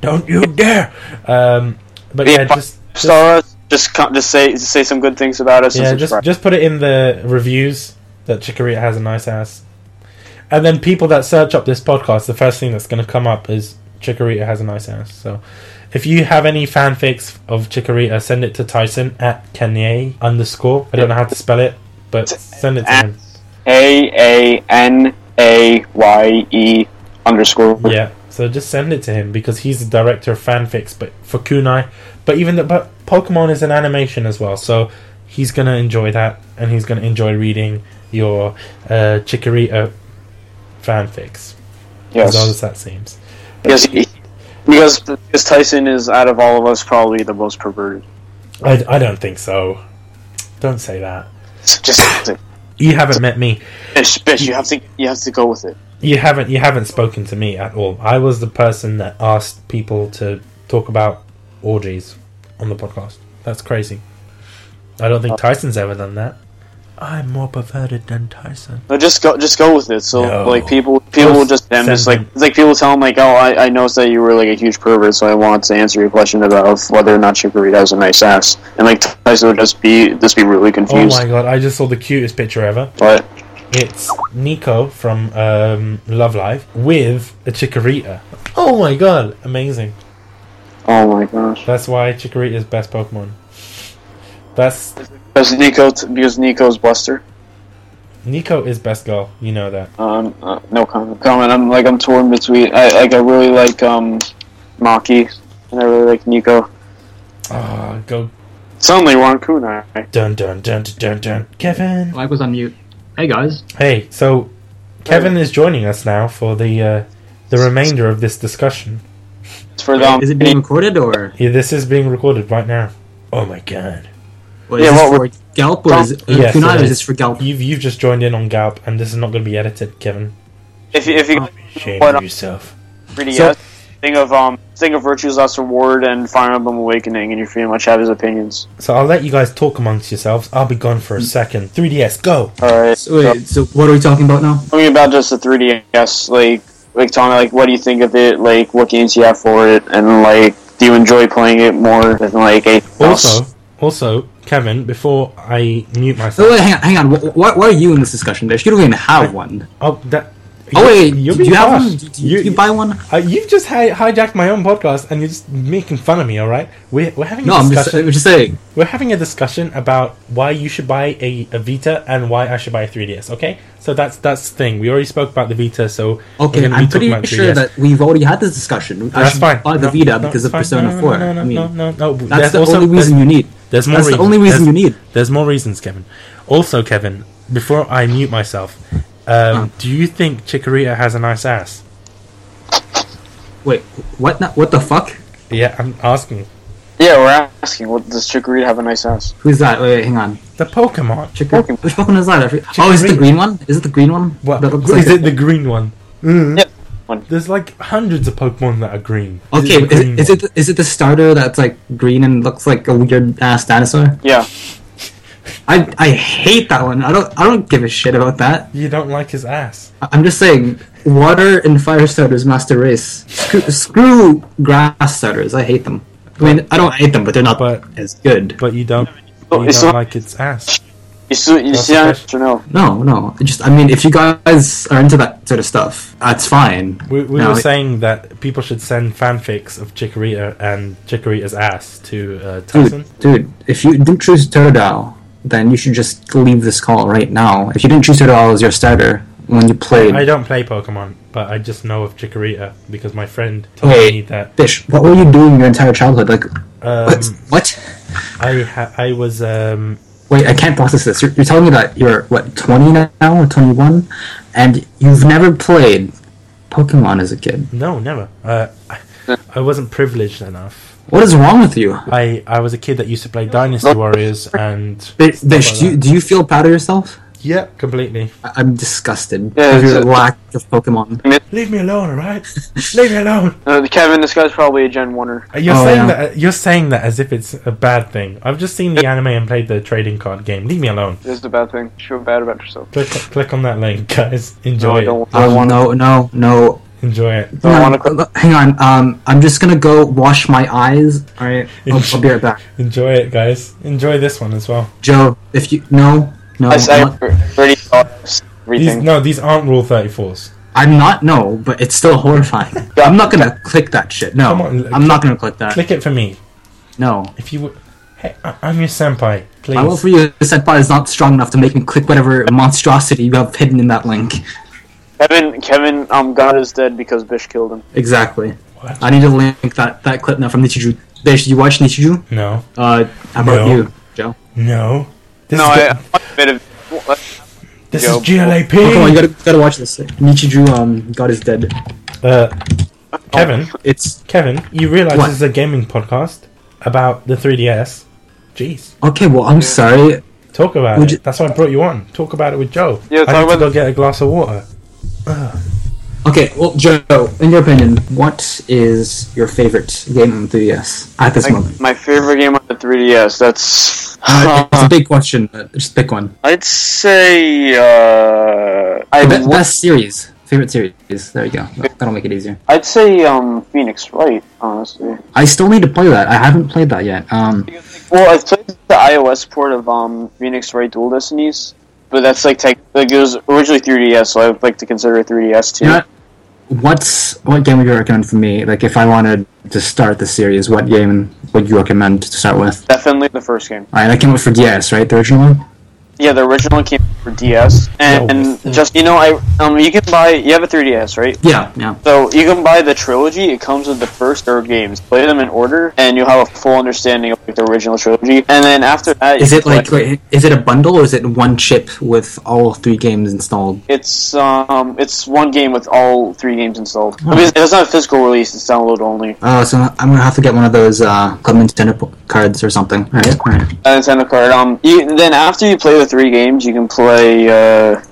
Don't you dare! Um, but yeah, Yeah, just, just Star us. Just just say say some good things about us. yeah, just just put it in the reviews that Chikorita has a nice ass, and then people that search up this podcast, the first thing that's going to come up is Chikorita has a nice ass. So, if you have any fanfics of Chikorita, uh, send it to Tyson at Kanye underscore. I don't know how to spell it, but send it to him. A A N A Y E underscore. Yeah, so just send it to him because he's the director of fanfics, but for Kunai. But even the but Pokemon is an animation as well, so he's gonna enjoy that, and he's gonna enjoy reading your uh, Chikorita fanfics. As odd Yes. as that seems. Because he, because because Tyson is out of all of us probably the most perverted. I, I don't think so. Don't say that. Just You haven't met me. You have to you have to go with it. You haven't. You haven't spoken to me at all. I was the person that asked people to talk about orgies on the podcast. That's crazy. I don't think Tyson's ever done that. I'm more perverted than Tyson. No, just go, just go with it. So No. like people, people will just them just like it's like people tell them like, oh, I, I noticed that you were like a huge pervert, so I wanted to answer your question about whether or not Chikorita has a nice ass, and like Tyson would just be just be really confused. Oh confused. my god! I just saw the cutest picture ever. But It's Nico from um, Love Live with a Chikorita. Oh my god! Amazing. Oh my gosh, That's why Chikorita is best Pokemon. That's because Nico because Nico's Buster. Nico is best girl. You know that. Um, uh, no comment. Comment. I'm like I'm torn between. I like I really like um, Maki, and I really like Nico. Oh, go Suddenly we're on Kunai. dun dun dun dun dun dun. Kevin. Mike was on mute. Hey guys. Hey, so Kevin is joining us now for the uh, the remainder of this discussion. It's for them. Is it being recorded or Yeah, this is being recorded right now. Oh my god! what, is Yeah, this what for we're- Galp or is it uh, Yes, Kunai it is. is this for Galp? You've you've just joined in on Galp, and this is not going to be edited, Kevin. if you if you Shame What- yourself. 3DS, So- think of um think of Virtue's Last Reward and Fire Emblem Awakening, and you pretty much have his opinions. So I'll let you guys talk amongst yourselves. I'll be gone for a second. 3DS, go. All right. So, wait, so what are we talking about now? Talking about just the 3DS, like like Tommy, like what do you think of it? Like what games do you have for it? And like do you enjoy playing it more than like anything else? Also, also, Kevin, before I mute Oh myself. wait, hang on, hang on. Why, why are you in this discussion? There, you don't even have one. Oh, that. Oh wait, do you have one? Do you, you buy one? Uh, you've just hi- hijacked my own podcast, and you're just making fun of me. All right, we're we're having a No, I'm just, discussion. I'm just saying. We're having a discussion about why you should buy a, a Vita and why I should buy a 3DS. Okay, so that's that's the thing. We already spoke about the Vita, so Okay, I'm pretty sure that we've already had this discussion. I That's fine. buy the No, Vita no, because of fine. Persona no, no, 4. No, no, I mean, no, no, no. that's There's the also- only reason you need. There's more That's the only reason There's- you need. There's more reasons, Kevin. Also, Kevin, before I mute myself, um, do you think Chikorita has a nice ass? Wait, what? na- What the fuck? Yeah, I'm asking. Yeah, we're asking. What does Chikorita have a nice ass? Who's that? Wait, wait hang on. The Pokemon. Chick- Pokemon. Which Pokemon is that? I forget- Oh, is it the green one? Is it the green one? What? That looks Is like it the green one? Yep. There's like hundreds of Pokemon that are green. Okay, This is, the green is one. it is it the starter that's like green and looks like a weird ass dinosaur? Yeah. I I hate that one. I don't I don't give a shit about that. You don't like his ass. I- I'm just saying, water and fire starters master race. Screw, screw grass starters. I hate them. I mean, I don't hate them, but they're not But- as good. But you don't. Oh, You it's don't not- like its ass. You see, you see the on question. or no? No, no. it Just I mean, if you guys are into that sort of stuff, that's fine. We, we No, were it- saying that people should send fanfics of Chikorita and Chikorita's ass to uh, Tyson. Dude, dude, if you didn't choose Totodile, then you should just leave this call right now. If you didn't choose Totodile as your starter when you played, I don't play Pokemon, but I just know of Chikorita because my friend told Wait. me that Fish, what were you doing your entire childhood? Like, um, what? what? I ha- I was um, Wait, I can't process this. You're, you're telling me that you're what 20 now or 21, and you've never played Pokemon as a kid. no never. Uh, I, I wasn't privileged enough. What is wrong with you? I, I was a kid that used to play Dynasty Warriors and Fish, stuff like do, you, do you feel proud of yourself? yeah, completely. I- I'm disgusted Yeah, of your lack of Pokemon. Leave me alone, alright? Leave me alone. Uh, Kevin, this guy's probably a Gen Oneer. You're Oh, saying yeah. that you're saying that as if it's a bad thing. I've just seen the anime and played the trading card game. Leave me alone. This is the bad thing. Feel bad about yourself. Click click on that link, guys. No, Enjoy I it. don't. I Um, want no, no, no. Enjoy it. Don't Hang wanna on, hang on. Um, I'm just gonna go wash my eyes. All right, I'll, I'll be right back. Enjoy it, guys. Enjoy this one as well. Joe, if you no, no, I say not, thirty. These, Everything. no, these aren't Rule 34s. I'm not. No, but it's still horrifying. I'm not gonna click that shit. No, on, I'm not gonna click that. Click it for me. No, If you would. Hey, I- I'm your senpai. Please. my love for you, senpai, is not strong enough to make me click whatever monstrosity you have hidden in that link. Kevin, Kevin, um, God is dead because Bish killed him. Exactly. What? I need to link that that clip now from Nichijou. Bish, you watch Nichijou? No. Uh, how about No. you, Joe? No. This No, is, I, the- I bit of. this Yo. is GLAP. Oh, come on, you gotta gotta watch this. Nichijou, um, God is dead. uh, Kevin, It's Kevin, you realize What? this is a gaming podcast about the 3DS? Jeez. okay. Well, I'm sorry. Talk about Would it. you- That's why I brought you on. Talk about it with Joe. Yeah, I talk need to go get a glass of water. Okay, well, Joe, in your opinion, what is your favorite game on the 3DS at this moment? my favorite game on the 3DS. That's. Uh, it's a big question, but just pick one. I'd say. Uh, I Be- would- best series, favorite series. There you go. That'll make it easier. I'd say um, Phoenix Wright, honestly. I still need to play that. I haven't played that yet. Um, Well, I've played the iOS port of um, Phoenix Wright Dual Destinies, but that's like tech. Like it was originally 3DS, so I would like to consider it 3DS too. you know what? What's what game would you recommend for me? Like, if I wanted to start the series, what game would you recommend to start with? Definitely the first game. All right, that came out for DS, right? The original one. Yeah, the original came for DS, and, and just you know, I um, you can buy. You have a 3DS, right? Yeah, yeah. So you can buy the trilogy. It comes with the first third games. Play them in order, and you'll have a full understanding of like, the original trilogy. And then after that, Is it like wait, is it a bundle or is it one chip with all three games installed? It's um, it's one game with all three games installed. Oh. mean, It's not a physical release; it's download only. Oh, so I'm gonna have to get one of those uh, Club Nintendo cards or something. All right, all right. A Nintendo card. Um, you, then after you play the three games, you can play. Uh,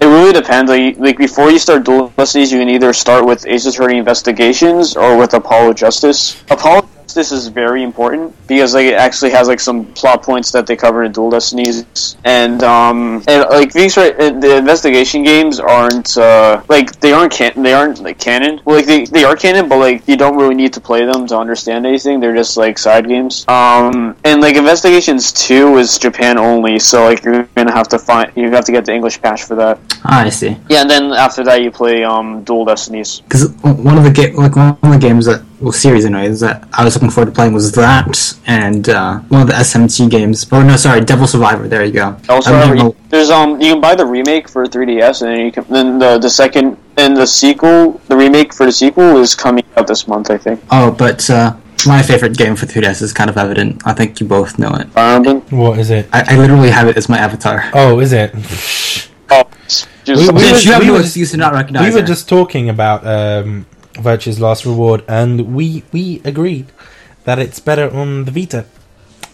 it really depends. Like, like before you start Dual Destinies, you can either start with Ace Attorney Investigations or with Apollo Justice. Apollo Justice is very important because like it actually has like some plot points that they cover in Dual Destinies, and um, and like these right, uh, the investigation games aren't uh like they aren't can they aren't like canon. Well, like they they are canon, but like you don't really need to play them to understand anything. They're just like side games. Um, and like Investigations Two is Japan only, so like you're gonna have to find you have to get the English patch for that. Ah, I see. Yeah, and then after that you play um Dual Destinies. Because one of the ga- like one of the games that well series anyways that I was looking forward to playing was that and uh, one of the SMT games. Oh no, sorry, Devil Survivor. There you go. Also, I don't you- know- there's um you can buy the remake for 3DS, and then you can then the the second and the sequel, the remake for the sequel is coming out this month, I think. Oh, but uh, my favorite game for 3DS is kind of evident. I think you both know it. Fire Emblem. What is it? I, I literally have it as my avatar. Oh, is it? Oh, just, We- Since we were- you have we no were- excuse to not recognize we were her. just talking about um, Virtue's Last Reward, and we we agreed that it's better on the Vita.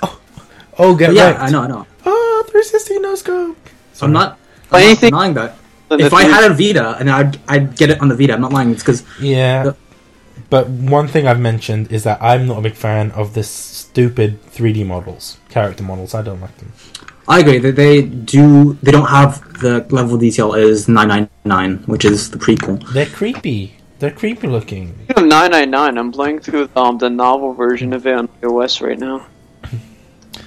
Oh, oh get yeah, wrecked. I know, I know. Oh, 360 no scope. I'm not. I'm anything- not denying that. If I had a Vita and I'd, I'd get it on the Vita, I'm not lying. It's because Yeah, The- but one thing I've mentioned is that I'm not a big fan of this stupid 3D models, character models. I don't like them. I agree that they do. They don't have the level of detail as 999, which is the prequel. They're creepy. They're creepy looking. Speaking of 999, I'm playing through um the novel version of it on iOS right now.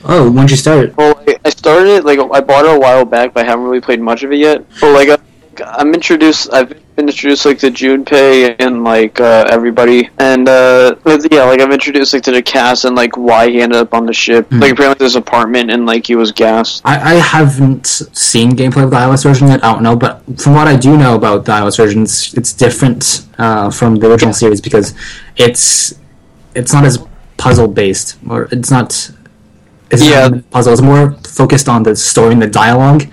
Oh, once you start, Well, I- I started it like I bought it a while back, but I haven't really played much of it yet. But like I- I'm introduced, I've been introduced like to Junpei and like uh, everybody, and uh, yeah, like I've introduced like to the cast and like why he ended up on the ship. Hmm. Like apparently this apartment and like he was gassed. I, I haven't seen gameplay of the iOS version yet. I don't know, but from what I do know about the iOS version, it's, it's different uh, from the original series because it's it's not as puzzle based, or it's not. It's Yeah. not puzzle. It's more focused on the story and the dialogue.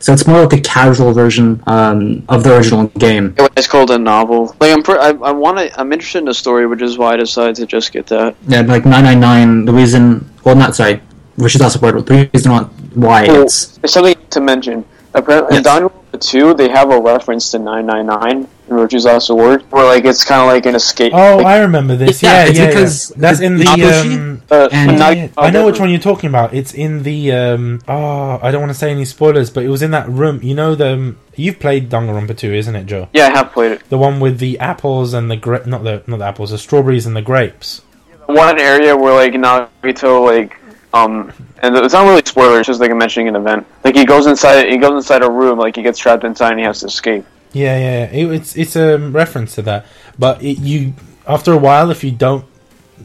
So it's more like a casual version um, of the original game. It's called a novel. Like I'm, pr- I, I want to, I'm interested in the story, which is why I decided to just get that. Yeah, like 999, the reason, well, not sorry, which is also the reason why- why Well, it's. There's something to mention. Apparently, Yes. Danganronpa 2, they have a reference to 999 in Virtue's Last Reward, where like it's kind of like an escape. Oh, like, I remember this. Yeah, Yeah, it's yeah, because yeah. that's in the. Um, uh, and- not- yeah, I know which one you're talking about. It's in the. Um, oh, I don't want to say any spoilers, but it was in that room. You know the. Um, you've played Danganronpa 2, isn't it, Joe? Yeah, I have played it. The one with the apples and the gra- not the not the apples, the strawberries and the grapes. One area where like Nagito like um, and it's not really spoilers, it's just like a mentioning an event. Like he goes inside, he goes inside a room, like he gets trapped inside and he has to escape. Yeah, yeah, yeah. It, it's it's a reference to that. But it, you after a while, if you don't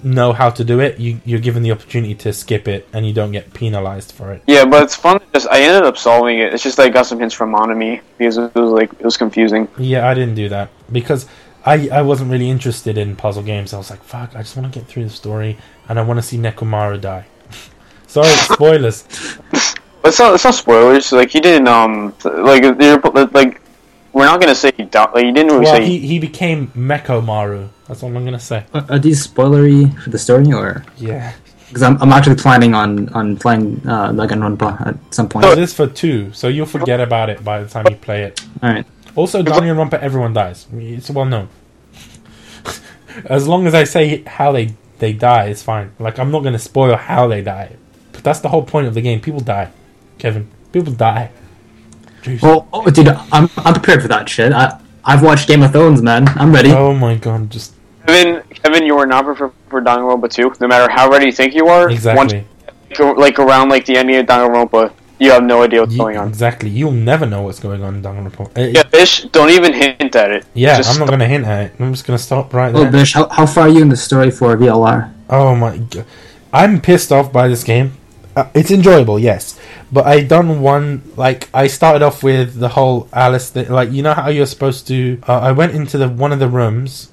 know how to do it, you you're given the opportunity to skip it, and you don't get penalized for it. Yeah, but it's fun. Just I ended up solving it. It's just I got some hints from Monomi because it was like it was confusing. Yeah, I didn't do that because I I wasn't really interested in puzzle games. I was like, fuck, I just want to get through the story, and I want to see Nekomaru die. Sorry, spoilers. It's not, it's not spoilers. Like he didn't um like you're, like we're not gonna say he died. Like he didn't really Well, say he he became Mechamaru. That's all I'm gonna say. Are are these spoilery for the story, or Yeah. because I'm, I'm actually planning on on playing uh, Danganronpa at some point. It is for two, so you'll forget about it by the time you play it. All right. Also, Danganronpa, everyone dies. It's well known. as long as I say how they they die, it's fine. Like I'm not going to spoil how they die, but that's the whole point of the game. People die, Kevin. People die. Jeez. Well, oh, dude, I'm I'm prepared for that shit. I I've watched Game of Thrones, man. I'm ready. oh my god, just Kevin, Kevin, you are not prepared for Danganronpa 2. No matter how ready you think you are, exactly. once, like around like the ending of Danganronpa, you have no idea what's You- going on. Exactly. You'll never know what's going on in Danganronpa. Uh, Yeah, Fish, don't even hint at it. yeah, Just I'm not going to hint at it. I'm just going to stop right there. Oh, there. Bish, how, how far are you in the story for VLR? Oh my god. I'm pissed off by this game. Uh, it's enjoyable, yes. But I done one like I started off with the whole Alice thing. Like you know how you're supposed to. Uh, I went into the one of the rooms,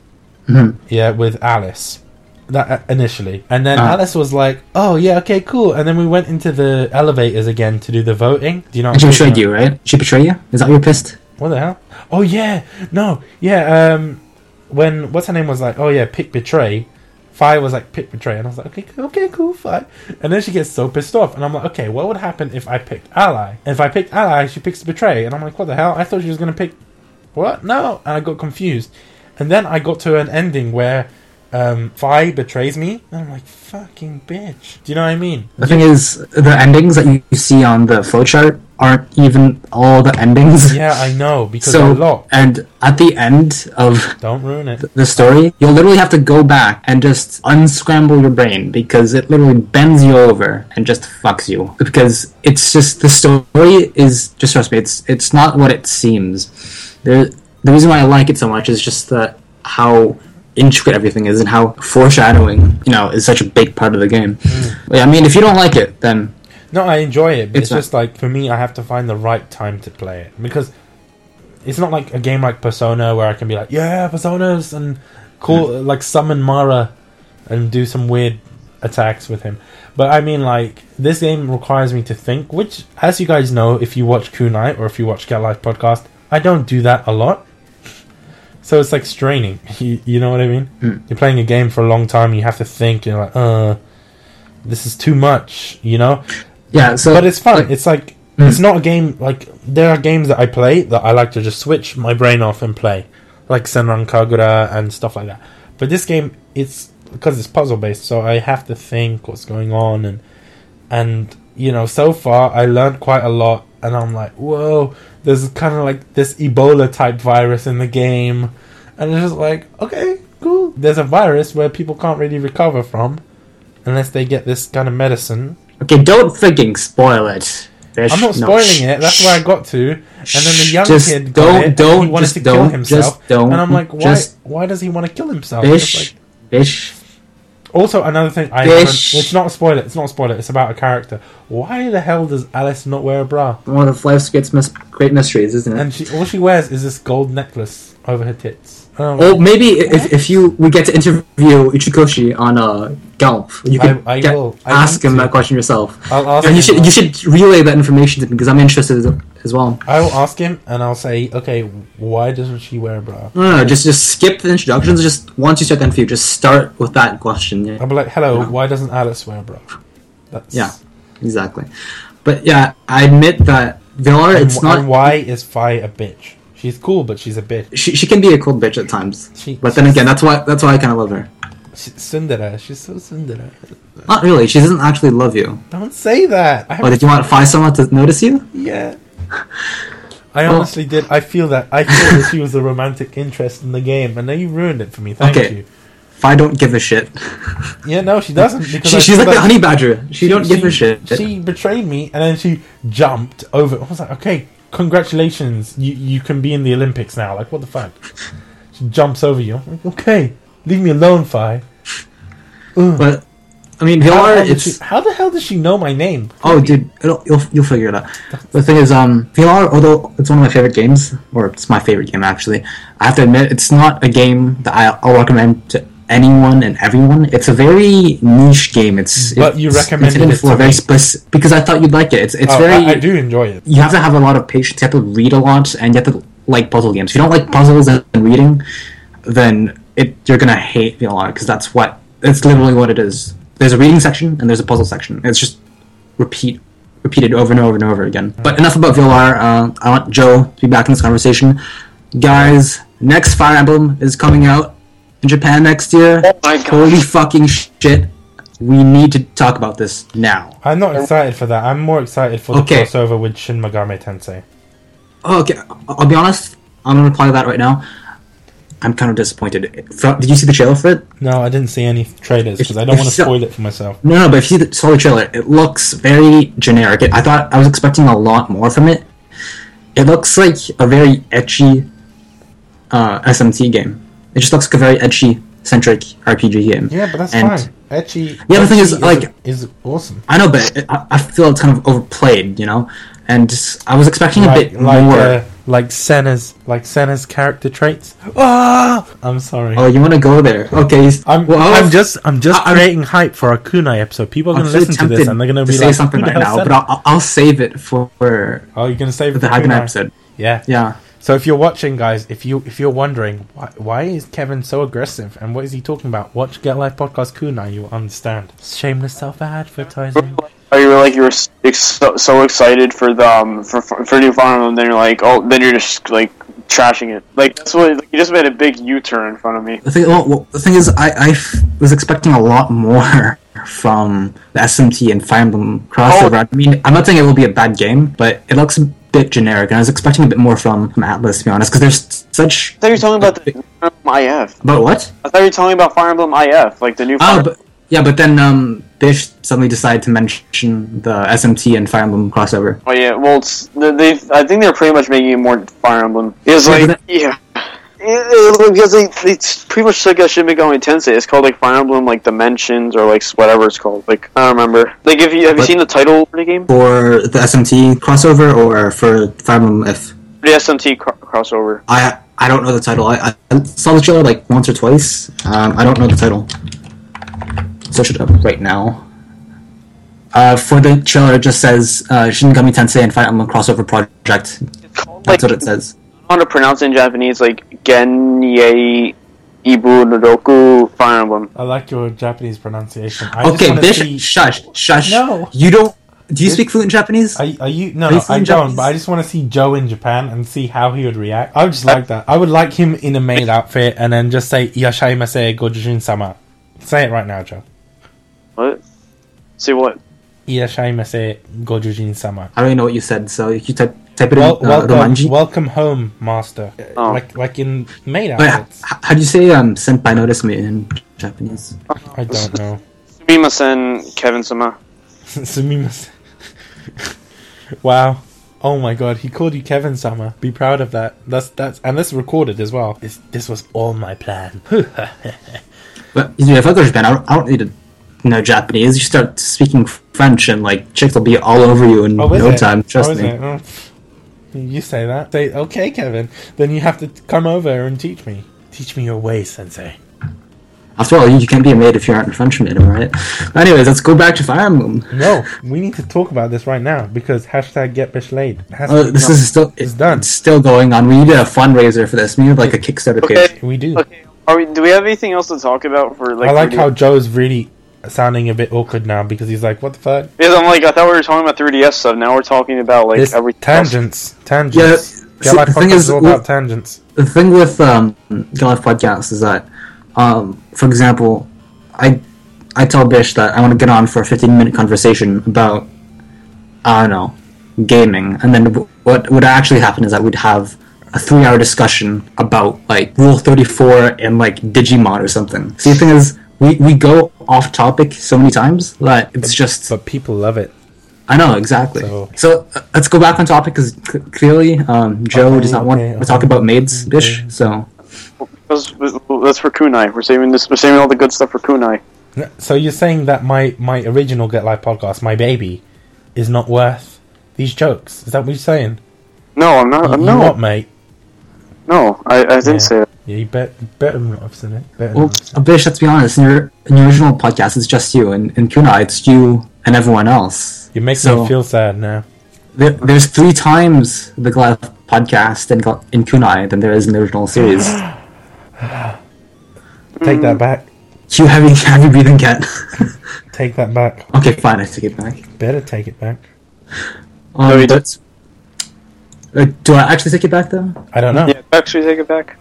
Mhm. yeah, with Alice. That uh, initially, and then Ah. Alice was like, "Oh yeah, okay, cool." And then we went into the elevators again to do the voting. Do you know? what She betrayed you, right? She betrayed you? Is that why you're pissed? what the hell? Oh yeah, no, yeah. Um, when what's her name was like, oh yeah, pick betray. Fi was like pick betray, and I was like, okay, okay, cool, Fi. And then she gets so pissed off, and I'm like, okay, what would happen if I picked ally? And if I picked ally, she picks betray, and I'm like, what the hell? I thought she was gonna pick what? No, and I got confused. And then I got to an ending where um, Fi betrays me, and I'm like, fucking bitch. Do you know what I mean? The thing is, the endings that you see on the flowchart aren't even all the endings. Yeah, I know because So, and at the end of Don't ruin it. the story, you'll literally have to go back and just unscramble your brain because it literally bends you over and just fucks you. Because it's just the story is just trust me, it's it's not what it seems. There, the reason why I like it so much is just that how intricate everything is and how foreshadowing, you know, is such a big part of the game. But yeah, I mean, if you don't like it, then No, I enjoy it, but It's it's, just like for me, I have to find the right time to play it because it's not like a game like Persona where I can be like, yeah, Personas and call like summon Mara and do some weird attacks with him. But I mean, like this game requires me to think, which, as you guys know, if you watch Kunai or if you watch Get Life podcast, I don't do that a lot. So it's like straining. You, you know what I mean? Hmm. You're playing a game for a long time. You have to think. You're like, uh, this is too much. You know. yeah. So, But it's fun. like- it's like Mm. it's not a game like there are games that I play that I like to just switch my brain off and play, like Senran Kagura and stuff like that. But this game, it's because it's puzzle based, so I have to think what's going on and and you know, so far I learned quite a lot, and I'm like, whoa, there's kind of like this Ebola type virus in the game, and it's just like, okay, cool. There's a virus where people can't really recover from unless they get this kind of medicine. okay, don't freaking spoil it. I'm not No, spoiling shh, it. That's where I got to. And then the young Just kid don't- got it. don't- and he wanted just to kill don't- himself. and I'm like, why? why does he want to kill himself? Bish, like- Bish. Also, another thing. I Bish. it's not a spoiler. It's not a spoiler. It's about a character. Why the hell does Alice not wear a bra? One of life's great, mis- great mysteries, isn't it? And she all she wears is this gold necklace over her tits. Um, Well, maybe if, if you we get to interview Uchikoshi on uh, Galp, you can I- I get- will. I ask want him to. that question yourself. I'll ask And you should you should relay that information to me because I'm interested as, well. I will ask him, and I'll say, okay, why doesn't she wear a bra? No, no, no, just just skip the introductions. Just once you start the interview, just start with that question. Yeah, I'll be like, hello, Yeah. why doesn't Alice wear a bra? That's Yeah. exactly. But yeah, I admit that Villar, And, it's not. why is Fi a bitch? She's cool, but she's a bitch. She, she can be a cold bitch at times. She, But then again, that's why that's why I kind of love her. she's tsundere. She's so tsundere. Not really. She doesn't actually love you. Don't say that. I Oh, did you want to find someone to notice you? Yeah. I honestly did. I feel that. I thought that she was a romantic interest in the game, and now you ruined it for me. Thank Okay. you. If I don't give a shit, Yeah, no, she doesn't. She, she's feel like the honey badger. She, don't give a shit. She betrayed me, and then she jumped over. I was like, okay, congratulations, you you can be in the Olympics now. Like, what the fuck? She jumps over you. Like, okay, leave me alone, Fi. Ugh. But I mean, how, the hell it's she, how the hell does she know my name? oh, dude, it'll, you'll you'll figure it out. The thing is, um, Villar, although it's one of my favorite games, or it's my favorite game actually, I have to admit it's not a game that I, I'll recommend to anyone and everyone. It's a very niche game. It's But you it's recommended intended it for very me. specific because I thought you'd like it. It's it's Oh, very I, I do enjoy it. you have to have a lot of patience. You have to read a lot, and you have to like puzzle games. If you don't like puzzles and reading, then it you're gonna hate VLR because that's what it's literally what it is. There's a reading section and there's a puzzle section. It's just repeat repeated over and over and over again. But enough about VLR. Uh, I want Joe to be back in this conversation. Guys, next Fire Emblem is coming out in Japan next year. Oh my god. Holy fucking shit. We need to talk about this now. I'm not excited for that. I'm more excited for Okay. the crossover with Shin Megami Tensei. Oh, okay, I'll be honest. I'm gonna reply to that right now. I'm kind of disappointed. Did you see the trailer for it? No, I didn't see any trailers because I don't want to so- spoil it for myself. No, no, but if you see the, saw the trailer, it looks very generic. It, I thought I was expecting a lot more from it. It looks like a very ecchi uh, SMT game. It just looks like a very ecchi centric RPG game. Yeah, but that's And- fine. Ecchi. Yeah, the thing is, like- is awesome. I know, but it, I, I feel it's kind of overplayed, you know. And I was expecting a bit like more. uh, like Senna's like Senna's character traits. Ah, I'm sorry. oh, you want to go there? Okay. I'm, well, I'm just I'm just I- I'm- creating hype for our kunai episode. People are going to listen to this and they're going to be say like, something right now, but? I'll, I'll save it for, oh, you're going to save it the for Hagen kunai. episode. Yeah. Yeah. So if you're watching, guys, if you if you're wondering why why is Kevin so aggressive and what is he talking about, watch Get Life Podcast Kunai. You'll understand. Shameless self advertising. Or you were like you were so, so excited for the um, for for for new Fire Emblem, then you're like, oh, then you're just like trashing it. Like that's what like, you just made a big U-turn in front of me. The thing, well, the thing is, I, I f- was expecting a lot more from the SMT and Fire Emblem crossover. I mean, I'm not saying it will be a bad game, but it looks a bit generic, and I was expecting a bit more from, from Atlus, to be honest, because there's such. I thought you were talking about the Fire Emblem IF. About what? I thought you were talking about Fire Emblem IF, like the new. Fire Oh, but yeah, but then um, Bish suddenly decided to mention the SMT and Fire Emblem crossover. Oh yeah, well, it's, they I think they're pretty much making it more Fire Emblem. It's Yeah, like yeah, It- it- because they they pretty much took a Shin Megami Tensei. It's called like Fire Emblem like Dimensions or like whatever it's called. Like I don't remember. Like if you have you seen the title for the game? For the SMT crossover or for Fire Emblem If? The SMT cro- crossover. I I don't know the title. I, I saw the trailer like once or twice. Um, I don't know the title. Search it up right now. Uh, for the trailer, it just says uh, Shin Megami Tensei and Fire Emblem crossover project. It's called like That's what it says. I don't how to pronounce it in Japanese. Like Genye Ibu Nodoku Fire Emblem. I like your Japanese pronunciation. I Okay, wanna Bish, see- shush, shush. No. you don't. Do you speak fluent Japanese? Are, are you no? Are you no I fluent don't. Japanese? But I just want to see Joe in Japan and see how he would react. I would just like that. I would like him in a maid outfit and then just say "Yashaimase Gojujin sama." Say it right now, Joe. What? See what? Yashaimase Gojujin sama. I don't even know what you said, so if you type type it Well, in uh, welcome, Romanji. welcome home, master. Oh. Like like in maid Wait, h- how do you say um, senpai notice me in Japanese? I don't know. Sumimasen Kevin Sama. Sumimasen. wow. Oh my god, he called you Kevin Summer. Be proud of that. That's that's and this recorded as well. This this was all my plan. But if I go to Japan, I don't, I don't need to know Japanese. You start speaking French, and like chicks will be all over you in Oh, no it? time. Trust Oh, is me. Oh, You say that. Say okay, Kevin. Then you have to come over and teach me. Teach me your ways, Sensei. After all, you, you can't be a maid if you aren't a French maid, am I right? Anyways, let's go back to Fire Emblem. No, we need to talk about this right now because hashtag get bish laid. Has Uh, this is still It's done. It's still going on. We need a fundraiser for this. We need like a Kickstarter page. We do. Okay. Are we, do we have anything else to talk about for like? I like 3D? how Joe's really sounding a bit awkward now because he's like, "What the fuck?" Because I'm like, I thought we were talking about 3DS stuff. Now we're talking about like This every tangents, tangents. Yeah, Yeah, see, like the thing is, is all well- about tangents. the thing with um Get Life podcast is that um for example I I tell Bish that I want to get on for a 15 minute conversation about I don't know gaming and then what would actually happen is that we'd have a three hour discussion about like Rule 34 and like Digimon or something. See the thing is we, we go off topic so many times that it's just But people love it. I know exactly. So- So, uh, let's go back on topic because c- clearly um, Joe Okay, does not want okay, to talk okay. about maids, Bish. So That's, that's for Kunai. We're saving this. We're saving all the good stuff for Kunai. So you're saying that my my original Get Life podcast, my baby, is not worth these jokes? Is that what you're saying? No, I'm not. You, no, what, mate? No, I, I didn't Yeah. say that. Yeah, you bet, you better not have said it. Better Well, not have said it. Bish, let's be honest. In your, in your original podcast, it's just you, and in Kunai, it's you and everyone else. You make so- me feel sad now. There, there's three times the Goliath podcast in, in Kunai than there is in the original series. Take that back. Cue heavy, heavy breathing cat. Take that back. Okay, fine, I take it back. Better take it back. Um, No, you but- Uh, do I actually take it back though? I don't know. Yeah, actually take it back.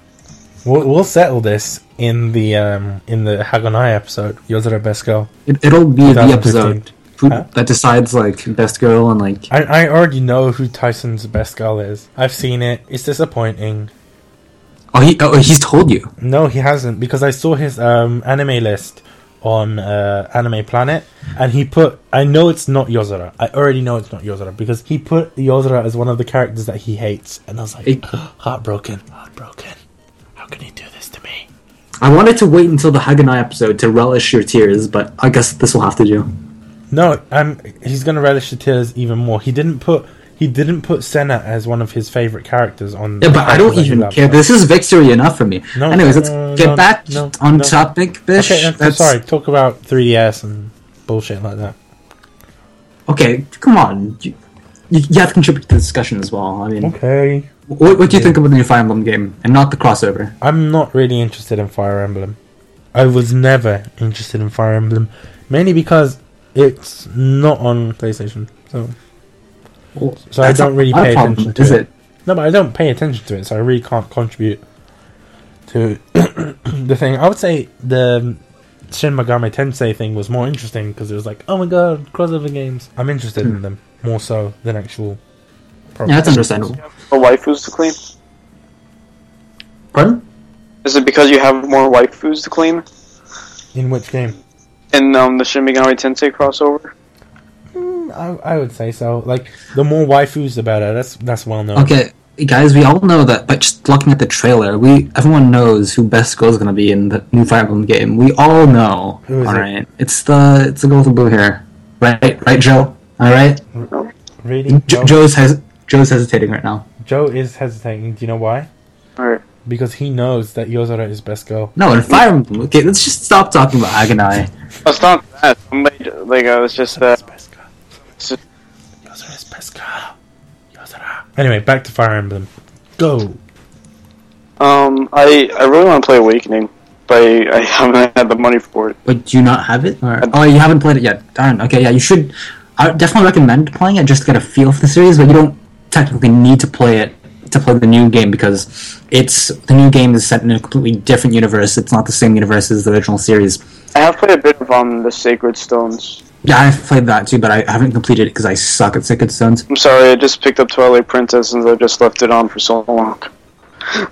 We'll, we'll settle this in the um in the Haganai episode. Yozora Best Girl. It, it'll be the episode who, Huh? that decides like best girl and like. I, I already know who Tyson's best girl is. I've seen it. It's disappointing. Oh, he oh he's told you. No, he hasn't because I saw his um anime list on uh, Anime Planet, and he put. I know it's not Yozora. I already know it's not Yozora because he put Yozora as one of the characters that he hates, and I was like, It- heartbroken, heartbroken. How can he do this to me? I wanted to wait until the Haganai episode to relish your tears, but I guess this will have to do. No, um, he's gonna relish the tears even more. He didn't put. He didn't put Senna as one of his favorite characters on. Yeah, but I don't characters that he even care. This is victory enough for me. No, Anyways, let's no, get back on topic, Bish. Okay, I'm sorry. Talk about 3DS and bullshit like that. Okay, come on. You, you, have to contribute to the discussion as well. I mean, Okay. what, what do you think about the new Fire Emblem game and not the crossover? I'm not really interested in Fire Emblem. I was never interested in Fire Emblem, mainly because it's not on PlayStation. So Well, So I don't really pay problem, attention to is it. it? no, but I don't pay attention to it, so I really can't contribute to the thing. I would say the Shin Megami Tensei thing was more interesting because it was like, oh my god, crossover games. I'm interested in them more so than actual. Yeah, that's understandable. More waifus to clean. Pardon? Is it because you have more waifus to clean? In which game? in um, the Shin Megami Tensei crossover? I, I would say so. Like the more waifus, the better. That's that's well known. Okay, guys, we all know that by just looking at the trailer, we everyone knows who Best Girl is going to be in the new Fire Emblem game. We all know. Who is all it? right, it's the it's the girl with the blue hair, right? Right, Joe. All right, Really? Jo- Joe's has Joe's hesitating right now. Joe is hesitating. Do you know why? Alright. Because he knows that Yozora is best girl. No, in Fire Emblem. Okay, let's just stop talking about Haganai. It's not that. Somebody, like, I was just, uh, Yozora is best girl. it's just- Yozora is best girl. Anyway, back to Fire Emblem. Go. um, I, I really want to play Awakening, but I, I haven't had the money for it. But do you not have it? Or, oh, you haven't played it yet. Darn. Okay, yeah, you should. I definitely recommend playing it just to get a feel for the series, but you don't technically need to play it to play the new game because it's the new game is set in a completely different universe. It's not the same universe as the original series. I have played a bit of um, the Sacred Stones. Yeah, I've played that too, but I haven't completed it because I suck at Sacred Stones. I'm sorry, I just picked up Twilight Princess and I just left it on for so long.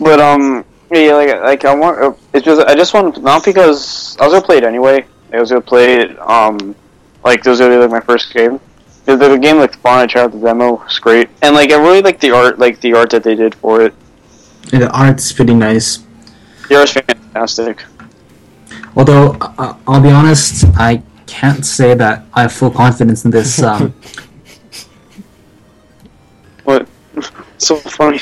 but um, yeah, like like I want. uh, It's just I just want not because I was gonna play it anyway. I was gonna play it um, like this was gonna be like my first game. The, the game like fun. I tried out the demo. It's great, and like I really like the art, like the art that they did for it. And the art's pretty nice. The art's fantastic. Although uh, I'll be honest, I can't say that I have full confidence in this. Um, What? so funny.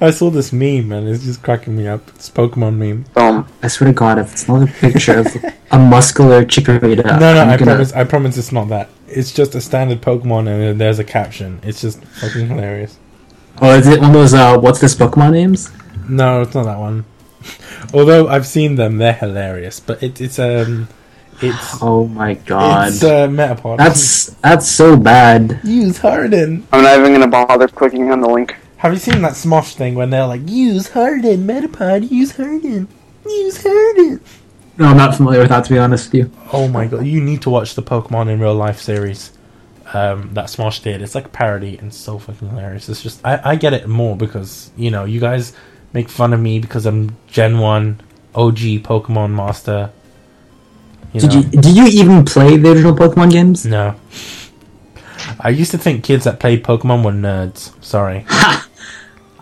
I saw this meme and it's just cracking me up. It's a Pokemon meme. Um, I swear to God, if it's not a picture of a muscular Chikorita, No, no, I'm I gonna- promise. I promise it's not that. It's just a standard Pokemon and there's a caption. It's just fucking hilarious. Oh, is it one of those? Uh, what's this Pokemon names? No, it's not that one. Although I've seen them, they're hilarious. But it, it's um, it's Oh my God, it's uh, Metapod. that's that's so bad. use Harden. I'm not even gonna bother clicking on the link. Have you seen that Smosh thing when they're like, use Harden, Metapod, use Harden, use Harden? No, I'm not familiar with that to be honest with you. Oh my god, you need to watch the Pokemon in real life series. Um, that Smosh did. It's like a parody and so fucking hilarious. It's just I, I get it more because you know you guys make fun of me because I'm Gen One OG Pokemon master. You Did know? you did you even play the original Pokemon games? No. I used to think kids that played Pokemon were nerds. Sorry.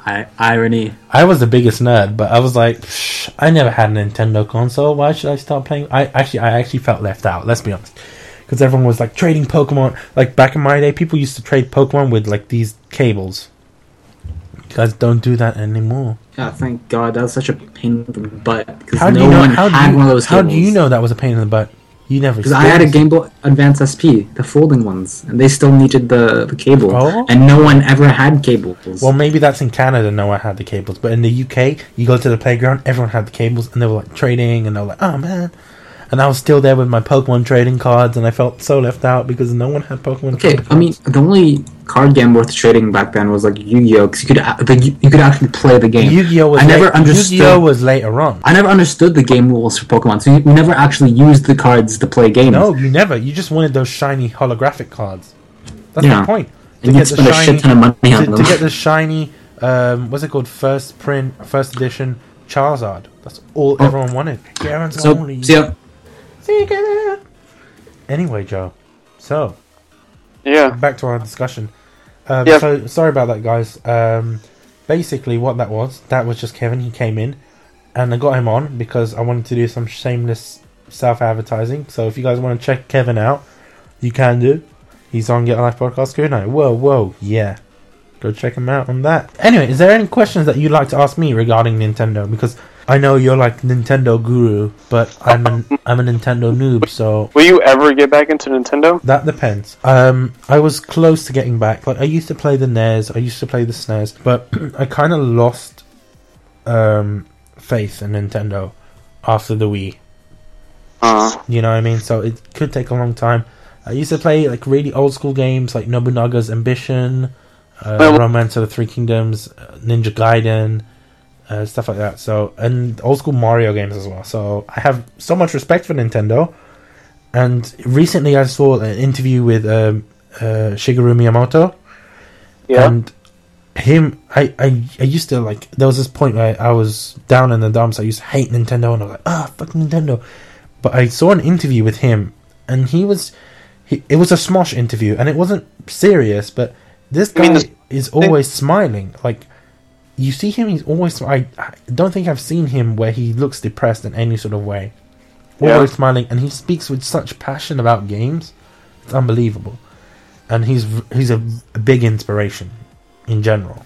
I, irony. I was the biggest nerd, but I was like, Psh, I never had a Nintendo console. Why should I start playing? I actually, I actually felt left out. Let's be honest, because everyone was like trading Pokemon. Like back in my day, people used to trade Pokemon with like these cables. Guys don't do that anymore. Yeah, thank God. That was such a pain in the butt because How do no you know? one had you, one of those. how do you know that was a pain in the butt? You never. Because I had a Game Boy Advance SP, the folding ones, and they still needed the, the cable, Oh. and no one ever had cables. Well, maybe that's in Canada. No one had the cables, but in the UK, you go to the playground, everyone had the cables, and they were like trading, and they were like, "Oh man, and I was still there with my Pokemon trading cards, and I felt so left out because no one had Pokemon. Okay, I mean, the only card game worth trading back then was like Yu-Gi-Oh, because you could you, you could actually play the game. Yu-Gi-Oh was I never late- understood. Yu-Gi-Oh was later on. I never understood the game rules for Pokemon, so you, never actually used the cards to play games. No, you never. You just wanted those shiny holographic cards. That's Yeah. the point. and you'd spend a shit ton of money on to, them. to get the shiny, um, what's it called? First print, first edition Charizard. That's all Oh. everyone wanted. Garen's so, only. so yeah, Secret. Anyway, Joe. So Yeah. back to our discussion. Um, Yeah. So sorry about that, guys. Um, basically, what that was, that was just Kevin. He came in, and I got him on because I wanted to do some shameless self-advertising. So if you guys want to check Kevin out, you can do. He's on Get Life Podcast Good night. Whoa, whoa, yeah. Go check him out on that. Anyway, is there any questions that you'd like to ask me regarding Nintendo? Because I know you're like Nintendo guru, but I'm an I'm a Nintendo noob, so Will you ever get back into Nintendo? that depends. Um, I was close to getting back. Like I used to play the NES, I used to play the SNES, but I kind of lost um, faith in Nintendo after the Wii. Uh, You know what I mean? So it could take a long time. I used to play like really old school games like Nobunaga's Ambition, uh, Well- Romance of the Three Kingdoms, uh, Ninja Gaiden, uh, stuff like that. So and old school Mario games as well. So I have so much respect for Nintendo. And recently I saw an interview with um, uh, Shigeru Miyamoto, yeah. and him I, I I used to like there was this point where I was down in the dumps I used to hate Nintendo and I was like ah fuck Nintendo but I saw an interview with him and he was he, it was a smosh interview and it wasn't serious but this I guy mean, the is always smiling like you see him he's always I, I don't think I've seen him where he looks depressed in any sort of way Yeah. always smiling and he speaks with such passion about games it's unbelievable and he's he's a, a big inspiration in general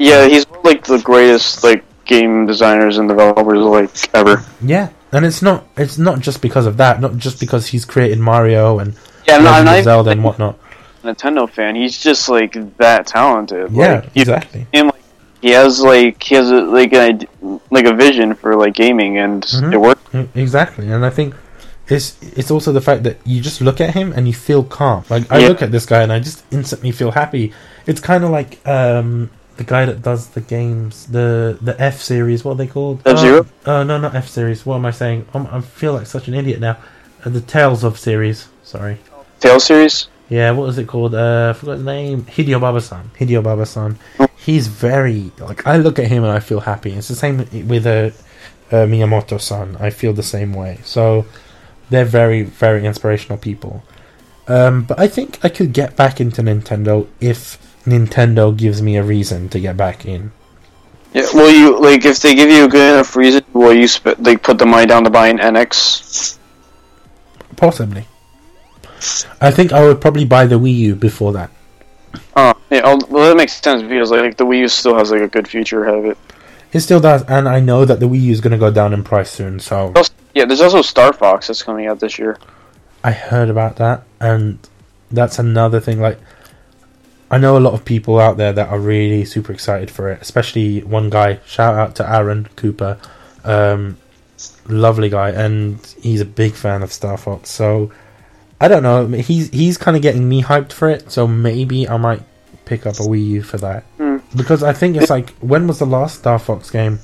yeah, he's like the greatest like game designers and developers like ever. Yeah, and it's not it's not just because of that, not just because he's created Mario and Yeah, Legend not even Zelda and whatnot. A Nintendo fan. He's just like that talented. Yeah, like, exactly. him, like, he has like he has a, like id- like a vision for like gaming, and Mhm. it works. Mm, Exactly, and I think it's it's also the fact that you just look at him and you feel calm. Like I Yeah. look at this guy and I just instantly feel happy. It's kind of like um the guy that does the games, the the F series. What are they called? F-Zero? Oh, uh, no, not F series. What am I saying? Um, I feel like such an idiot now. Uh, the Tales of series. Sorry. Tale series. Yeah, what was it called? Uh, I forgot his name. Hideo Baba-san. Hideo Baba-san. He's very like I look at him and I feel happy. It's the same with uh, uh, Miyamoto-san. I feel the same way. So they're very very inspirational people. Um, but I think I could get back into Nintendo if Nintendo gives me a reason to get back in. Yeah. Will you like if they give you a good enough reason? Will you sp- like put the money down to buy an NX? Possibly. I think I would probably buy the Wii U before that. Oh, yeah. oh, Well, that makes sense because like the Wii U still has like a good future ahead of it. It still does, and I know that the Wii U is going to go down in price soon. So Yeah, there's also Star Fox that's coming out this year. I heard about that, and that's another thing. Like, I know a lot of people out there that are really super excited for it. Especially one guy. Shout out to Aaron Cooper, um, lovely guy, and he's a big fan of Star Fox. So I don't know. He's he's kind of getting me hyped for it. So maybe I might pick up a Wii U for that Hmm. because I think it's like when was the last Star Fox game?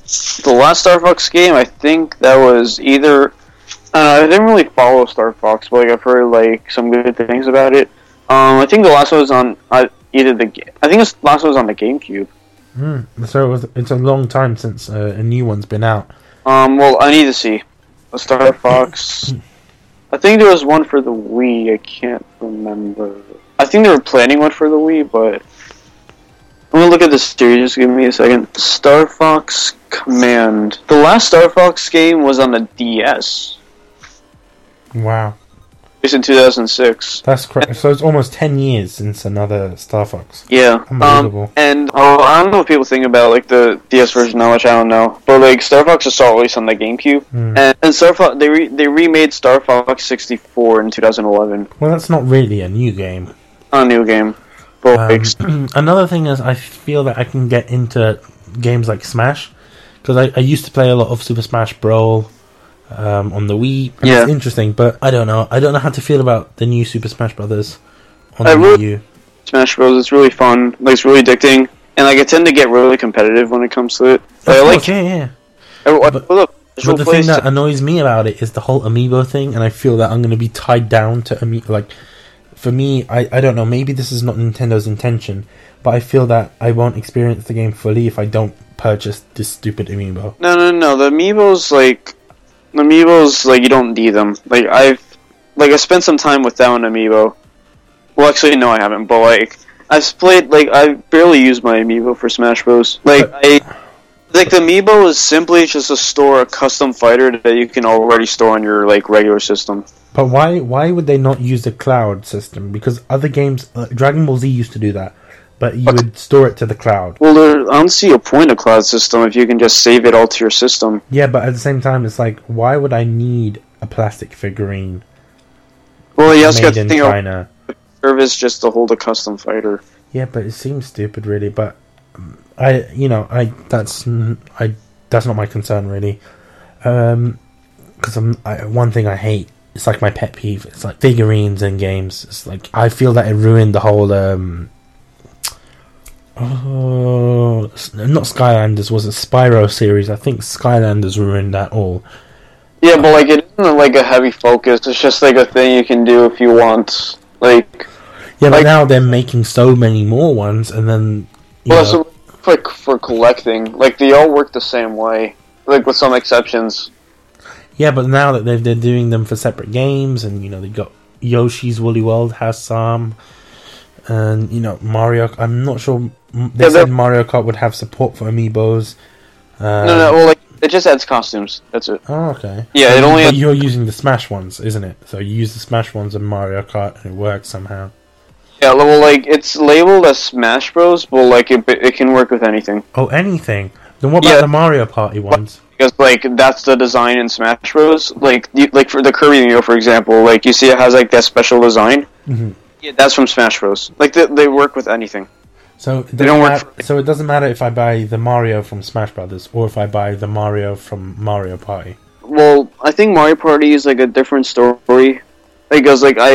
The last Star Fox game, I think that was either. I, don't know, I didn't really follow Star Fox, but like I've heard like some good things about it. Um, I think the last one was on uh, either the. I think the last one was on the GameCube. Hmm. So it was, it's a long time since uh, a new one's been out. Um, well, I need to see Star Fox. I think there was one for the Wii. I can't remember. I think they were planning one for the Wii, but I'm gonna look at the series. Just give me a second. Star Fox Command. The last Star Fox game was on the DS. Wow. It's in 2006. That's correct. So it's almost ten years since another Star Fox. Yeah. Unbelievable. Um, and oh, I don't know what people think about like the DS version now, which I don't know. But like Star Fox is still released on the GameCube, Hmm. and, and Star Fox they re- they remade Star Fox 64 in 2011. Well, that's not really a new game. A new game. But like, Um, another thing is, I feel that I can get into games like Smash because I, I used to play a lot of Super Smash Brawl um, on the Wii. Yeah. It's interesting, but I don't know. I don't know how to feel about the new Super Smash Brothers on I the really- Wii U. Smash Bros. It's really fun. Like it's really addicting, and like I tend to get really competitive when it comes to it. Of Like, I like yeah, yeah. I, I, But- look, But the thing that annoys me about it is the whole amiibo thing, and I feel that I'm going to be tied down to amiibo. Like, for me, I, I don't know. Maybe this is not Nintendo's intention, but I feel that I won't experience the game fully if I don't purchase this stupid amiibo. No, no, no. The amiibos, like, amiibos, like, you don't need them. Like, I've, like, I spent some time with that one amiibo. Well, actually, no, I haven't. But like, I've played, like, I barely use my amiibo for Smash Bros. Like, I, like, the amiibo is simply just to store a custom fighter that you can already store on your like regular system. But why why would they not use the cloud system? Because other games, uh, Dragon Ball Z used to do that, but you would store it to the cloud. Well, there, I don't see a point of cloud system if you can just save it all to your system. Yeah, but at the same time, it's like, why would I need a plastic figurine Well, you also got to in think of service just to hold a custom fighter. Yeah, but it seems stupid, really. But um, I, you know, I that's I that's not my concern really. Um, because I'm I, one thing I hate. It's like my pet peeve. It's like figurines in games. It's like I feel that it ruined the whole. um Oh, not Skylanders was a Spyro series. I think Skylanders ruined that all. Yeah, but like it isn't like a heavy focus. It's just like a thing you can do if you want. Like, Yeah, but Like- now they're making so many more ones, and then well, know, like for collecting, like they all work the same way, like with some exceptions. Yeah, but now that they're, they're doing them for separate games, and you know they got Yoshi's Woolly World has some, and you know Mario. I'm not sure. They Yeah, said Mario Kart would have support for amiibos. Um, no, no, well, like it just adds costumes. That's it. Oh, okay. Yeah, it only. But you're using the Smash ones, isn't it? So you use the Smash ones in Mario Kart, and it works somehow. Yeah, well, like it's labeled as Smash Bros, but like it, it can work with anything Oh, anything. Then what about Yeah. the Mario Party ones? because like that's the design in Smash Bros. Like, you, like for the Kirby Neo, for example, like you see it has like that special design. Mhm. Yeah, that's from Smash Bros. Like they, they work with anything. So it They doesn't don't work mat- so it doesn't matter if I buy the Mario from Smash Brothers or if I buy the Mario from Mario Party. Well, I think Mario Party is like a different story because like I,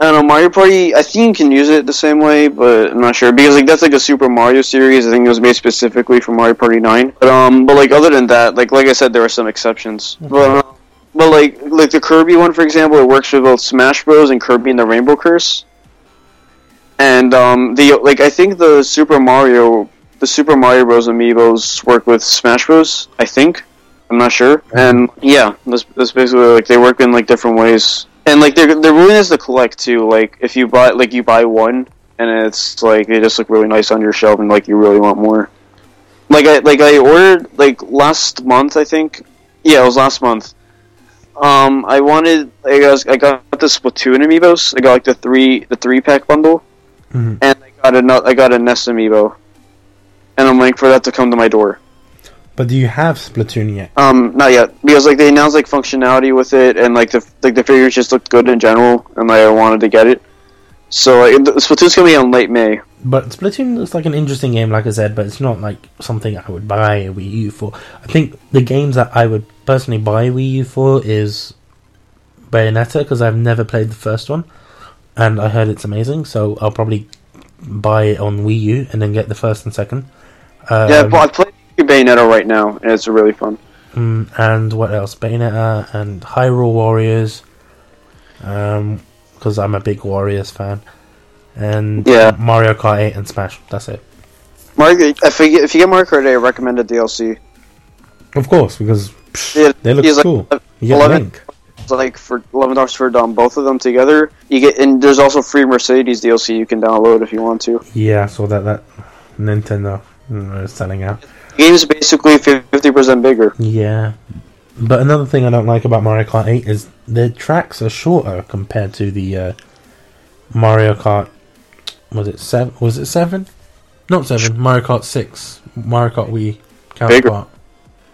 I don't know Mario Party. I think you can use it the same way, but I'm not sure because like that's like a Super Mario series. I think it was made specifically for Mario Party Nine. But um, but like other than that, like like I said, there are some exceptions. But uh, but like like the Kirby one, for example, it works with both Smash Bros. and Kirby and the Rainbow Curse. And um, the like I think the Super Mario, the Super Mario Bros. amiibos work with Smash Bros. I think. I'm not sure. And yeah, that's, that's basically like they work in like different ways. And like they're they're really nice to collect too. Like if you buy like you buy one and it's like they just look really nice on your shelf and like you really want more. Like I like I ordered like last month I think. Yeah, it was last month. Um, I wanted I got I got the Splatoon amiibos. I got like the three the three pack bundle, Mhm. and I got a I got a Ness amiibo, and I'm waiting for that to come to my door. But do you have Splatoon yet? Um, not yet because like they announced like functionality with it, and like the like the figures just looked good in general, and like, I wanted to get it. So like, the- Splatoon's coming out in late May. But Splatoon looks like an interesting game, like I said, but it's not like something I would buy a Wii U for. I think the games that I would personally buy Wii U for is Bayonetta, because I've never played the first one, and I heard it's amazing, so I'll probably buy it on Wii U and then get the first and second. Um, yeah, but I play Bayonetta right now, and it's really fun. mm, and what else? Bayonetta and Hyrule Warriors, because I'm a big Warriors fan, and Yeah. Mario Kart 8 and Smash. That's it. Mario, if you get, if you get Mario Kart 8, I recommend the DLC. Of course, because psh, Yeah, they look he's like- cool. You get 11 Link. Like for eleven dollars for um, both of them together. You get and there's also free Mercedes DLC you can download if you want to. Yeah, saw that that Nintendo mm, is selling out. The game's basically fifty percent bigger. Yeah, but another thing I don't like about Mario Kart 8 is the tracks are shorter compared to the uh, Mario Kart. Was it seven? Was it seven? Not seven. Mario Kart six. Mario Kart Wii counterpart.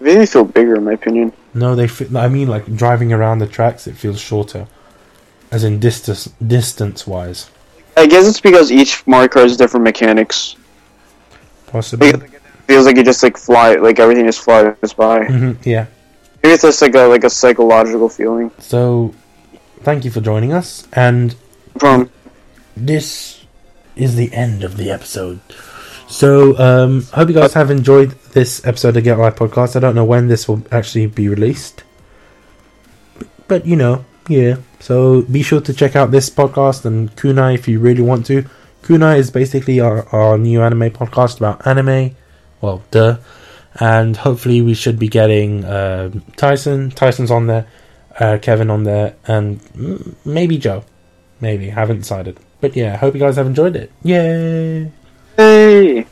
They feel bigger in my opinion. No, they. I mean, like driving around the tracks, it feels shorter, as in distance distance wise. I guess it's because each Mario Kart has different mechanics. Possibly. Because it feels like you just like fly, like everything just flies by. hmm yeah. Maybe it's just like a like a psychological feeling So, thank you for joining us, and this is the end of the episode. So, um, hope you guys have enjoyed this episode of Get Life Podcast. I don't know when this will actually be released, but you know, yeah. So be sure to check out this podcast and Kunai if you really want to. Kunai is basically our, our new anime podcast about anime. Well, duh. And hopefully we should be getting uh, Tyson. Tyson's on there, uh, Kevin on there, and maybe Joe. Maybe haven't decided. But yeah, hope you guys have enjoyed it. Yay! Hey